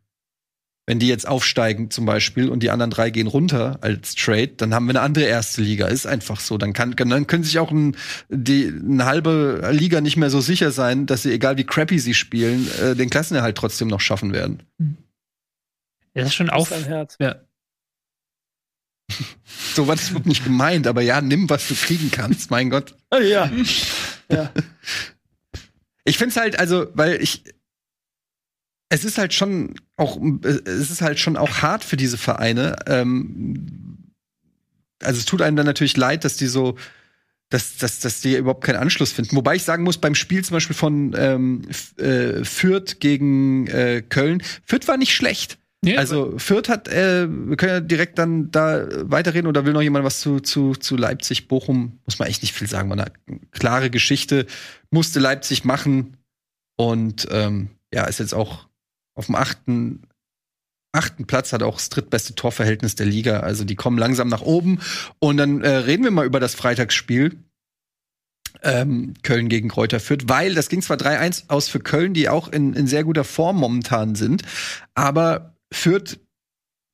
Speaker 1: wenn die jetzt aufsteigen zum Beispiel und die anderen drei gehen runter als Trade, dann haben wir eine andere erste Liga. Ist einfach so. Dann, kann, dann können sich auch ein, die, eine halbe Liga nicht mehr so sicher sein, dass sie, egal wie crappy sie spielen, äh, den Klassenerhalt trotzdem noch schaffen werden.
Speaker 4: Das ist schon auf.
Speaker 3: Ja.
Speaker 1: so war das überhaupt nicht gemeint, aber ja, nimm, was du kriegen kannst, mein Gott.
Speaker 3: Ja. ja.
Speaker 1: Ich find's halt, also, weil ich, es ist halt schon auch, es ist halt schon auch hart für diese Vereine. Ähm, also es tut einem dann natürlich leid, dass die so, dass, dass, dass die überhaupt keinen Anschluss finden. Wobei ich sagen muss, beim Spiel zum Beispiel von ähm, äh, Fürth gegen äh, Köln, Fürth war nicht schlecht. Ja, also Fürth hat, äh, wir können ja direkt dann da weiterreden oder will noch jemand was zu, zu, zu Leipzig, Bochum, muss man echt nicht viel sagen, war eine klare Geschichte, musste Leipzig machen und ähm, ja, ist jetzt auch auf dem achten, achten Platz hat auch das drittbeste Torverhältnis der Liga. Also die kommen langsam nach oben. Und dann äh, reden wir mal über das Freitagsspiel. Ähm, Köln gegen Kräuter führt, weil das ging zwar 3-1 aus für Köln, die auch in, in sehr guter Form momentan sind, aber Fürth,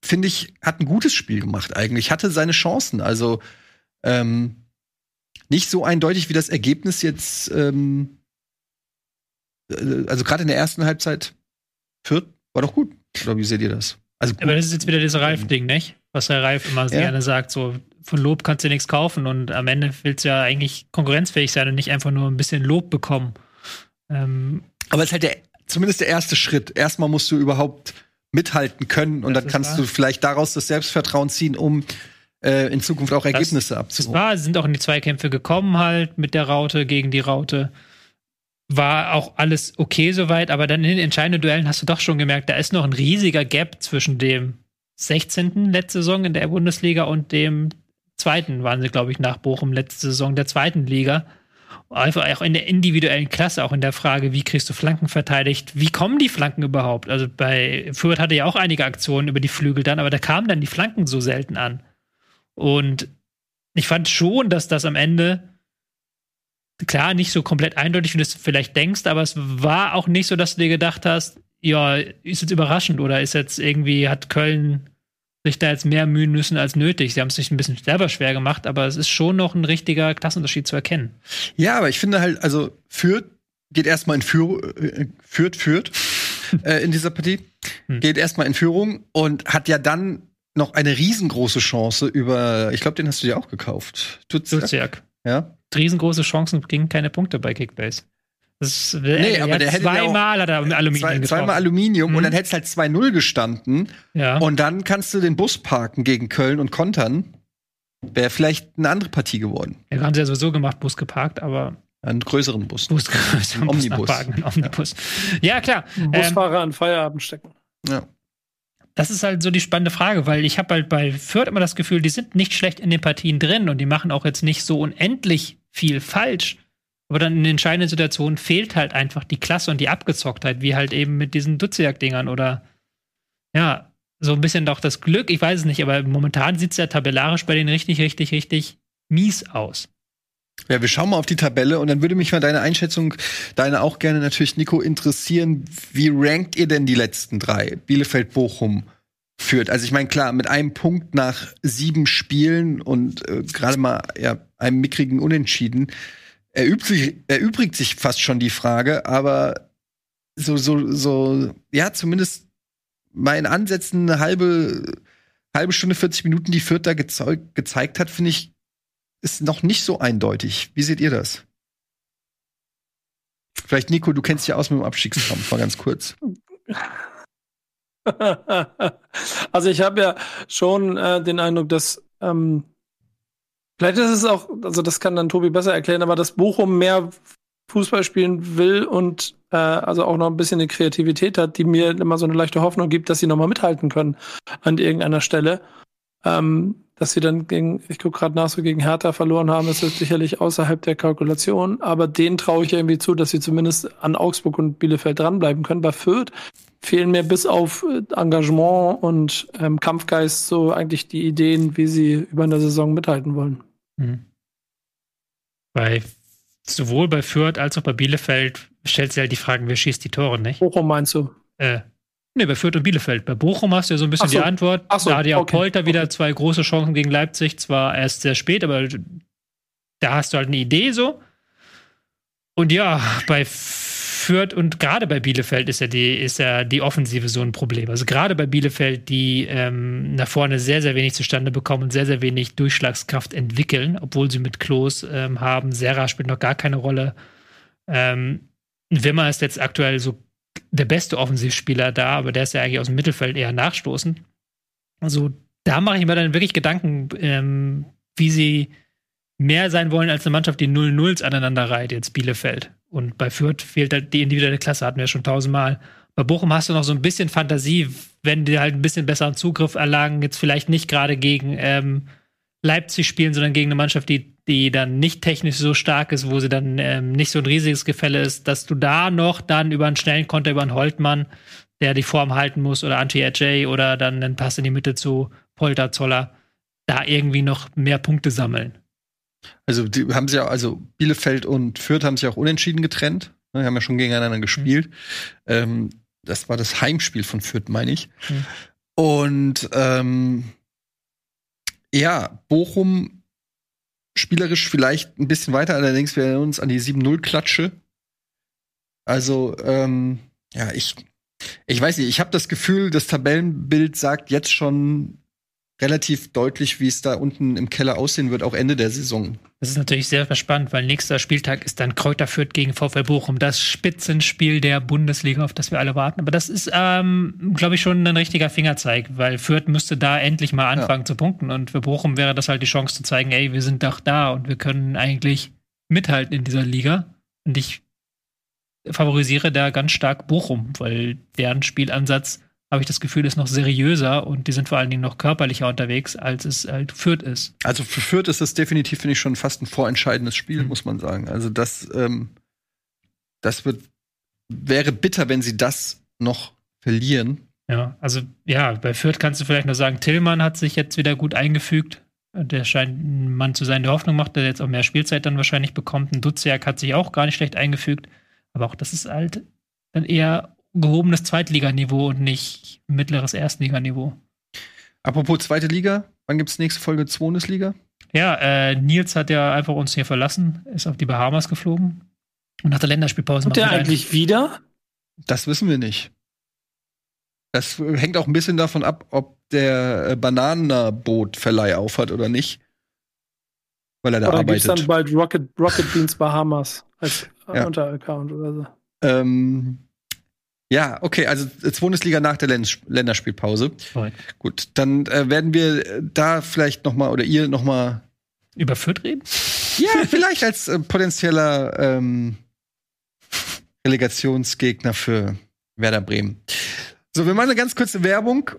Speaker 1: finde ich, hat ein gutes Spiel gemacht eigentlich, hatte seine Chancen. Also ähm, nicht so eindeutig wie das Ergebnis jetzt, ähm, äh, also gerade in der ersten Halbzeit Fürth war doch gut. Oder wie seht ihr das?
Speaker 4: Also Aber das ist jetzt wieder das Ralf-Ding, nicht? Was der Ralf immer ja. gerne sagt, so von Lob kannst du nichts kaufen und am Ende willst du ja eigentlich konkurrenzfähig sein und nicht einfach nur ein bisschen Lob bekommen. Ähm,
Speaker 1: Aber es ist halt der, zumindest der erste Schritt. Erstmal musst du überhaupt mithalten können und dann kannst wahr. du vielleicht daraus das Selbstvertrauen ziehen, um äh, in Zukunft auch Ergebnisse abzuholen.
Speaker 4: Das war, sie sind auch in die Zweikämpfe gekommen halt mit der Raute gegen die Raute war auch alles okay soweit, aber dann in den entscheidenden Duellen hast du doch schon gemerkt, da ist noch ein riesiger Gap zwischen dem, 16. letzte Saison in der Bundesliga und dem zweiten waren sie, glaube ich, nach Bochum letzte Saison der zweiten Liga. Einfach auch in der individuellen Klasse, auch in der Frage, wie kriegst du Flanken verteidigt, wie kommen die Flanken überhaupt? Also bei Fürth hatte ja auch einige Aktionen über die Flügel dann, aber da kamen dann die Flanken so selten an. Und ich fand schon, dass das am Ende klar nicht so komplett eindeutig, wie du es vielleicht denkst, aber es war auch nicht so, dass du dir gedacht hast, ja, ist jetzt überraschend oder ist jetzt irgendwie, hat Köln sich da jetzt mehr mühen müssen als nötig. Sie haben es sich ein bisschen selber schwer gemacht, aber es ist schon noch ein richtiger Klassenunterschied zu erkennen.
Speaker 1: Ja, aber ich finde halt, also Fürth geht erstmal in Führung, äh, führt, führt äh, in dieser Partie, hm. geht erstmal in Führung und hat ja dann noch eine riesengroße Chance über, ich glaube, den hast du dir auch gekauft.
Speaker 4: Duziak.
Speaker 1: Ja.
Speaker 4: Riesengroße Chancen gingen keine Punkte bei Kickbase.
Speaker 1: Das, nee, aber der hätte
Speaker 4: zweimal hat er Aluminium
Speaker 1: zwei, Zweimal Aluminium mhm. und dann hätte es halt 2-0 gestanden.
Speaker 4: Ja.
Speaker 1: Und dann kannst du den Bus parken gegen Köln und kontern. Wäre vielleicht eine andere Partie geworden.
Speaker 4: Ja, haben sie ja sowieso gemacht, Bus geparkt, aber.
Speaker 1: Einen größeren Bus.
Speaker 4: Bus, größeren
Speaker 1: Omnibus.
Speaker 4: Parken, Omnibus. Ja, ja klar.
Speaker 3: Busfahrer ähm, an Feierabend stecken.
Speaker 1: Ja.
Speaker 4: Das ist halt so die spannende Frage, weil ich habe halt bei Fürth immer das Gefühl, die sind nicht schlecht in den Partien drin und die machen auch jetzt nicht so unendlich viel falsch. Aber dann in entscheidenden Situationen fehlt halt einfach die Klasse und die Abgezocktheit, wie halt eben mit diesen Dutzjagd-Dingern oder ja, so ein bisschen doch das Glück, ich weiß es nicht, aber momentan sieht es ja tabellarisch bei denen richtig, richtig, richtig mies aus.
Speaker 1: Ja, wir schauen mal auf die Tabelle und dann würde mich mal deine Einschätzung, deine auch gerne natürlich, Nico, interessieren. Wie rankt ihr denn die letzten drei? Bielefeld, Bochum, führt. Also ich meine, klar, mit einem Punkt nach sieben Spielen und äh, gerade mal ja, einem mickrigen Unentschieden erübt sich, erübrigt sich fast schon die Frage, aber so, so, so, ja, zumindest mal in Ansätzen eine halbe, halbe Stunde, 40 Minuten, die Fürth da gezeigt hat, finde ich, ist noch nicht so eindeutig. Wie seht ihr das? Vielleicht, Nico, du kennst dich aus mit dem Abstiegskampf, mal ganz kurz.
Speaker 3: also ich habe ja schon äh, den Eindruck, dass ähm, vielleicht ist es auch, also das kann dann Tobi besser erklären, aber dass Bochum mehr Fußball spielen will und äh, also auch noch ein bisschen eine Kreativität hat, die mir immer so eine leichte Hoffnung gibt, dass sie nochmal mithalten können an irgendeiner Stelle. Ähm, dass sie dann gegen, ich gucke gerade nach, so gegen Hertha verloren haben, ist sicherlich außerhalb der Kalkulation. Aber denen traue ich irgendwie zu, dass sie zumindest an Augsburg und Bielefeld dranbleiben können. Bei Fürth fehlen mir bis auf äh, Engagement und ähm, Kampfgeist so eigentlich die Ideen, wie sie über eine Saison mithalten wollen. Mhm.
Speaker 4: Bei sowohl bei Fürth als auch bei Bielefeld stellt sich halt die Frage, wer schießt die Tore, nicht?
Speaker 3: Bochum meinst du?
Speaker 4: Äh, Nee, bei Fürth und Bielefeld. Bei Bochum hast du ja so ein bisschen so. die Antwort.
Speaker 3: So,
Speaker 4: da hat ja
Speaker 3: okay.
Speaker 4: Polter wieder zwei große Chancen gegen Leipzig. Zwar erst sehr spät, aber da hast du halt eine Idee so. Und ja, bei Fürth und gerade bei Bielefeld ist ja die, ist ja die Offensive so ein Problem. Also gerade bei Bielefeld, die ähm, nach vorne sehr, sehr wenig zustande bekommen und sehr, sehr wenig Durchschlagskraft entwickeln, obwohl sie mit Klos ähm, haben. Serra spielt noch gar keine Rolle. Ähm, Wimmer ist jetzt aktuell so der beste Offensivspieler da, aber der ist ja eigentlich aus dem Mittelfeld eher nachstoßend. Also da mache ich mir dann wirklich Gedanken, ähm, wie sie mehr sein wollen als eine Mannschaft, die 0-0s aneinander reiht, jetzt Bielefeld. Und bei Fürth fehlt halt die individuelle Klasse, hatten wir schon tausendmal. Bei Bochum hast du noch so ein bisschen Fantasie, wenn die halt ein bisschen besseren Zugriff erlangen, jetzt vielleicht nicht gerade gegen ähm, Leipzig spielen, sondern gegen eine Mannschaft, die, die dann nicht technisch so stark ist, wo sie dann ähm, nicht so ein riesiges Gefälle ist, dass du da noch dann über einen schnellen Konter, über einen Holtmann, der die Form halten muss, oder Anti-Ajay oder dann einen Pass in die Mitte zu Polter, Zoller, da irgendwie noch mehr Punkte sammeln.
Speaker 1: Also die haben sie ja, also Bielefeld und Fürth haben sich auch unentschieden getrennt. Die haben ja schon gegeneinander gespielt. Mhm. Ähm, das war das Heimspiel von Fürth, meine ich. Mhm. Und ähm, ja, Bochum spielerisch vielleicht ein bisschen weiter, allerdings wir uns an die 7-0-Klatsche. Also, ähm, ja, ich, ich weiß nicht, ich habe das Gefühl, das Tabellenbild sagt jetzt schon relativ deutlich, wie es da unten im Keller aussehen wird, auch Ende der Saison.
Speaker 4: Das ist natürlich sehr spannend, weil nächster Spieltag ist dann Kräuter Fürth gegen VfL Bochum, das Spitzenspiel der Bundesliga, auf das wir alle warten. Aber das ist, ähm, glaube ich, schon ein richtiger Fingerzeig, weil Fürth müsste da endlich mal anfangen ja. zu punkten und für Bochum wäre das halt die Chance zu zeigen, ey, wir sind doch da und wir können eigentlich mithalten in dieser Liga. Und ich favorisiere da ganz stark Bochum, weil deren Spielansatz habe ich das Gefühl, ist noch seriöser und die sind vor allen Dingen noch körperlicher unterwegs, als es halt Fürth ist.
Speaker 1: Also für Fürth ist das definitiv, finde ich, schon fast ein vorentscheidendes Spiel, mhm. muss man sagen. Also das, ähm, das wird, wäre bitter, wenn sie das noch verlieren.
Speaker 4: Ja, also ja, bei Fürth kannst du vielleicht noch sagen, Tillmann hat sich jetzt wieder gut eingefügt. Der scheint ein Mann zu sein, der Hoffnung macht, der jetzt auch mehr Spielzeit dann wahrscheinlich bekommt. Ein Duziak hat sich auch gar nicht schlecht eingefügt. Aber auch das ist halt dann eher gehobenes Zweitliganiveau und nicht mittleres Erstliganiveau.
Speaker 1: Apropos zweite Liga, wann gibt es nächste Folge Bundesliga?
Speaker 4: Ja, äh, Nils hat ja einfach uns hier verlassen, ist auf die Bahamas geflogen und nach der Länderspielpause.
Speaker 3: Kommt der eigentlich wieder?
Speaker 1: Das wissen wir nicht. Das hängt auch ein bisschen davon ab, ob der äh, Bananenbootverleih aufhat oder nicht. Weil er da oder arbeitet. Oder
Speaker 3: dann bald Rocket, Rocket Beans Bahamas als ja. Unteraccount oder so.
Speaker 1: Ähm, ja, okay, also Bundesliga nach der Länderspielpause. Right. Gut, dann äh, werden wir da vielleicht noch mal oder ihr noch mal
Speaker 4: über Fürth reden?
Speaker 1: Ja, vielleicht als äh, potenzieller ähm, Relegationsgegner für Werder Bremen. So, wir machen eine ganz kurze Werbung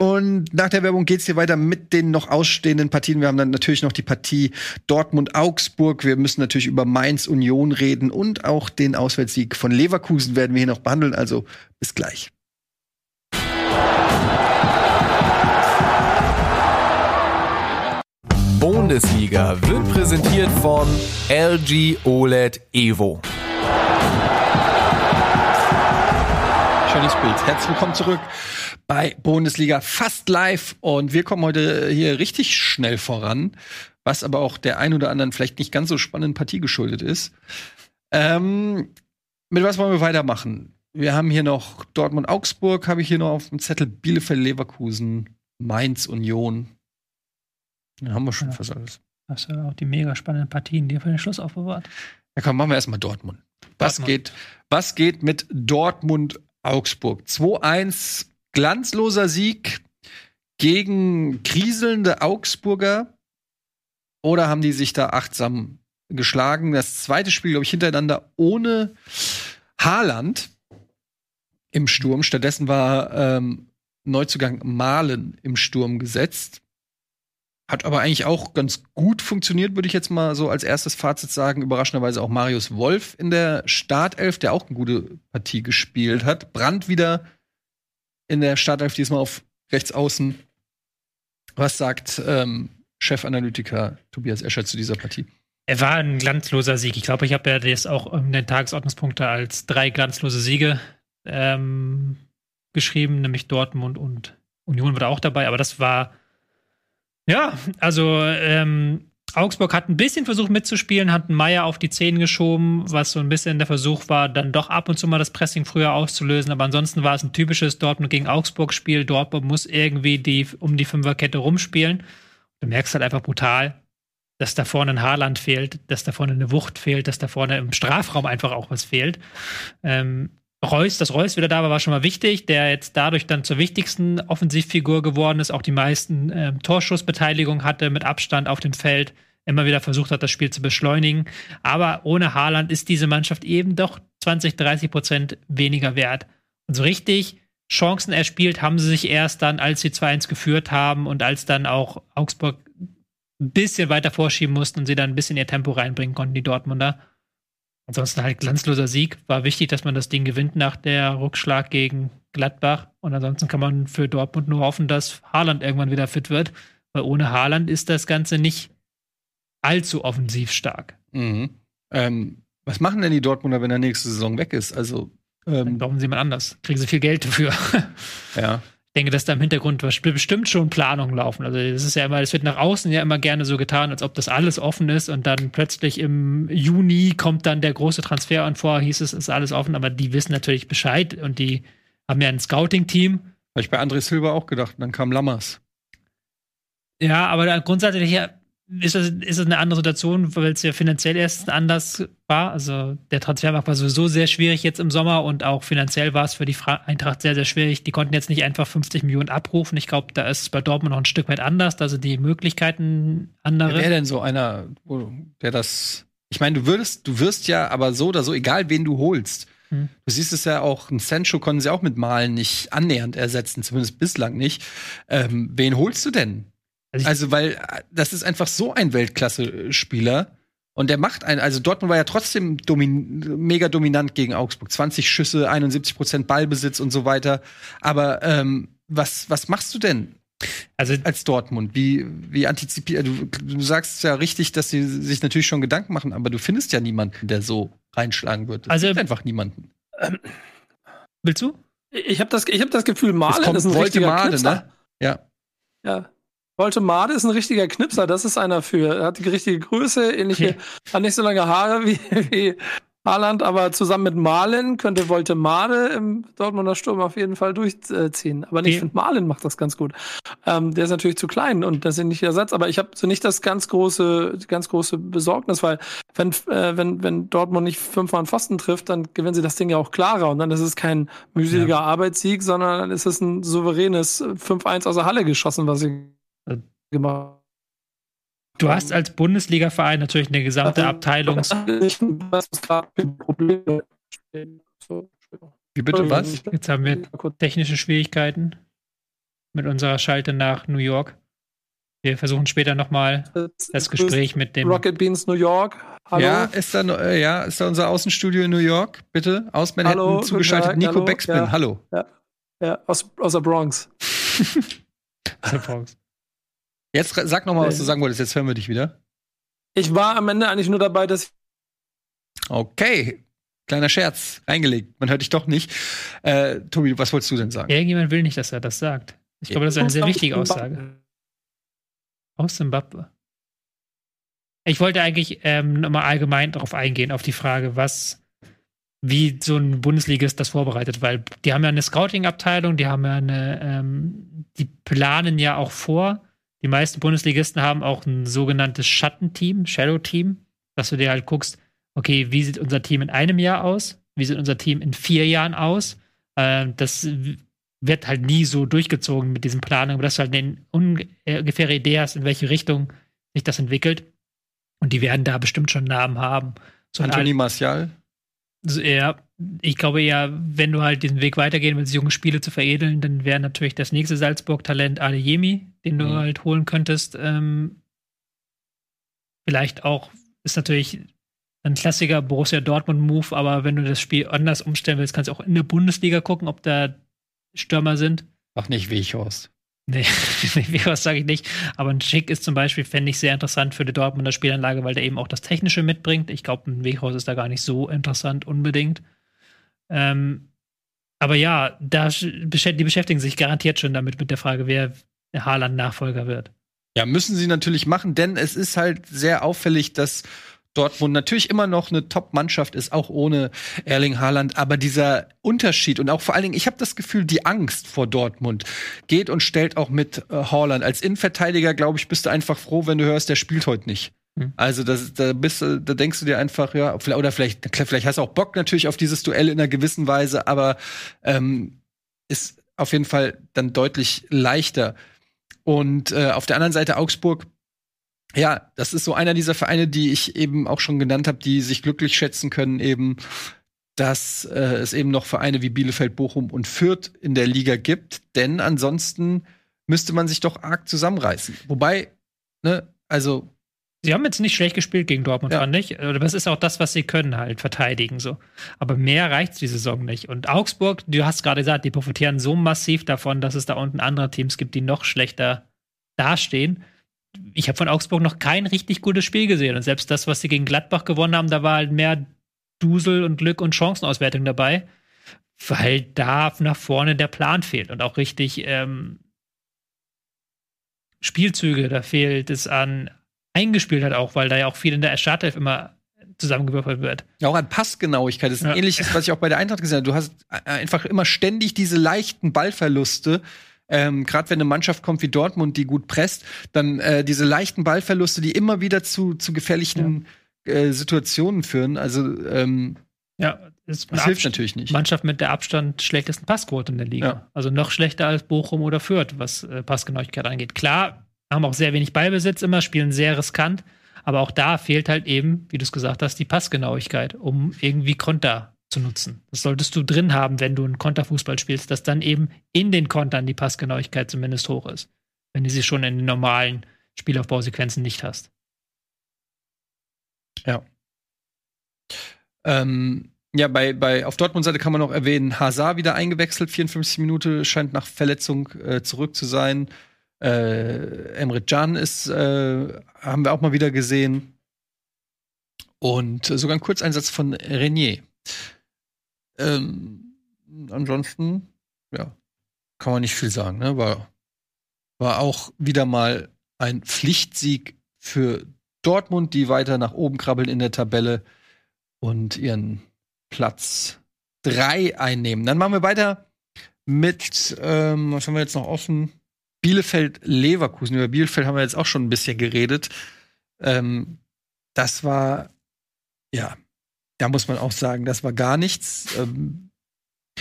Speaker 1: und nach der Werbung geht's hier weiter mit den noch ausstehenden Partien. Wir haben dann natürlich noch die Partie Dortmund-Augsburg. Wir müssen natürlich über Mainz-Union reden und auch den Auswärtssieg von Leverkusen werden wir hier noch behandeln. Also bis gleich.
Speaker 2: Bundesliga wird präsentiert von LG OLED Evo.
Speaker 1: Schönes Bild. Herzlich willkommen zurück bei Bundesliga fast live und wir kommen heute hier richtig schnell voran, was aber auch der ein oder anderen vielleicht nicht ganz so spannenden Partie geschuldet ist. Ähm, mit was wollen wir weitermachen? Wir haben hier noch Dortmund-Augsburg, habe ich hier noch auf dem Zettel Bielefeld-Leverkusen, Mainz-Union. Dann haben wir schon ja. fast alles.
Speaker 4: Das sind auch die mega spannenden Partien, die ihr für den Schluss aufbewahrt.
Speaker 1: Ja, komm, machen wir erstmal Dortmund. Was Dortmund. geht, was geht mit Dortmund Augsburg? 2-1 glanzloser Sieg gegen kriselnde Augsburger oder haben die sich da achtsam geschlagen? Das zweite Spiel, glaube ich, hintereinander ohne Haaland im Sturm. Stattdessen war ähm, Neuzugang Malen im Sturm gesetzt. Hat aber eigentlich auch ganz gut funktioniert, würde ich jetzt mal so als erstes Fazit sagen. Überraschenderweise auch Marius Wolf in der Startelf, der auch eine gute Partie gespielt hat. Brand wieder in der Startelf diesmal auf rechts außen. Was sagt ähm, Chefanalytiker Tobias Escher zu dieser Partie?
Speaker 4: Er war ein glanzloser Sieg. Ich glaube, ich habe ja das auch in den Tagesordnungspunkte als drei glanzlose Siege ähm, geschrieben, nämlich Dortmund und Union war auch dabei, aber das war ja, also ähm, Augsburg hat ein bisschen versucht mitzuspielen, hat einen Meier auf die Zehen geschoben, was so ein bisschen der Versuch war, dann doch ab und zu mal das Pressing früher auszulösen. Aber ansonsten war es ein typisches Dortmund gegen Augsburg-Spiel. Dortmund muss irgendwie die, um die Fünferkette rumspielen. Du merkst halt einfach brutal, dass da vorne ein Haarland fehlt, dass da vorne eine Wucht fehlt, dass da vorne im Strafraum einfach auch was fehlt. Ähm, Reus, dass Reus wieder da war, war schon mal wichtig, der jetzt dadurch dann zur wichtigsten Offensivfigur geworden ist, auch die meisten äh, Torschussbeteiligung hatte mit Abstand auf dem Feld, immer wieder versucht hat, das Spiel zu beschleunigen. Aber ohne Haaland ist diese Mannschaft eben doch 20, 30 Prozent weniger wert. Und so richtig Chancen erspielt haben sie sich erst dann, als sie 2-1 geführt haben und als dann auch Augsburg ein bisschen weiter vorschieben mussten und sie dann ein bisschen ihr Tempo reinbringen konnten, die Dortmunder. Ansonsten halt glanzloser Sieg. War wichtig, dass man das Ding gewinnt nach der Rückschlag gegen Gladbach. Und ansonsten kann man für Dortmund nur hoffen, dass Haaland irgendwann wieder fit wird. Weil ohne Haaland ist das Ganze nicht allzu offensiv stark.
Speaker 1: Mhm. Ähm, was machen denn die Dortmunder, wenn der nächste Saison weg ist? Also
Speaker 4: ähm, Dann brauchen sie jemand anders. Kriegen sie viel Geld dafür.
Speaker 1: ja.
Speaker 4: Ich denke, dass da im Hintergrund bestimmt schon Planungen laufen. Also es ist ja immer, es wird nach außen ja immer gerne so getan, als ob das alles offen ist und dann plötzlich im Juni kommt dann der große Transfer und vorher hieß es, es ist alles offen, aber die wissen natürlich Bescheid und die haben ja ein Scouting-Team.
Speaker 1: Habe ich bei André Silva auch gedacht, und dann kam Lammers.
Speaker 4: Ja, aber grundsätzlich ja, ist es, ist es eine andere Situation, weil es ja finanziell erst anders war. Also der Transfermarkt war sowieso sehr schwierig jetzt im Sommer und auch finanziell war es für die Eintracht sehr, sehr schwierig. Die konnten jetzt nicht einfach 50 Millionen abrufen. Ich glaube, da ist es bei Dortmund noch ein Stück weit anders. Also die Möglichkeiten andere.
Speaker 1: Wer denn so einer, der das. Ich meine, du würdest, du wirst ja aber so oder so, egal wen du holst, Hm. Du siehst es ja auch, ein Sancho konnten sie auch mit Malen nicht annähernd ersetzen, zumindest bislang nicht. Ähm, wen holst du denn? Also, also, weil äh, das ist einfach so ein Weltklasse-Spieler. Und der macht einen, also Dortmund war ja trotzdem domin mega dominant gegen Augsburg. 20 Schüsse, 71 Prozent Ballbesitz und so weiter. Aber ähm, was, was machst du denn? Also als Dortmund, wie, wie antizipiert, du, du sagst ja richtig, dass sie sich natürlich schon Gedanken machen, aber du findest ja niemanden, der so reinschlagen wird. Es
Speaker 4: also
Speaker 1: gibt einfach niemanden. Ähm,
Speaker 4: willst du?
Speaker 3: Ich habe das, ich hab das Gefühl, Malen ist ein Knipser. Ne?
Speaker 1: Ja.
Speaker 3: Ja. Volte ist ein richtiger Knipser, das ist einer für. Er hat die richtige Größe, ähnliche, hat nicht so lange Haare wie, wie Haaland, aber zusammen mit Malen könnte Voltemade im Dortmunder Sturm auf jeden Fall durchziehen. Aber ich finde, Malen macht das ganz gut. Ähm, der ist natürlich zu klein und das ist nicht der Ersatz, aber ich habe so nicht das ganz große, ganz große Besorgnis, weil wenn, äh, wenn, wenn Dortmund nicht fünfmal einen Pfosten trifft, dann gewinnen sie das Ding ja auch klarer und dann ist es kein mühseliger ja. Arbeitssieg, sondern dann ist es ein souveränes 5-1 aus der Halle geschossen, was sie gemacht haben.
Speaker 4: Du hast als Bundesliga-Verein natürlich eine gesamte Abteilung.
Speaker 1: Wie bitte was?
Speaker 4: Jetzt haben wir technische Schwierigkeiten mit unserer Schalte nach New York. Wir versuchen später nochmal das Gespräch mit dem
Speaker 3: Rocket Beans New York.
Speaker 1: Hallo? Ja, ist da, äh, ja, ist da unser Außenstudio in New York? Bitte, aus Manhattan hallo, zugeschaltet. Nico hallo, Backspin, ja, hallo.
Speaker 3: Ja, ja aus, aus der Bronx.
Speaker 1: aus der Bronx. Jetzt sag noch mal, was du sagen wolltest. Jetzt hören wir dich wieder.
Speaker 3: Ich war am Ende eigentlich nur dabei, dass.
Speaker 1: Okay. Kleiner Scherz. Eingelegt. Man hört dich doch nicht. Äh, Tobi, was wolltest du denn sagen?
Speaker 4: Irgendjemand will nicht, dass er das sagt. Ich glaube, das ist eine sehr wichtige Aussage. Aus Zimbabwe. Ich wollte eigentlich ähm, nochmal allgemein darauf eingehen, auf die Frage, was, wie so ein Bundesligist das vorbereitet, weil die haben ja eine Scouting-Abteilung, die haben ja eine, ähm, die planen ja auch vor, die meisten Bundesligisten haben auch ein sogenanntes Schattenteam, Shadow-Team, dass du dir halt guckst, okay, wie sieht unser Team in einem Jahr aus? Wie sieht unser Team in vier Jahren aus? Äh, das wird halt nie so durchgezogen mit diesen Planungen, aber dass du halt eine ungefähre Idee hast, in welche Richtung sich das entwickelt. Und die werden da bestimmt schon Namen haben.
Speaker 1: So Anthony Martial?
Speaker 4: Ja, ich glaube eher, wenn du halt diesen Weg weitergehen willst, junge Spiele zu veredeln, dann wäre natürlich das nächste Salzburg-Talent Adeyemi, den du mhm. halt holen könntest. Ähm, vielleicht auch, ist natürlich ein klassischer Borussia Dortmund-Move, aber wenn du das Spiel anders umstellen willst, kannst du auch in der Bundesliga gucken, ob da Stürmer sind.
Speaker 1: Ach, nicht Weghorst.
Speaker 4: Nee, was sage ich nicht. Aber ein Schick ist zum Beispiel, fände ich sehr interessant für die Dortmunder Spielanlage, weil der eben auch das Technische mitbringt. Ich glaube, ein Weghaus ist da gar nicht so interessant unbedingt. Ähm, aber ja, da, die beschäftigen sich garantiert schon damit mit der Frage, wer der Haaland-Nachfolger wird.
Speaker 1: Ja, müssen sie natürlich machen, denn es ist halt sehr auffällig, dass Dortmund natürlich immer noch eine Top-Mannschaft ist, auch ohne Erling Haaland. Aber dieser Unterschied und auch vor allen Dingen, ich habe das Gefühl, die Angst vor Dortmund geht und stellt auch mit äh, Haaland. Als Innenverteidiger, glaube ich, bist du einfach froh, wenn du hörst, der spielt heute nicht. Mhm. Also das, da bist da denkst du dir einfach, ja, oder vielleicht, vielleicht hast du auch Bock natürlich auf dieses Duell in einer gewissen Weise, aber ähm, ist auf jeden Fall dann deutlich leichter. Und äh, auf der anderen Seite Augsburg ja, das ist so einer dieser Vereine, die ich eben auch schon genannt habe, die sich glücklich schätzen können, eben, dass äh, es eben noch Vereine wie Bielefeld, Bochum und Fürth in der Liga gibt. Denn ansonsten müsste man sich doch arg zusammenreißen. Wobei, ne, also.
Speaker 4: Sie haben jetzt nicht schlecht gespielt gegen Dortmund, ja. fand ich. Aber das ist auch das, was sie können, halt verteidigen so. Aber mehr reicht's die Saison nicht. Und Augsburg, du hast gerade gesagt, die profitieren so massiv davon, dass es da unten andere Teams gibt, die noch schlechter dastehen ich habe von Augsburg noch kein richtig gutes Spiel gesehen. Und selbst das, was sie gegen Gladbach gewonnen haben, da war halt mehr Dusel und Glück und Chancenauswertung dabei, weil da nach vorne der Plan fehlt und auch richtig ähm, Spielzüge, da fehlt es an eingespielt hat auch, weil da ja auch viel in der Startelf immer zusammengewürfelt wird.
Speaker 1: Ja, auch an Passgenauigkeit. Das ist ein ja. ähnliches, was ich auch bei der Eintracht gesehen habe. Du hast einfach immer ständig diese leichten Ballverluste, ähm, gerade wenn eine Mannschaft kommt wie Dortmund, die gut presst, dann äh, diese leichten Ballverluste, die immer wieder zu, zu gefährlichen ja. äh, Situationen führen. Also ähm,
Speaker 4: ja, das, das hilft natürlich nicht. Mannschaft mit der Abstand schlechtesten Passquote in der Liga. Ja. Also noch schlechter als Bochum oder Fürth, was äh, Passgenauigkeit angeht. Klar, haben auch sehr wenig Ballbesitz immer, spielen sehr riskant, aber auch da fehlt halt eben, wie du es gesagt hast, die Passgenauigkeit, um irgendwie Konter zu nutzen. Das solltest du drin haben, wenn du einen Konterfußball spielst, dass dann eben in den Kontern die Passgenauigkeit zumindest hoch ist. Wenn du sie schon in den normalen Spielaufbausequenzen nicht hast.
Speaker 1: Ja. Ähm, ja, bei, bei, auf Dortmund-Seite kann man noch erwähnen, Hazard wieder eingewechselt, 54 Minuten, scheint nach Verletzung äh, zurück zu sein. Äh, Emre Can ist, äh, haben wir auch mal wieder gesehen. Und sogar ein Kurzeinsatz von Renier. Ähm, ansonsten, ja, kann man nicht viel sagen. Ne? War, war auch wieder mal ein Pflichtsieg für Dortmund, die weiter nach oben krabbeln in der Tabelle und ihren Platz 3 einnehmen. Dann machen wir weiter mit, ähm, was haben wir jetzt noch offen? Bielefeld-Leverkusen. Über Bielefeld haben wir jetzt auch schon ein bisschen geredet. Ähm, das war, ja, da muss man auch sagen, das war gar nichts. Ähm,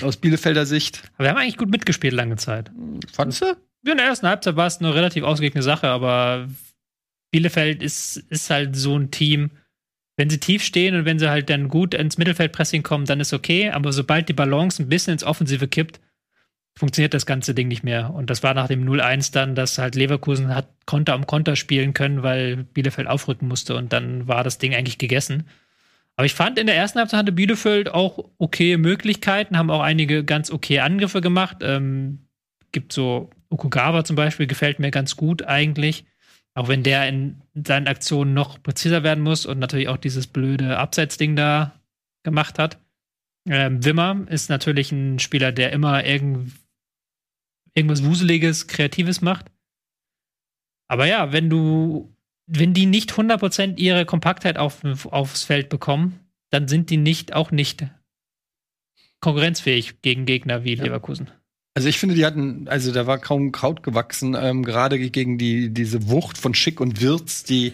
Speaker 1: aus Bielefelder Sicht.
Speaker 4: Aber wir haben eigentlich gut mitgespielt lange Zeit.
Speaker 1: Fandest du?
Speaker 4: Ja, in der ersten Halbzeit war es eine relativ ausgeglichene Sache, aber Bielefeld ist, ist halt so ein Team, wenn sie tief stehen und wenn sie halt dann gut ins Mittelfeldpressing kommen, dann ist okay. Aber sobald die Balance ein bisschen ins Offensive kippt, funktioniert das ganze Ding nicht mehr. Und das war nach dem 0-1 dann, dass halt Leverkusen hat Konter um Konter spielen können, weil Bielefeld aufrücken musste und dann war das Ding eigentlich gegessen. Aber ich fand, in der ersten Halbzeit hatte Bielefeld auch okay Möglichkeiten, haben auch einige ganz okay Angriffe gemacht. Ähm, gibt so Okugawa zum Beispiel, gefällt mir ganz gut eigentlich. Auch wenn der in seinen Aktionen noch präziser werden muss und natürlich auch dieses blöde Abseitsding da gemacht hat. Ähm, Wimmer ist natürlich ein Spieler, der immer irgend, irgendwas Wuseliges, Kreatives macht. Aber ja, wenn du, wenn die nicht 100% ihre Kompaktheit auf, aufs Feld bekommen, dann sind die nicht, auch nicht konkurrenzfähig gegen Gegner wie ja. Leverkusen.
Speaker 1: Also ich finde, die hatten, also da war kaum Kraut gewachsen, ähm, gerade gegen die, diese Wucht von Schick und Wirz, die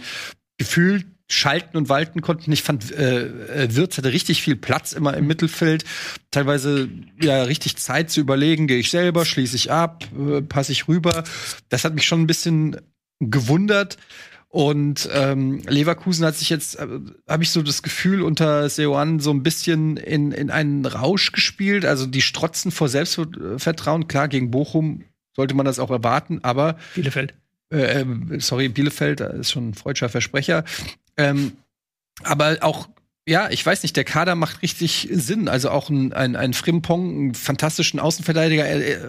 Speaker 1: gefühlt schalten und walten konnten. Ich fand, äh, äh, Wirz hatte richtig viel Platz immer im Mittelfeld. Teilweise ja richtig Zeit zu überlegen, gehe ich selber, schließe ich ab, äh, passe ich rüber. Das hat mich schon ein bisschen gewundert. Und ähm, Leverkusen hat sich jetzt, äh, habe ich so das Gefühl, unter Seoan so ein bisschen in, in einen Rausch gespielt. Also die strotzen vor Selbstvertrauen. Klar, gegen Bochum sollte man das auch erwarten, aber
Speaker 4: Bielefeld.
Speaker 1: Äh, äh sorry, Bielefeld ist schon ein freudscher Versprecher. Ähm, aber auch ja, ich weiß nicht, der Kader macht richtig Sinn. Also auch ein, ein, ein Frimpong, einen fantastischen Außenverteidiger.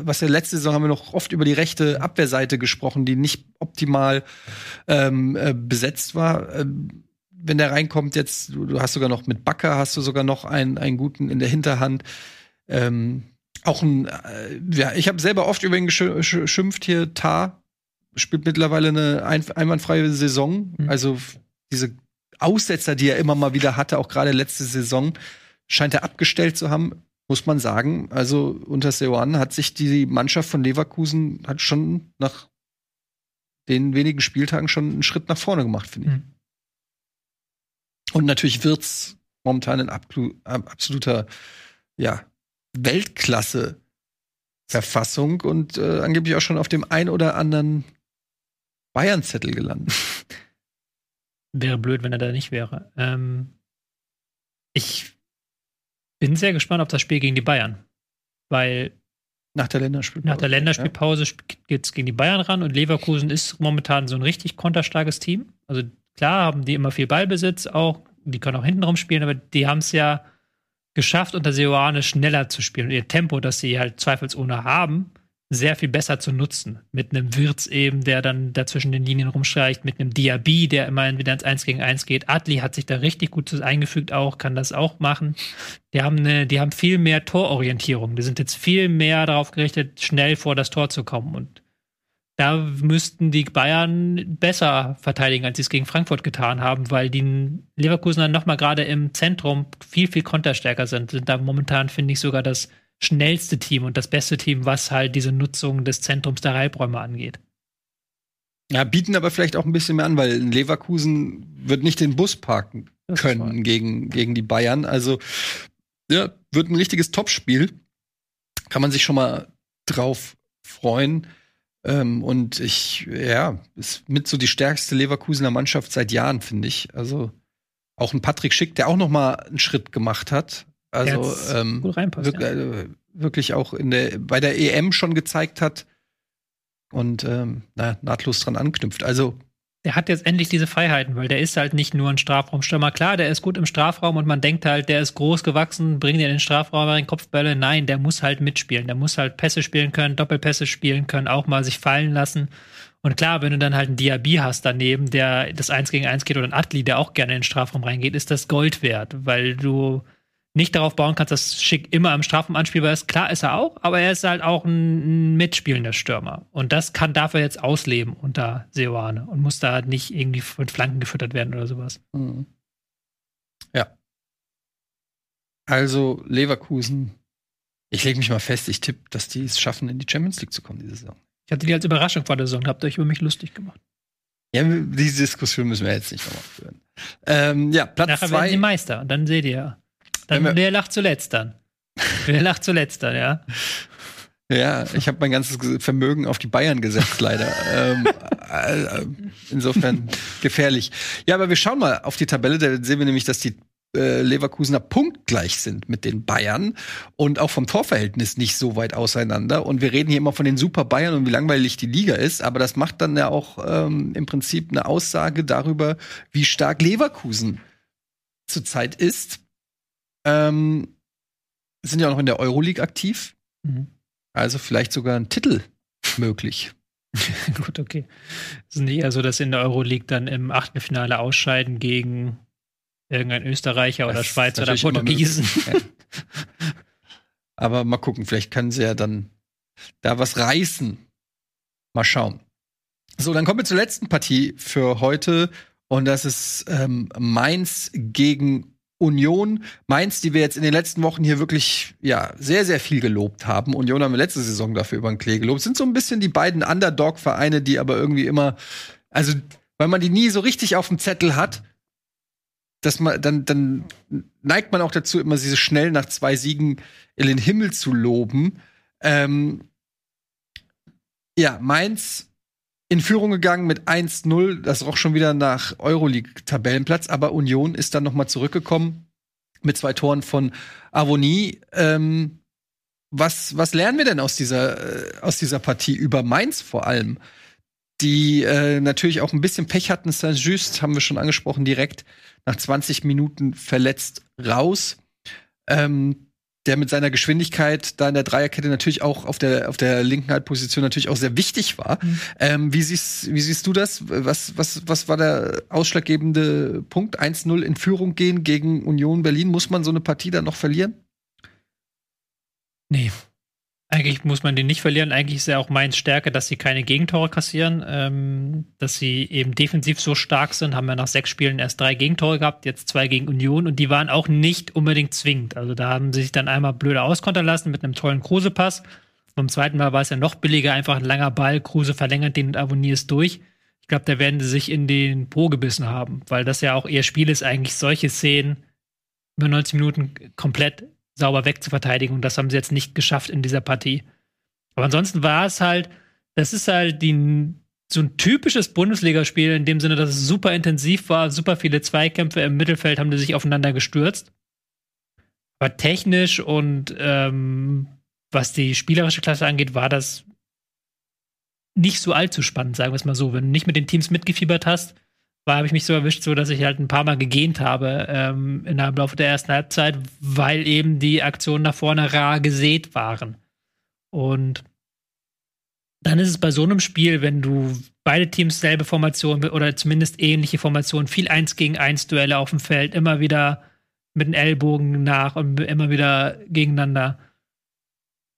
Speaker 1: Was der letzte Saison haben wir noch oft über die rechte Abwehrseite gesprochen, die nicht optimal ähm, äh, besetzt war. Ähm, wenn der reinkommt, jetzt, du, du, hast sogar noch mit Bakker, hast du sogar noch einen, einen guten in der Hinterhand. Ähm, auch ein, äh, ja, ich habe selber oft über ihn geschimpft hier, Tar spielt mittlerweile eine ein, einwandfreie Saison. Mhm. Also diese Aussetzer, die er immer mal wieder hatte, auch gerade letzte Saison, scheint er abgestellt zu haben, muss man sagen. Also unter Seoane hat sich die Mannschaft von Leverkusen hat schon nach den wenigen Spieltagen schon einen Schritt nach vorne gemacht, finde ich. Mhm. Und natürlich wird's momentan ein absoluter ja, Weltklasse Verfassung und äh, angeblich auch schon auf dem ein oder anderen Bayern-Zettel gelandet.
Speaker 4: Wäre blöd, wenn er da nicht wäre. Ähm, ich bin sehr gespannt auf das Spiel gegen die Bayern. Weil
Speaker 1: nach der Länderspielpause,
Speaker 4: nach der Länderspielpause ja. geht es gegen die Bayern ran und Leverkusen ist momentan so ein richtig konterstarkes Team. Also klar haben die immer viel Ballbesitz auch, die können auch hintenrum spielen, aber die haben es ja geschafft, unter Seoane schneller zu spielen. Und ihr Tempo, das sie halt zweifelsohne haben, sehr viel besser zu nutzen. Mit einem Wirtz eben, der dann dazwischen den Linien rumstreicht, mit einem Diaby, der immerhin wieder ins 1 gegen 1 geht. Adli hat sich da richtig gut eingefügt auch, kann das auch machen. Die haben, eine, die haben viel mehr Tororientierung. Die sind jetzt viel mehr darauf gerichtet, schnell vor das Tor zu kommen. Und da müssten die Bayern besser verteidigen, als sie es gegen Frankfurt getan haben, weil die Leverkusen dann nochmal gerade im Zentrum viel, viel konterstärker sind. Sind da momentan, finde ich, sogar das schnellste Team und das beste Team, was halt diese Nutzung des Zentrums der Reibräume angeht.
Speaker 1: Ja, bieten aber vielleicht auch ein bisschen mehr an, weil Leverkusen wird nicht den Bus parken können gegen, gegen die Bayern. Also, ja, wird ein richtiges Topspiel. Kann man sich schon mal drauf freuen. Ähm, und ich, ja, ist mit so die stärkste Leverkusener Mannschaft seit Jahren, finde ich. Also, auch ein Patrick Schick, der auch noch mal einen Schritt gemacht hat Also ähm, wirklich, ja. Äh, wirklich, auch in der, bei der EM schon gezeigt hat und ähm, na, nahtlos dran anknüpft. Also
Speaker 4: der hat jetzt endlich diese Freiheiten, weil der ist halt nicht nur ein Strafraumstürmer. Klar, der ist gut im Strafraum und man denkt halt, der ist groß gewachsen, bringt ihn in den Strafraum rein, Kopfbälle. Nein, der muss halt mitspielen. Der muss halt Pässe spielen können, Doppelpässe spielen können, auch mal sich fallen lassen. Und klar, wenn du dann halt einen Diaby hast daneben, der das Eins gegen Eins geht oder ein Atli, der auch gerne in den Strafraum reingeht, ist das Gold wert, weil du nicht darauf bauen kannst, dass Schick immer im Strafraum anspielbar ist. Klar ist er auch, aber er ist halt auch ein, mitspielender Stürmer. Und das kann dafür jetzt ausleben unter Seoane und muss da nicht irgendwie mit Flanken gefüttert werden oder sowas. Mhm.
Speaker 1: Ja. Also Leverkusen, ich lege mich mal fest, ich tippe, dass die es schaffen, in die Champions League zu kommen diese Saison.
Speaker 4: Ich hatte die als Überraschung vor der Saison, habt ihr euch über mich lustig gemacht.
Speaker 1: Ja, diese Diskussion müssen wir jetzt nicht nochmal führen. Ähm, ja, Platz
Speaker 4: Nachher
Speaker 1: zwei.
Speaker 4: werden sie Meister und dann seht ihr. Dann, wer lacht zuletzt dann? wer lacht zuletzt dann, ja?
Speaker 1: Ja, ich habe mein ganzes Vermögen auf die Bayern gesetzt, leider. ähm, äh, insofern gefährlich. Ja, aber wir schauen mal auf die Tabelle, da sehen wir nämlich, dass die äh, Leverkusener punktgleich sind mit den Bayern und auch vom Torverhältnis nicht so weit auseinander. Und wir reden hier immer von den Super Bayern und wie langweilig die Liga ist, aber das macht dann ja auch ähm, im Prinzip eine Aussage darüber, wie stark Leverkusen zurzeit ist. Ähm, sind ja auch noch in der Euroleague aktiv. Mhm. Also vielleicht sogar ein Titel möglich.
Speaker 4: Gut, okay. Es ist nicht eher so, dass in der Euroleague dann im Achtelfinale ausscheiden gegen irgendein Österreicher das oder Schweizer oder Portugiesen. Ja.
Speaker 1: Aber mal gucken, vielleicht können sie ja dann da was reißen. Mal schauen. So, dann kommen wir zur letzten Partie für heute. Und das ist ähm, Mainz gegen Union, Mainz, die wir jetzt in den letzten Wochen hier wirklich ja sehr sehr viel gelobt haben. Union haben wir letzte Saison dafür über den Klee gelobt. Sind so ein bisschen die beiden Underdog-Vereine, die aber irgendwie immer, also weil man die nie so richtig auf dem Zettel hat, dass man dann dann neigt man auch dazu, immer sie schnell nach zwei Siegen in den Himmel zu loben. Ähm, ja, Mainz in Führung gegangen mit 1-0, das auch schon wieder nach Euroleague-Tabellenplatz, aber Union ist dann noch mal zurückgekommen mit zwei Toren von Avoni. Ähm, was, was lernen wir denn aus dieser, äh, aus dieser Partie über Mainz vor allem? Die äh, natürlich auch ein bisschen Pech hatten. Saint-Just haben wir schon angesprochen, direkt nach 20 Minuten verletzt raus. Ähm, der mit seiner Geschwindigkeit da in der Dreierkette natürlich auch auf der, auf der linken Halbposition natürlich auch sehr wichtig war. Mhm. Ähm, wie, siehst, wie siehst du das? Was, was, was war der ausschlaggebende Punkt? 1-0 in Führung gehen gegen Union Berlin. Muss man so eine Partie dann noch verlieren?
Speaker 4: Nee, eigentlich muss man den nicht verlieren. Eigentlich ist ja auch Mainz Stärke, dass sie keine Gegentore kassieren, ähm, dass sie eben defensiv so stark sind. Haben ja nach sechs Spielen erst drei Gegentore gehabt, jetzt zwei gegen Union und die waren auch nicht unbedingt zwingend. Also da haben sie sich dann einmal blöder auskontern lassen mit einem tollen Kruse-Pass. Beim zweiten Mal war es ja noch billiger, einfach ein langer Ball. Kruse verlängert den und ist durch. Ich glaube, da werden sie sich in den Po gebissen haben, weil das ja auch ihr Spiel ist, eigentlich solche Szenen über 90 Minuten komplett sauber wegzuverteidigen. Und das haben sie jetzt nicht geschafft in dieser Partie. Aber ansonsten war es halt, das ist halt die, so ein typisches Bundesligaspiel in dem Sinne, dass es super intensiv war, super viele Zweikämpfe im Mittelfeld haben die sich aufeinander gestürzt. Aber technisch und ähm, was die spielerische Klasse angeht, war das nicht so allzu spannend, sagen wir es mal so. Wenn du nicht mit den Teams mitgefiebert hast, war, habe ich mich so erwischt, so dass ich halt ein paar Mal gegähnt habe ähm, in der Laufe der ersten Halbzeit, weil eben die Aktionen nach vorne rar gesät waren. Und dann ist es bei so einem Spiel, wenn du beide Teams selbe Formation oder zumindest ähnliche Formationen, viel eins gegen eins Duelle auf dem Feld, immer wieder mit den Ellbogen nach und immer wieder gegeneinander,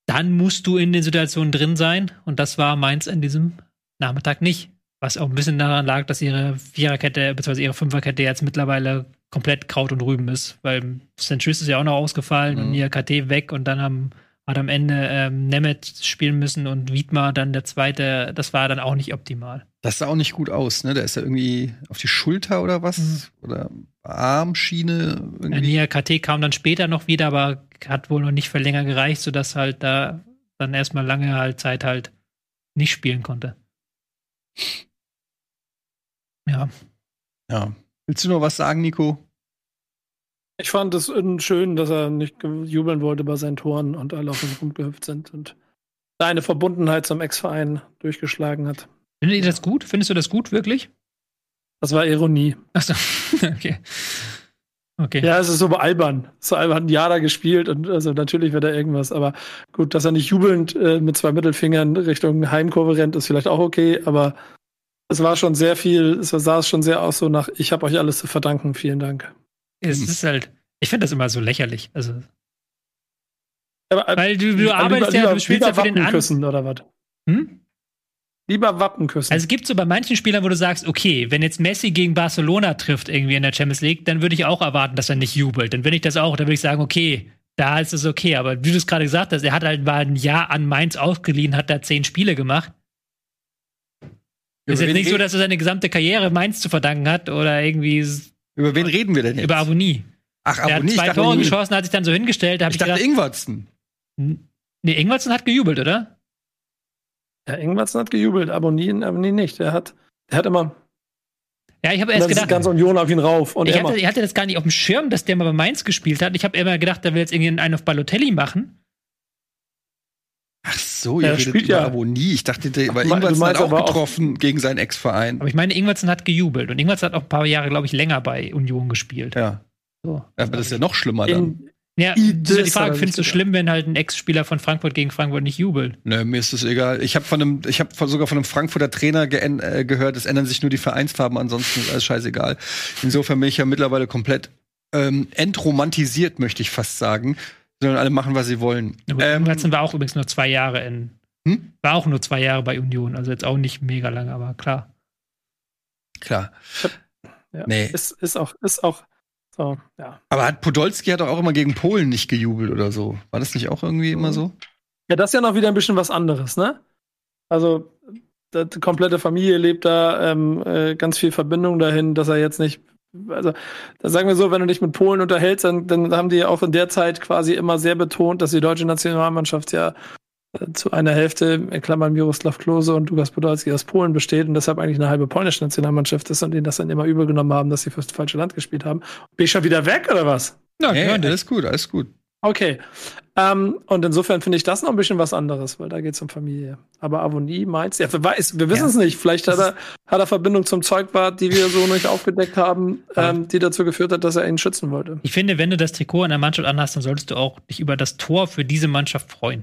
Speaker 4: dann musst du in den Situationen drin sein. Und das war meins an diesem Nachmittag nicht. Was auch ein bisschen daran lag, dass ihre Viererkette bzw. ihre Fünferkette jetzt mittlerweile komplett Kraut und Rüben ist. Weil St. Ist ja auch noch ausgefallen mhm. und ihr KT weg und dann haben, hat am Ende ähm, Nemeth spielen müssen und Wiedmar dann der zweite. Das war dann auch nicht optimal.
Speaker 1: Das sah auch nicht gut aus, ne? Der ist ja irgendwie auf die Schulter oder was? Mhm. Oder Armschiene.
Speaker 4: Irgendwie. Ja, KT kam dann später noch wieder, aber hat wohl noch nicht für länger gereicht, sodass halt da dann erstmal lange halt Zeit halt nicht spielen konnte. Ja.
Speaker 1: Ja. Willst du noch was sagen, Nico?
Speaker 3: Ich fand es schön, dass er nicht jubeln wollte bei seinen Toren und alle auf ihn rumgehüpft sind und seine Verbundenheit zum Ex-Verein durchgeschlagen hat.
Speaker 4: Findet ihr das gut? Findest du das gut, wirklich?
Speaker 3: Das war Ironie.
Speaker 4: Achso, okay. Okay.
Speaker 3: Ja, es ist so albern. So albern hat ein Jahr da gespielt und also natürlich wird er irgendwas, aber gut, dass er nicht jubelnd äh, mit zwei Mittelfingern Richtung Heimkurve rennt, ist vielleicht auch okay, aber es war schon sehr viel, es sah schon sehr aus so nach, ich habe euch alles zu verdanken, vielen Dank.
Speaker 4: Es ist halt, ich finde das immer so lächerlich. Also. Aber, äh, Weil du, du arbeitest lieber, ja, du spielst ja für den
Speaker 3: An oder was? Hm? Lieber Wappen küssen.
Speaker 4: Also es gibt so bei manchen Spielern, wo du sagst, okay, wenn jetzt Messi gegen Barcelona trifft irgendwie in der Champions League, dann würde ich auch erwarten, dass er nicht jubelt. Dann würde ich das auch, dann würde ich sagen, okay, da ist es okay. Aber wie du es gerade gesagt hast, er hat halt mal ein Jahr an Mainz ausgeliehen, hat da zehn Spiele gemacht. Über ist jetzt nicht so, dass er seine gesamte Karriere Mainz zu verdanken hat oder irgendwie.
Speaker 1: Über wen reden wir denn jetzt?
Speaker 4: Über Avonie.
Speaker 1: Ach, Avonie.
Speaker 4: Er hat zwei Tore geschossen, hat sich dann so hingestellt. Da
Speaker 1: ich, ich dachte, gedacht, Ingwertsen.
Speaker 4: Nee, Ingwertsen hat gejubelt, oder?
Speaker 3: Ja, Ingwertsen hat gejubelt, aber nie nicht. Er hat, er hat immer.
Speaker 4: Ja, ich habe erst gedacht.
Speaker 3: ganz Union auf ihn rauf. Und
Speaker 4: ich, hatte, ich hatte das gar nicht auf dem Schirm, dass der mal bei Mainz gespielt hat. Ich habe immer gedacht, der will jetzt irgendwie einen auf Balotelli machen.
Speaker 1: So, ihr ja, redet über ja. Abonie. Ich dachte, der war Ingwertsen hat auch getroffen auch gegen seinen Ex-Verein.
Speaker 4: Aber ich meine, Ingwertsen hat gejubelt. Und Ingwertsen hat auch ein paar Jahre, glaube ich, länger bei Union gespielt.
Speaker 1: Ja. So. Aber das ist ja noch schlimmer dann. In,
Speaker 4: ja, das ist die Frage, findest du schlimm, wenn halt ein Ex-Spieler von Frankfurt gegen Frankfurt nicht jubelt?
Speaker 1: Nö, mir ist das egal. Ich habe von einem, ich habe sogar von einem Frankfurter Trainer äh, gehört, es ändern sich nur die Vereinsfarben, ansonsten ist alles scheißegal. Insofern bin ich ja mittlerweile komplett ähm, entromantisiert, möchte ich fast sagen. Sollen alle machen, was sie wollen.
Speaker 4: Ähm, sind wir auch übrigens nur zwei Jahre in. Hm? War auch nur zwei Jahre bei Union, also jetzt auch nicht mega lang, aber klar.
Speaker 1: Klar.
Speaker 3: Ja, nee. Ist, ist auch, ist auch so, ja.
Speaker 1: Aber hat Podolski hat doch auch immer gegen Polen nicht gejubelt oder so. War das nicht auch irgendwie immer so?
Speaker 3: Ja, das ist ja noch wieder ein bisschen was anderes, ne? Also, die komplette Familie lebt da, ähm, äh, ganz viel Verbindung dahin, dass er jetzt nicht also da sagen wir so, wenn du dich mit Polen unterhältst, dann, dann haben die ja auch in der Zeit quasi immer sehr betont, dass die deutsche Nationalmannschaft ja zu einer Hälfte, in Klammern Miroslav Klose und Lukas Podolski aus Polen besteht und deshalb eigentlich eine halbe polnische Nationalmannschaft ist und denen das dann immer übel genommen haben, dass sie fürs falsche Land gespielt haben. Bin ich schon wieder weg oder was?
Speaker 1: Ja, hey, alles gut, alles gut.
Speaker 3: Okay. Ähm, und insofern finde ich das noch ein bisschen was anderes, weil da geht es um Familie. Aber Avonie meint, ja, wer weiß, wir wissen es ja. nicht. Vielleicht hat er, hat er Verbindung zum Zeugwart, die wir so nicht aufgedeckt haben, ähm, die dazu geführt hat, dass er ihn schützen wollte.
Speaker 4: Ich finde, wenn du das Trikot in der Mannschaft anhast, dann solltest du auch dich über das Tor für diese Mannschaft freuen.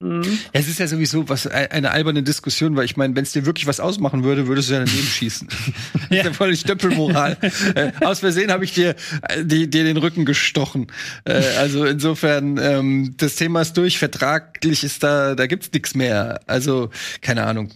Speaker 1: Mhm. Es ist ja sowieso was e-, eine alberne Diskussion, weil ich meine, wenn es dir wirklich was ausmachen würde, würdest du ja daneben schießen. das ist ja völlig Doppelmoral. äh, aus Versehen habe ich dir, äh, die, dir den Rücken gestochen. Äh, also insofern, ähm, das Thema ist durch, vertraglich ist da, da gibt's nichts mehr. Also, keine Ahnung.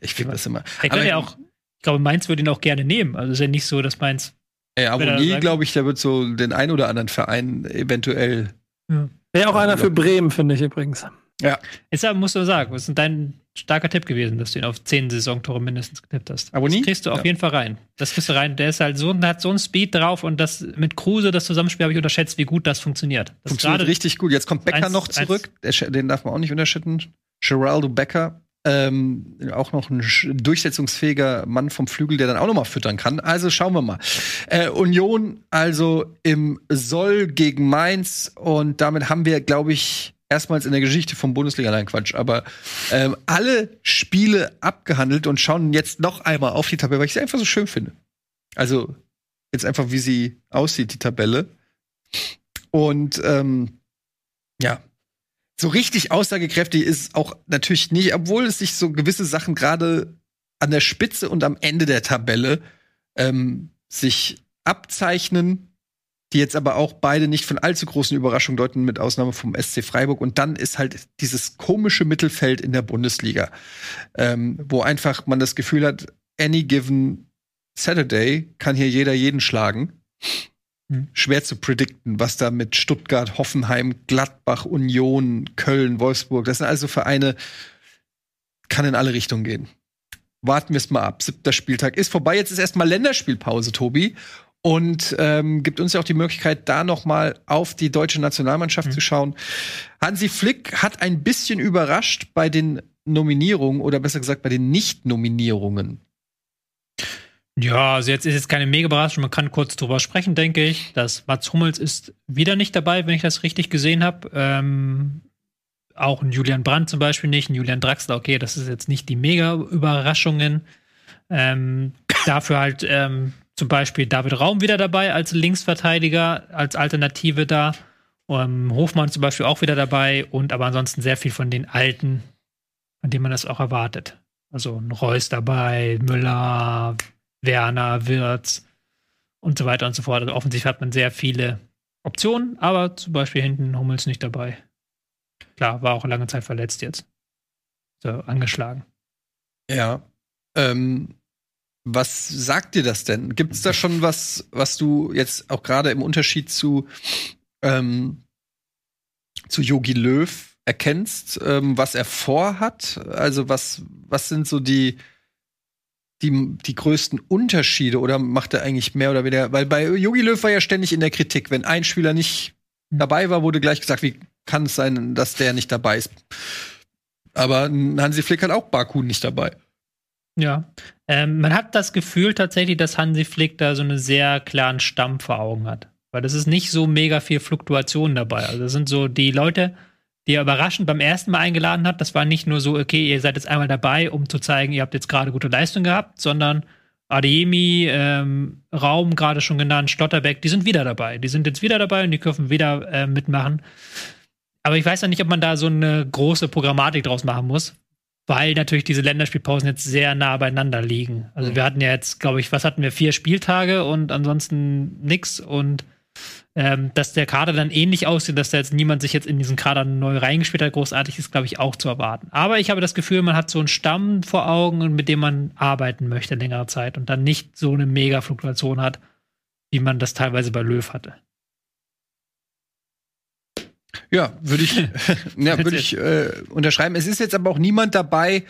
Speaker 1: Ich finde das immer.
Speaker 4: Er könnte ja auch, ich glaube, Mainz würde ihn auch gerne nehmen. Also ist ja nicht so, dass Mainz.
Speaker 1: Ja, Abonnier, glaube ich, der wird so den ein oder anderen Verein eventuell
Speaker 3: ja. Wäre auch einer für Bremen, finde ich übrigens.
Speaker 4: Ja. Jetzt musst du sagen, was ist dein starker Tipp gewesen, dass du ihn auf zehn Saisontore mindestens getippt hast.
Speaker 1: Aber nie?
Speaker 4: Das kriegst du auf ja. jeden Fall rein. Das kriegst du rein. Der ist halt so, der hat so einen Speed drauf und das mit Kruse, das Zusammenspiel habe ich unterschätzt, wie gut das funktioniert. Das
Speaker 1: funktioniert richtig gut. Jetzt kommt Becker eins, noch zurück. Eins. Den darf man auch nicht unterschätzen. Geraldo Becker, ähm, auch noch ein durchsetzungsfähiger Mann vom Flügel, der dann auch noch mal füttern kann. Also schauen wir mal. Äh, Union also im Soll gegen Mainz und damit haben wir, glaube ich, erstmals in der Geschichte vom Bundesliga, nein Quatsch, aber ähm, alle Spiele abgehandelt und schauen jetzt noch einmal auf die Tabelle, weil ich sie einfach so schön finde. Also jetzt einfach, wie sie aussieht, die Tabelle. Und ähm, ja, so richtig aussagekräftig ist auch natürlich nicht, obwohl es sich so gewisse Sachen gerade an der Spitze und am Ende der Tabelle ähm, sich abzeichnen, die jetzt aber auch beide nicht von allzu großen Überraschungen deuten, mit Ausnahme vom SC Freiburg. Und dann ist halt dieses komische Mittelfeld in der Bundesliga, ähm, wo einfach man das Gefühl hat, any given Saturday kann hier jeder jeden schlagen. Hm. Schwer zu predikten, was da mit Stuttgart, Hoffenheim, Gladbach, Union, Köln, Wolfsburg, das sind also Vereine, kann in alle Richtungen gehen. Warten wir es mal ab. Siebter Spieltag ist vorbei. Jetzt ist erstmal Länderspielpause, Tobi. Und ähm, gibt uns ja auch die Möglichkeit, da noch mal auf die deutsche Nationalmannschaft mhm. zu schauen. Hansi Flick hat ein bisschen überrascht bei den Nominierungen oder besser gesagt bei den Nicht-Nominierungen.
Speaker 4: Ja, also jetzt ist jetzt keine mega Überraschung. Man kann kurz drüber sprechen, denke ich. Dass Mats Hummels ist wieder nicht dabei, wenn ich das richtig gesehen habe. Ähm, auch ein Julian Brandt zum Beispiel nicht, ein Julian Draxler, okay, das ist jetzt nicht die mega Überraschungen. Ähm, dafür halt ähm, zum Beispiel David Raum wieder dabei als Linksverteidiger, als Alternative da. Um, Hofmann zum Beispiel auch wieder dabei und aber ansonsten sehr viel von den Alten, von denen man das auch erwartet. Also ein Reus dabei, Müller, Werner, Wirtz und so weiter und so fort. Also offensichtlich hat man sehr viele Optionen, aber zum Beispiel hinten Hummels nicht dabei. Klar, war auch lange Zeit verletzt jetzt. So, angeschlagen.
Speaker 1: Ja. Ähm, was sagt dir das denn? Gibt es da schon was, was du jetzt auch gerade im Unterschied zu ähm, zu Yogi Löw erkennst, ähm, was er vorhat? Also was was sind so die die, die größten Unterschiede oder macht er eigentlich mehr oder weniger? Weil bei Yogi Löw war ja ständig in der Kritik, wenn ein Spieler nicht dabei war, wurde gleich gesagt, wie kann es sein, dass der nicht dabei ist? Aber Hansi Flick hat auch Baku nicht dabei.
Speaker 4: Ja, ähm, man hat das Gefühl tatsächlich, dass Hansi Flick da so einen sehr klaren Stamm vor Augen hat. Weil das ist nicht so mega viel Fluktuation dabei. Also das sind so die Leute, die er überraschend beim ersten Mal eingeladen hat. Das war nicht nur so, okay, ihr seid jetzt einmal dabei, um zu zeigen, ihr habt jetzt gerade gute Leistung gehabt, sondern Adeyemi, ähm, Raum gerade schon genannt, Stotterbeck, die sind wieder dabei. Die sind jetzt wieder dabei und die dürfen wieder äh, mitmachen. Aber ich weiß ja nicht, ob man da so eine große Programmatik draus machen muss, weil natürlich diese Länderspielpausen jetzt sehr nah beieinander liegen. Also mhm. wir hatten ja jetzt, glaube ich, was hatten wir, vier Spieltage und ansonsten nix und ähm, dass der Kader dann ähnlich aussieht, dass da jetzt niemand sich jetzt in diesen Kader neu reingespielt hat, großartig ist, glaube ich, auch zu erwarten. Aber ich habe das Gefühl, man hat so einen Stamm vor Augen, mit dem man arbeiten möchte längere Zeit und dann nicht so eine mega Fluktuation hat, wie man das teilweise bei Löw hatte.
Speaker 1: Ja, würde ich, ja, würde ich äh, unterschreiben. Es ist jetzt aber auch niemand dabei,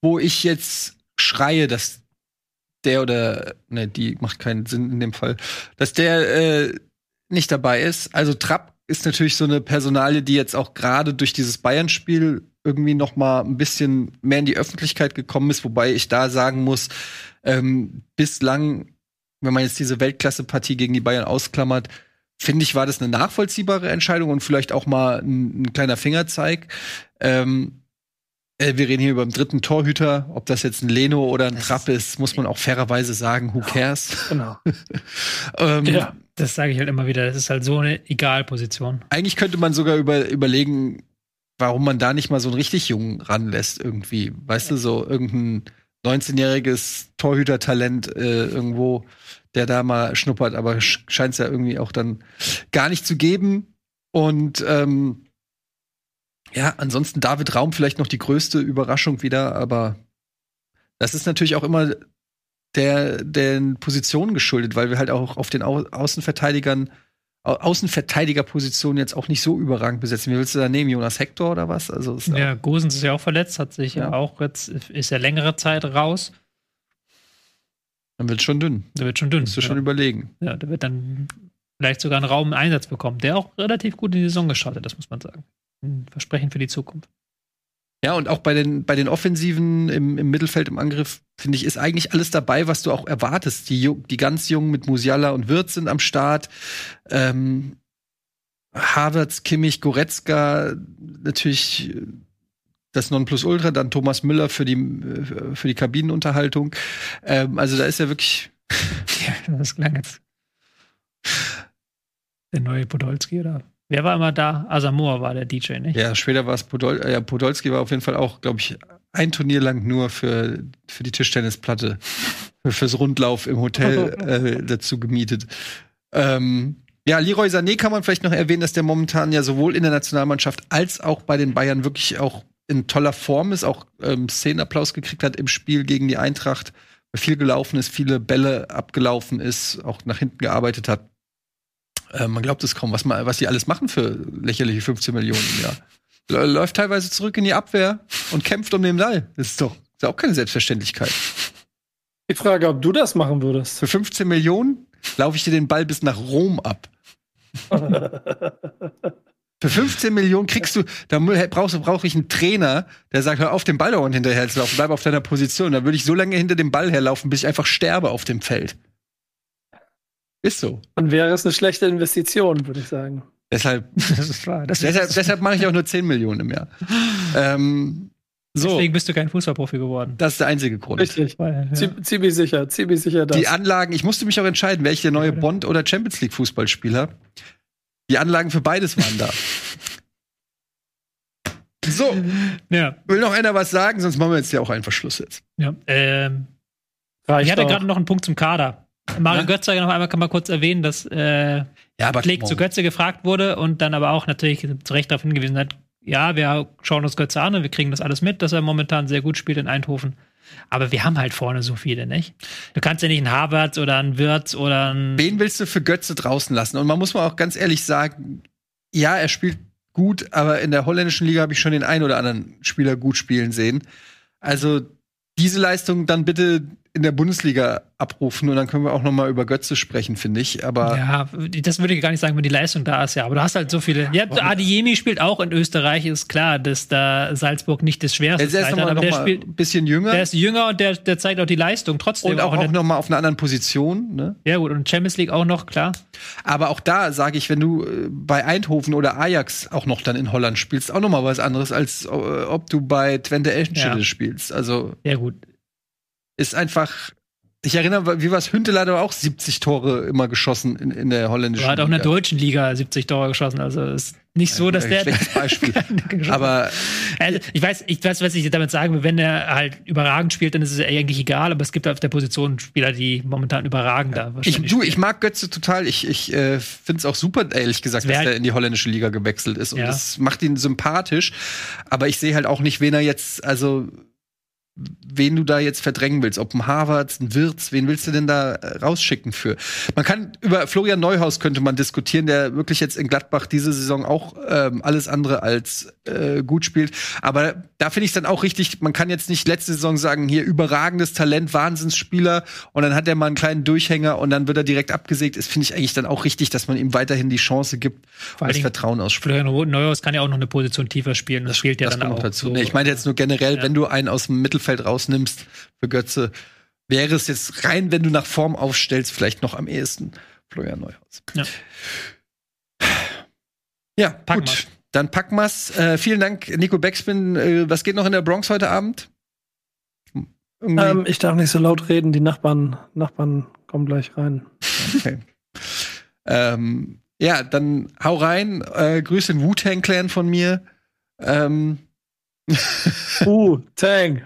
Speaker 1: wo ich jetzt schreie, dass der oder ne, die macht keinen Sinn in dem Fall, dass der äh, nicht dabei ist. Also Trapp ist natürlich so eine Personalie, die jetzt auch gerade durch dieses Bayern-Spiel irgendwie noch mal ein bisschen mehr in die Öffentlichkeit gekommen ist, wobei ich da sagen muss, ähm, bislang, wenn man jetzt diese Weltklasse-Partie gegen die Bayern ausklammert, finde ich, war das eine nachvollziehbare Entscheidung und vielleicht auch mal ein, ein kleiner Fingerzeig. Ähm, äh, wir reden hier über den dritten Torhüter. Ob das jetzt ein Leno oder ein das Trapp ist, muss man auch fairerweise sagen. Who cares?
Speaker 4: Genau. ähm, ja, das sage ich halt immer wieder. Das ist halt so eine Egalposition.
Speaker 1: Eigentlich könnte man sogar über, überlegen, warum man da nicht mal so einen richtig Jungen ranlässt irgendwie. Weißt ja. du, so irgendein 19-jähriges Torhütertalent äh, irgendwo, der da mal schnuppert, aber scheint es ja irgendwie auch dann gar nicht zu geben. Und ähm, ja, ansonsten David Raum vielleicht noch die größte Überraschung wieder, aber das ist natürlich auch immer der, den Positionen geschuldet, weil wir halt auch auf den Au Außenverteidigern, Au Außenverteidigerpositionen jetzt auch nicht so überragend besetzen. Wie willst du da nehmen? Jonas Hector oder was? Also
Speaker 4: ja, Gosens ist ja auch verletzt, hat sich ja, auch jetzt, ist ja längere Zeit raus.
Speaker 1: Dann wird schon dünn.
Speaker 4: Der wird schon dünn.
Speaker 1: Musst du ja. schon überlegen.
Speaker 4: Ja, der wird dann vielleicht sogar einen Raum Einsatz bekommen, der auch relativ gut in die Saison geschaut hat, das muss man sagen ein Versprechen für die Zukunft.
Speaker 1: Ja, und auch bei den, bei den Offensiven im, im Mittelfeld, im Angriff, finde ich, ist eigentlich alles dabei, was du auch erwartest. Die, die ganz Jungen mit Musiala und Wirtz sind am Start. Ähm, Havertz, Kimmich, Goretzka, natürlich das Nonplusultra, dann Thomas Müller für die, für die Kabinenunterhaltung. Ähm, also da ist ja wirklich.
Speaker 4: ja, das klang jetzt. Der neue Podolski, oder? Wer war immer da? Asamoah war der DJ, nicht?
Speaker 1: Ja, später war es Podol äh, ja, Podolski war auf jeden Fall auch, glaube ich, ein Turnier lang nur für, für die Tischtennisplatte, fürs Rundlauf im Hotel äh, dazu gemietet. Ähm, ja, Leroy Sané kann man vielleicht noch erwähnen, dass der momentan ja sowohl in der Nationalmannschaft als auch bei den Bayern wirklich auch in toller Form ist, auch ähm, Szenenapplaus gekriegt hat im Spiel gegen die Eintracht, viel gelaufen ist, viele Bälle abgelaufen ist, auch nach hinten gearbeitet hat. Äh, man glaubt es kaum, was, man, was die alles machen für lächerliche 15 Millionen im Jahr. Läuft teilweise zurück in die Abwehr und kämpft um den Ball. Das ist doch ist auch keine Selbstverständlichkeit.
Speaker 3: Ich frage, ob du das machen würdest.
Speaker 1: Für 15 Millionen laufe ich dir den Ball bis nach Rom ab. Für 15 Millionen kriegst du, da brauchst du, brauche ich einen Trainer, der sagt, hör auf, den Ball dauernd hinterher zu laufen, bleib auf deiner Position. Dann würde ich so lange hinter dem Ball herlaufen, bis ich einfach sterbe auf dem Feld. Ist so.
Speaker 3: Dann wäre es eine schlechte Investition, würde ich sagen.
Speaker 1: Deshalb, das ist wahr. Das deshalb, deshalb mache ich auch nur 10 Millionen im Jahr. Ähm,
Speaker 4: so. Deswegen bist du kein Fußballprofi geworden.
Speaker 1: Das ist der einzige Grund.
Speaker 3: Richtig. Weil, ja. Ziemlich sicher, ziemlich sicher das.
Speaker 1: Die Anlagen, ich musste mich auch entscheiden, welche der neue Bond- oder Champions League Fußballspieler. Die Anlagen für beides waren da. so. Ja. Will noch einer was sagen? Sonst machen wir jetzt ja auch einfach Schluss jetzt.
Speaker 4: Ja. Ähm, ich hatte gerade noch einen Punkt zum Kader. Mario ja? Götze noch einmal kann man kurz erwähnen, dass äh, ja, Klick zu Götze gefragt wurde und dann aber auch natürlich zu Recht darauf hingewiesen hat, ja, wir schauen uns Götze an und wir kriegen das alles mit, dass er momentan sehr gut spielt in Eindhoven. Aber wir haben halt vorne so viele, nicht? Du kannst ja nicht einen Harvard oder einen Wirtz oder einen.
Speaker 1: Wen willst du für Götze draußen lassen? Und man muss mal auch ganz ehrlich sagen, ja, er spielt gut, aber in der holländischen Liga habe ich schon den einen oder anderen Spieler gut spielen sehen. Also diese Leistung dann bitte in der Bundesliga abrufen und dann können wir auch noch mal über Götze sprechen, finde ich. Aber
Speaker 4: ja, das würde ich gar nicht sagen, wenn die Leistung da ist, ja. Aber du hast halt so viele. Ja, Adiemi spielt auch in Österreich, ist klar, dass da Salzburg nicht das schwerste
Speaker 1: ist. Er ist noch aber der spielt ein bisschen jünger.
Speaker 4: Der ist jünger und der, der zeigt auch die Leistung trotzdem.
Speaker 1: Und auch, auch, auch noch mal auf einer anderen Position. Ne?
Speaker 4: Ja gut und Champions League auch noch klar.
Speaker 1: Aber auch da sage ich, wenn du äh, bei Eindhoven oder Ajax auch noch dann in Holland spielst, auch noch mal was anderes als äh, ob du bei Twente Eschenschede ja. spielst. Also
Speaker 4: ja gut
Speaker 1: ist einfach. Ich erinnere, wie war es? Hüntel hat aber auch 70 Tore immer geschossen in, in der holländischen
Speaker 4: Liga. Er hat auch in der deutschen Liga 70 Tore geschossen. Also ist nicht so, dass der.
Speaker 1: Beispiel. aber
Speaker 4: also, ich weiß, ich weiß, was ich damit sagen will. Wenn er halt überragend spielt, dann ist es eigentlich egal. Aber es gibt auf der Position Spieler, die momentan überragend ja. da
Speaker 1: ich, Du, ich mag Götze total. Ich, ich äh, finde es auch super, ehrlich gesagt, dass halt er in die holländische Liga gewechselt ist. Und ja. das macht ihn sympathisch. Aber ich sehe halt auch nicht, wen er jetzt, also wen du da jetzt verdrängen willst. Ob ein Harvard, ein Wirtz, wen willst du denn da äh, rausschicken für? Man kann über Florian Neuhaus könnte man diskutieren, der wirklich jetzt in Gladbach diese Saison auch ähm, alles andere als äh, gut spielt. Aber da finde ich es dann auch richtig, man kann jetzt nicht letzte Saison sagen, hier überragendes Talent, Wahnsinnsspieler und dann hat er mal einen kleinen Durchhänger und dann wird er direkt abgesägt. Das finde ich eigentlich dann auch richtig, dass man ihm weiterhin die Chance gibt, Vor das Vertrauen ausspricht.
Speaker 4: Florian Neuhaus kann ja auch noch eine Position tiefer spielen. Das, das spielt ja das dann auch.
Speaker 1: Dazu. So. Nee, ich meine jetzt nur generell, ja. wenn du einen aus dem Mittelfeld Mittelfeld rausnimmst für Götze, wäre es jetzt rein, wenn du nach Form aufstellst, vielleicht noch am ehesten Florian Neuhaus. Ja, ja packen gut. Wir's. Dann packen wir's. Äh, vielen Dank, Nico Beckspin. Äh, was geht noch in der Bronx heute Abend?
Speaker 3: Ähm, ich darf nicht so laut reden, die Nachbarn, Nachbarn kommen gleich rein. Okay.
Speaker 1: ähm, ja, dann hau rein. Äh, Grüße den Wu-Tang-Clan von mir. Ähm,
Speaker 3: uh, Tang.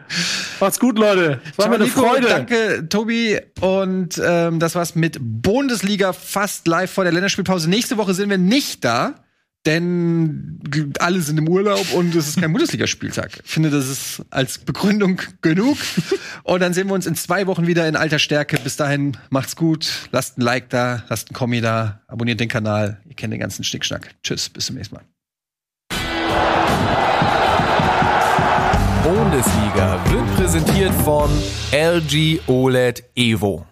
Speaker 3: Macht's gut, Leute.
Speaker 1: War mir eine Nico, Freude. Danke, Tobi. Und ähm, das war's mit Bundesliga fast live vor der Länderspielpause. Nächste Woche sind wir nicht da, denn alle sind im Urlaub und es ist kein Bundesligaspieltag. Ich finde, das ist als Begründung genug. Und dann sehen wir uns in zwei Wochen wieder in alter Stärke. Bis dahin, macht's gut. Lasst ein Like da, lasst ein Kommi da, abonniert den Kanal. Ihr kennt den ganzen Schnickschnack. Tschüss, bis zum nächsten Mal.
Speaker 2: Bundesliga wird präsentiert von LG OLED Evo.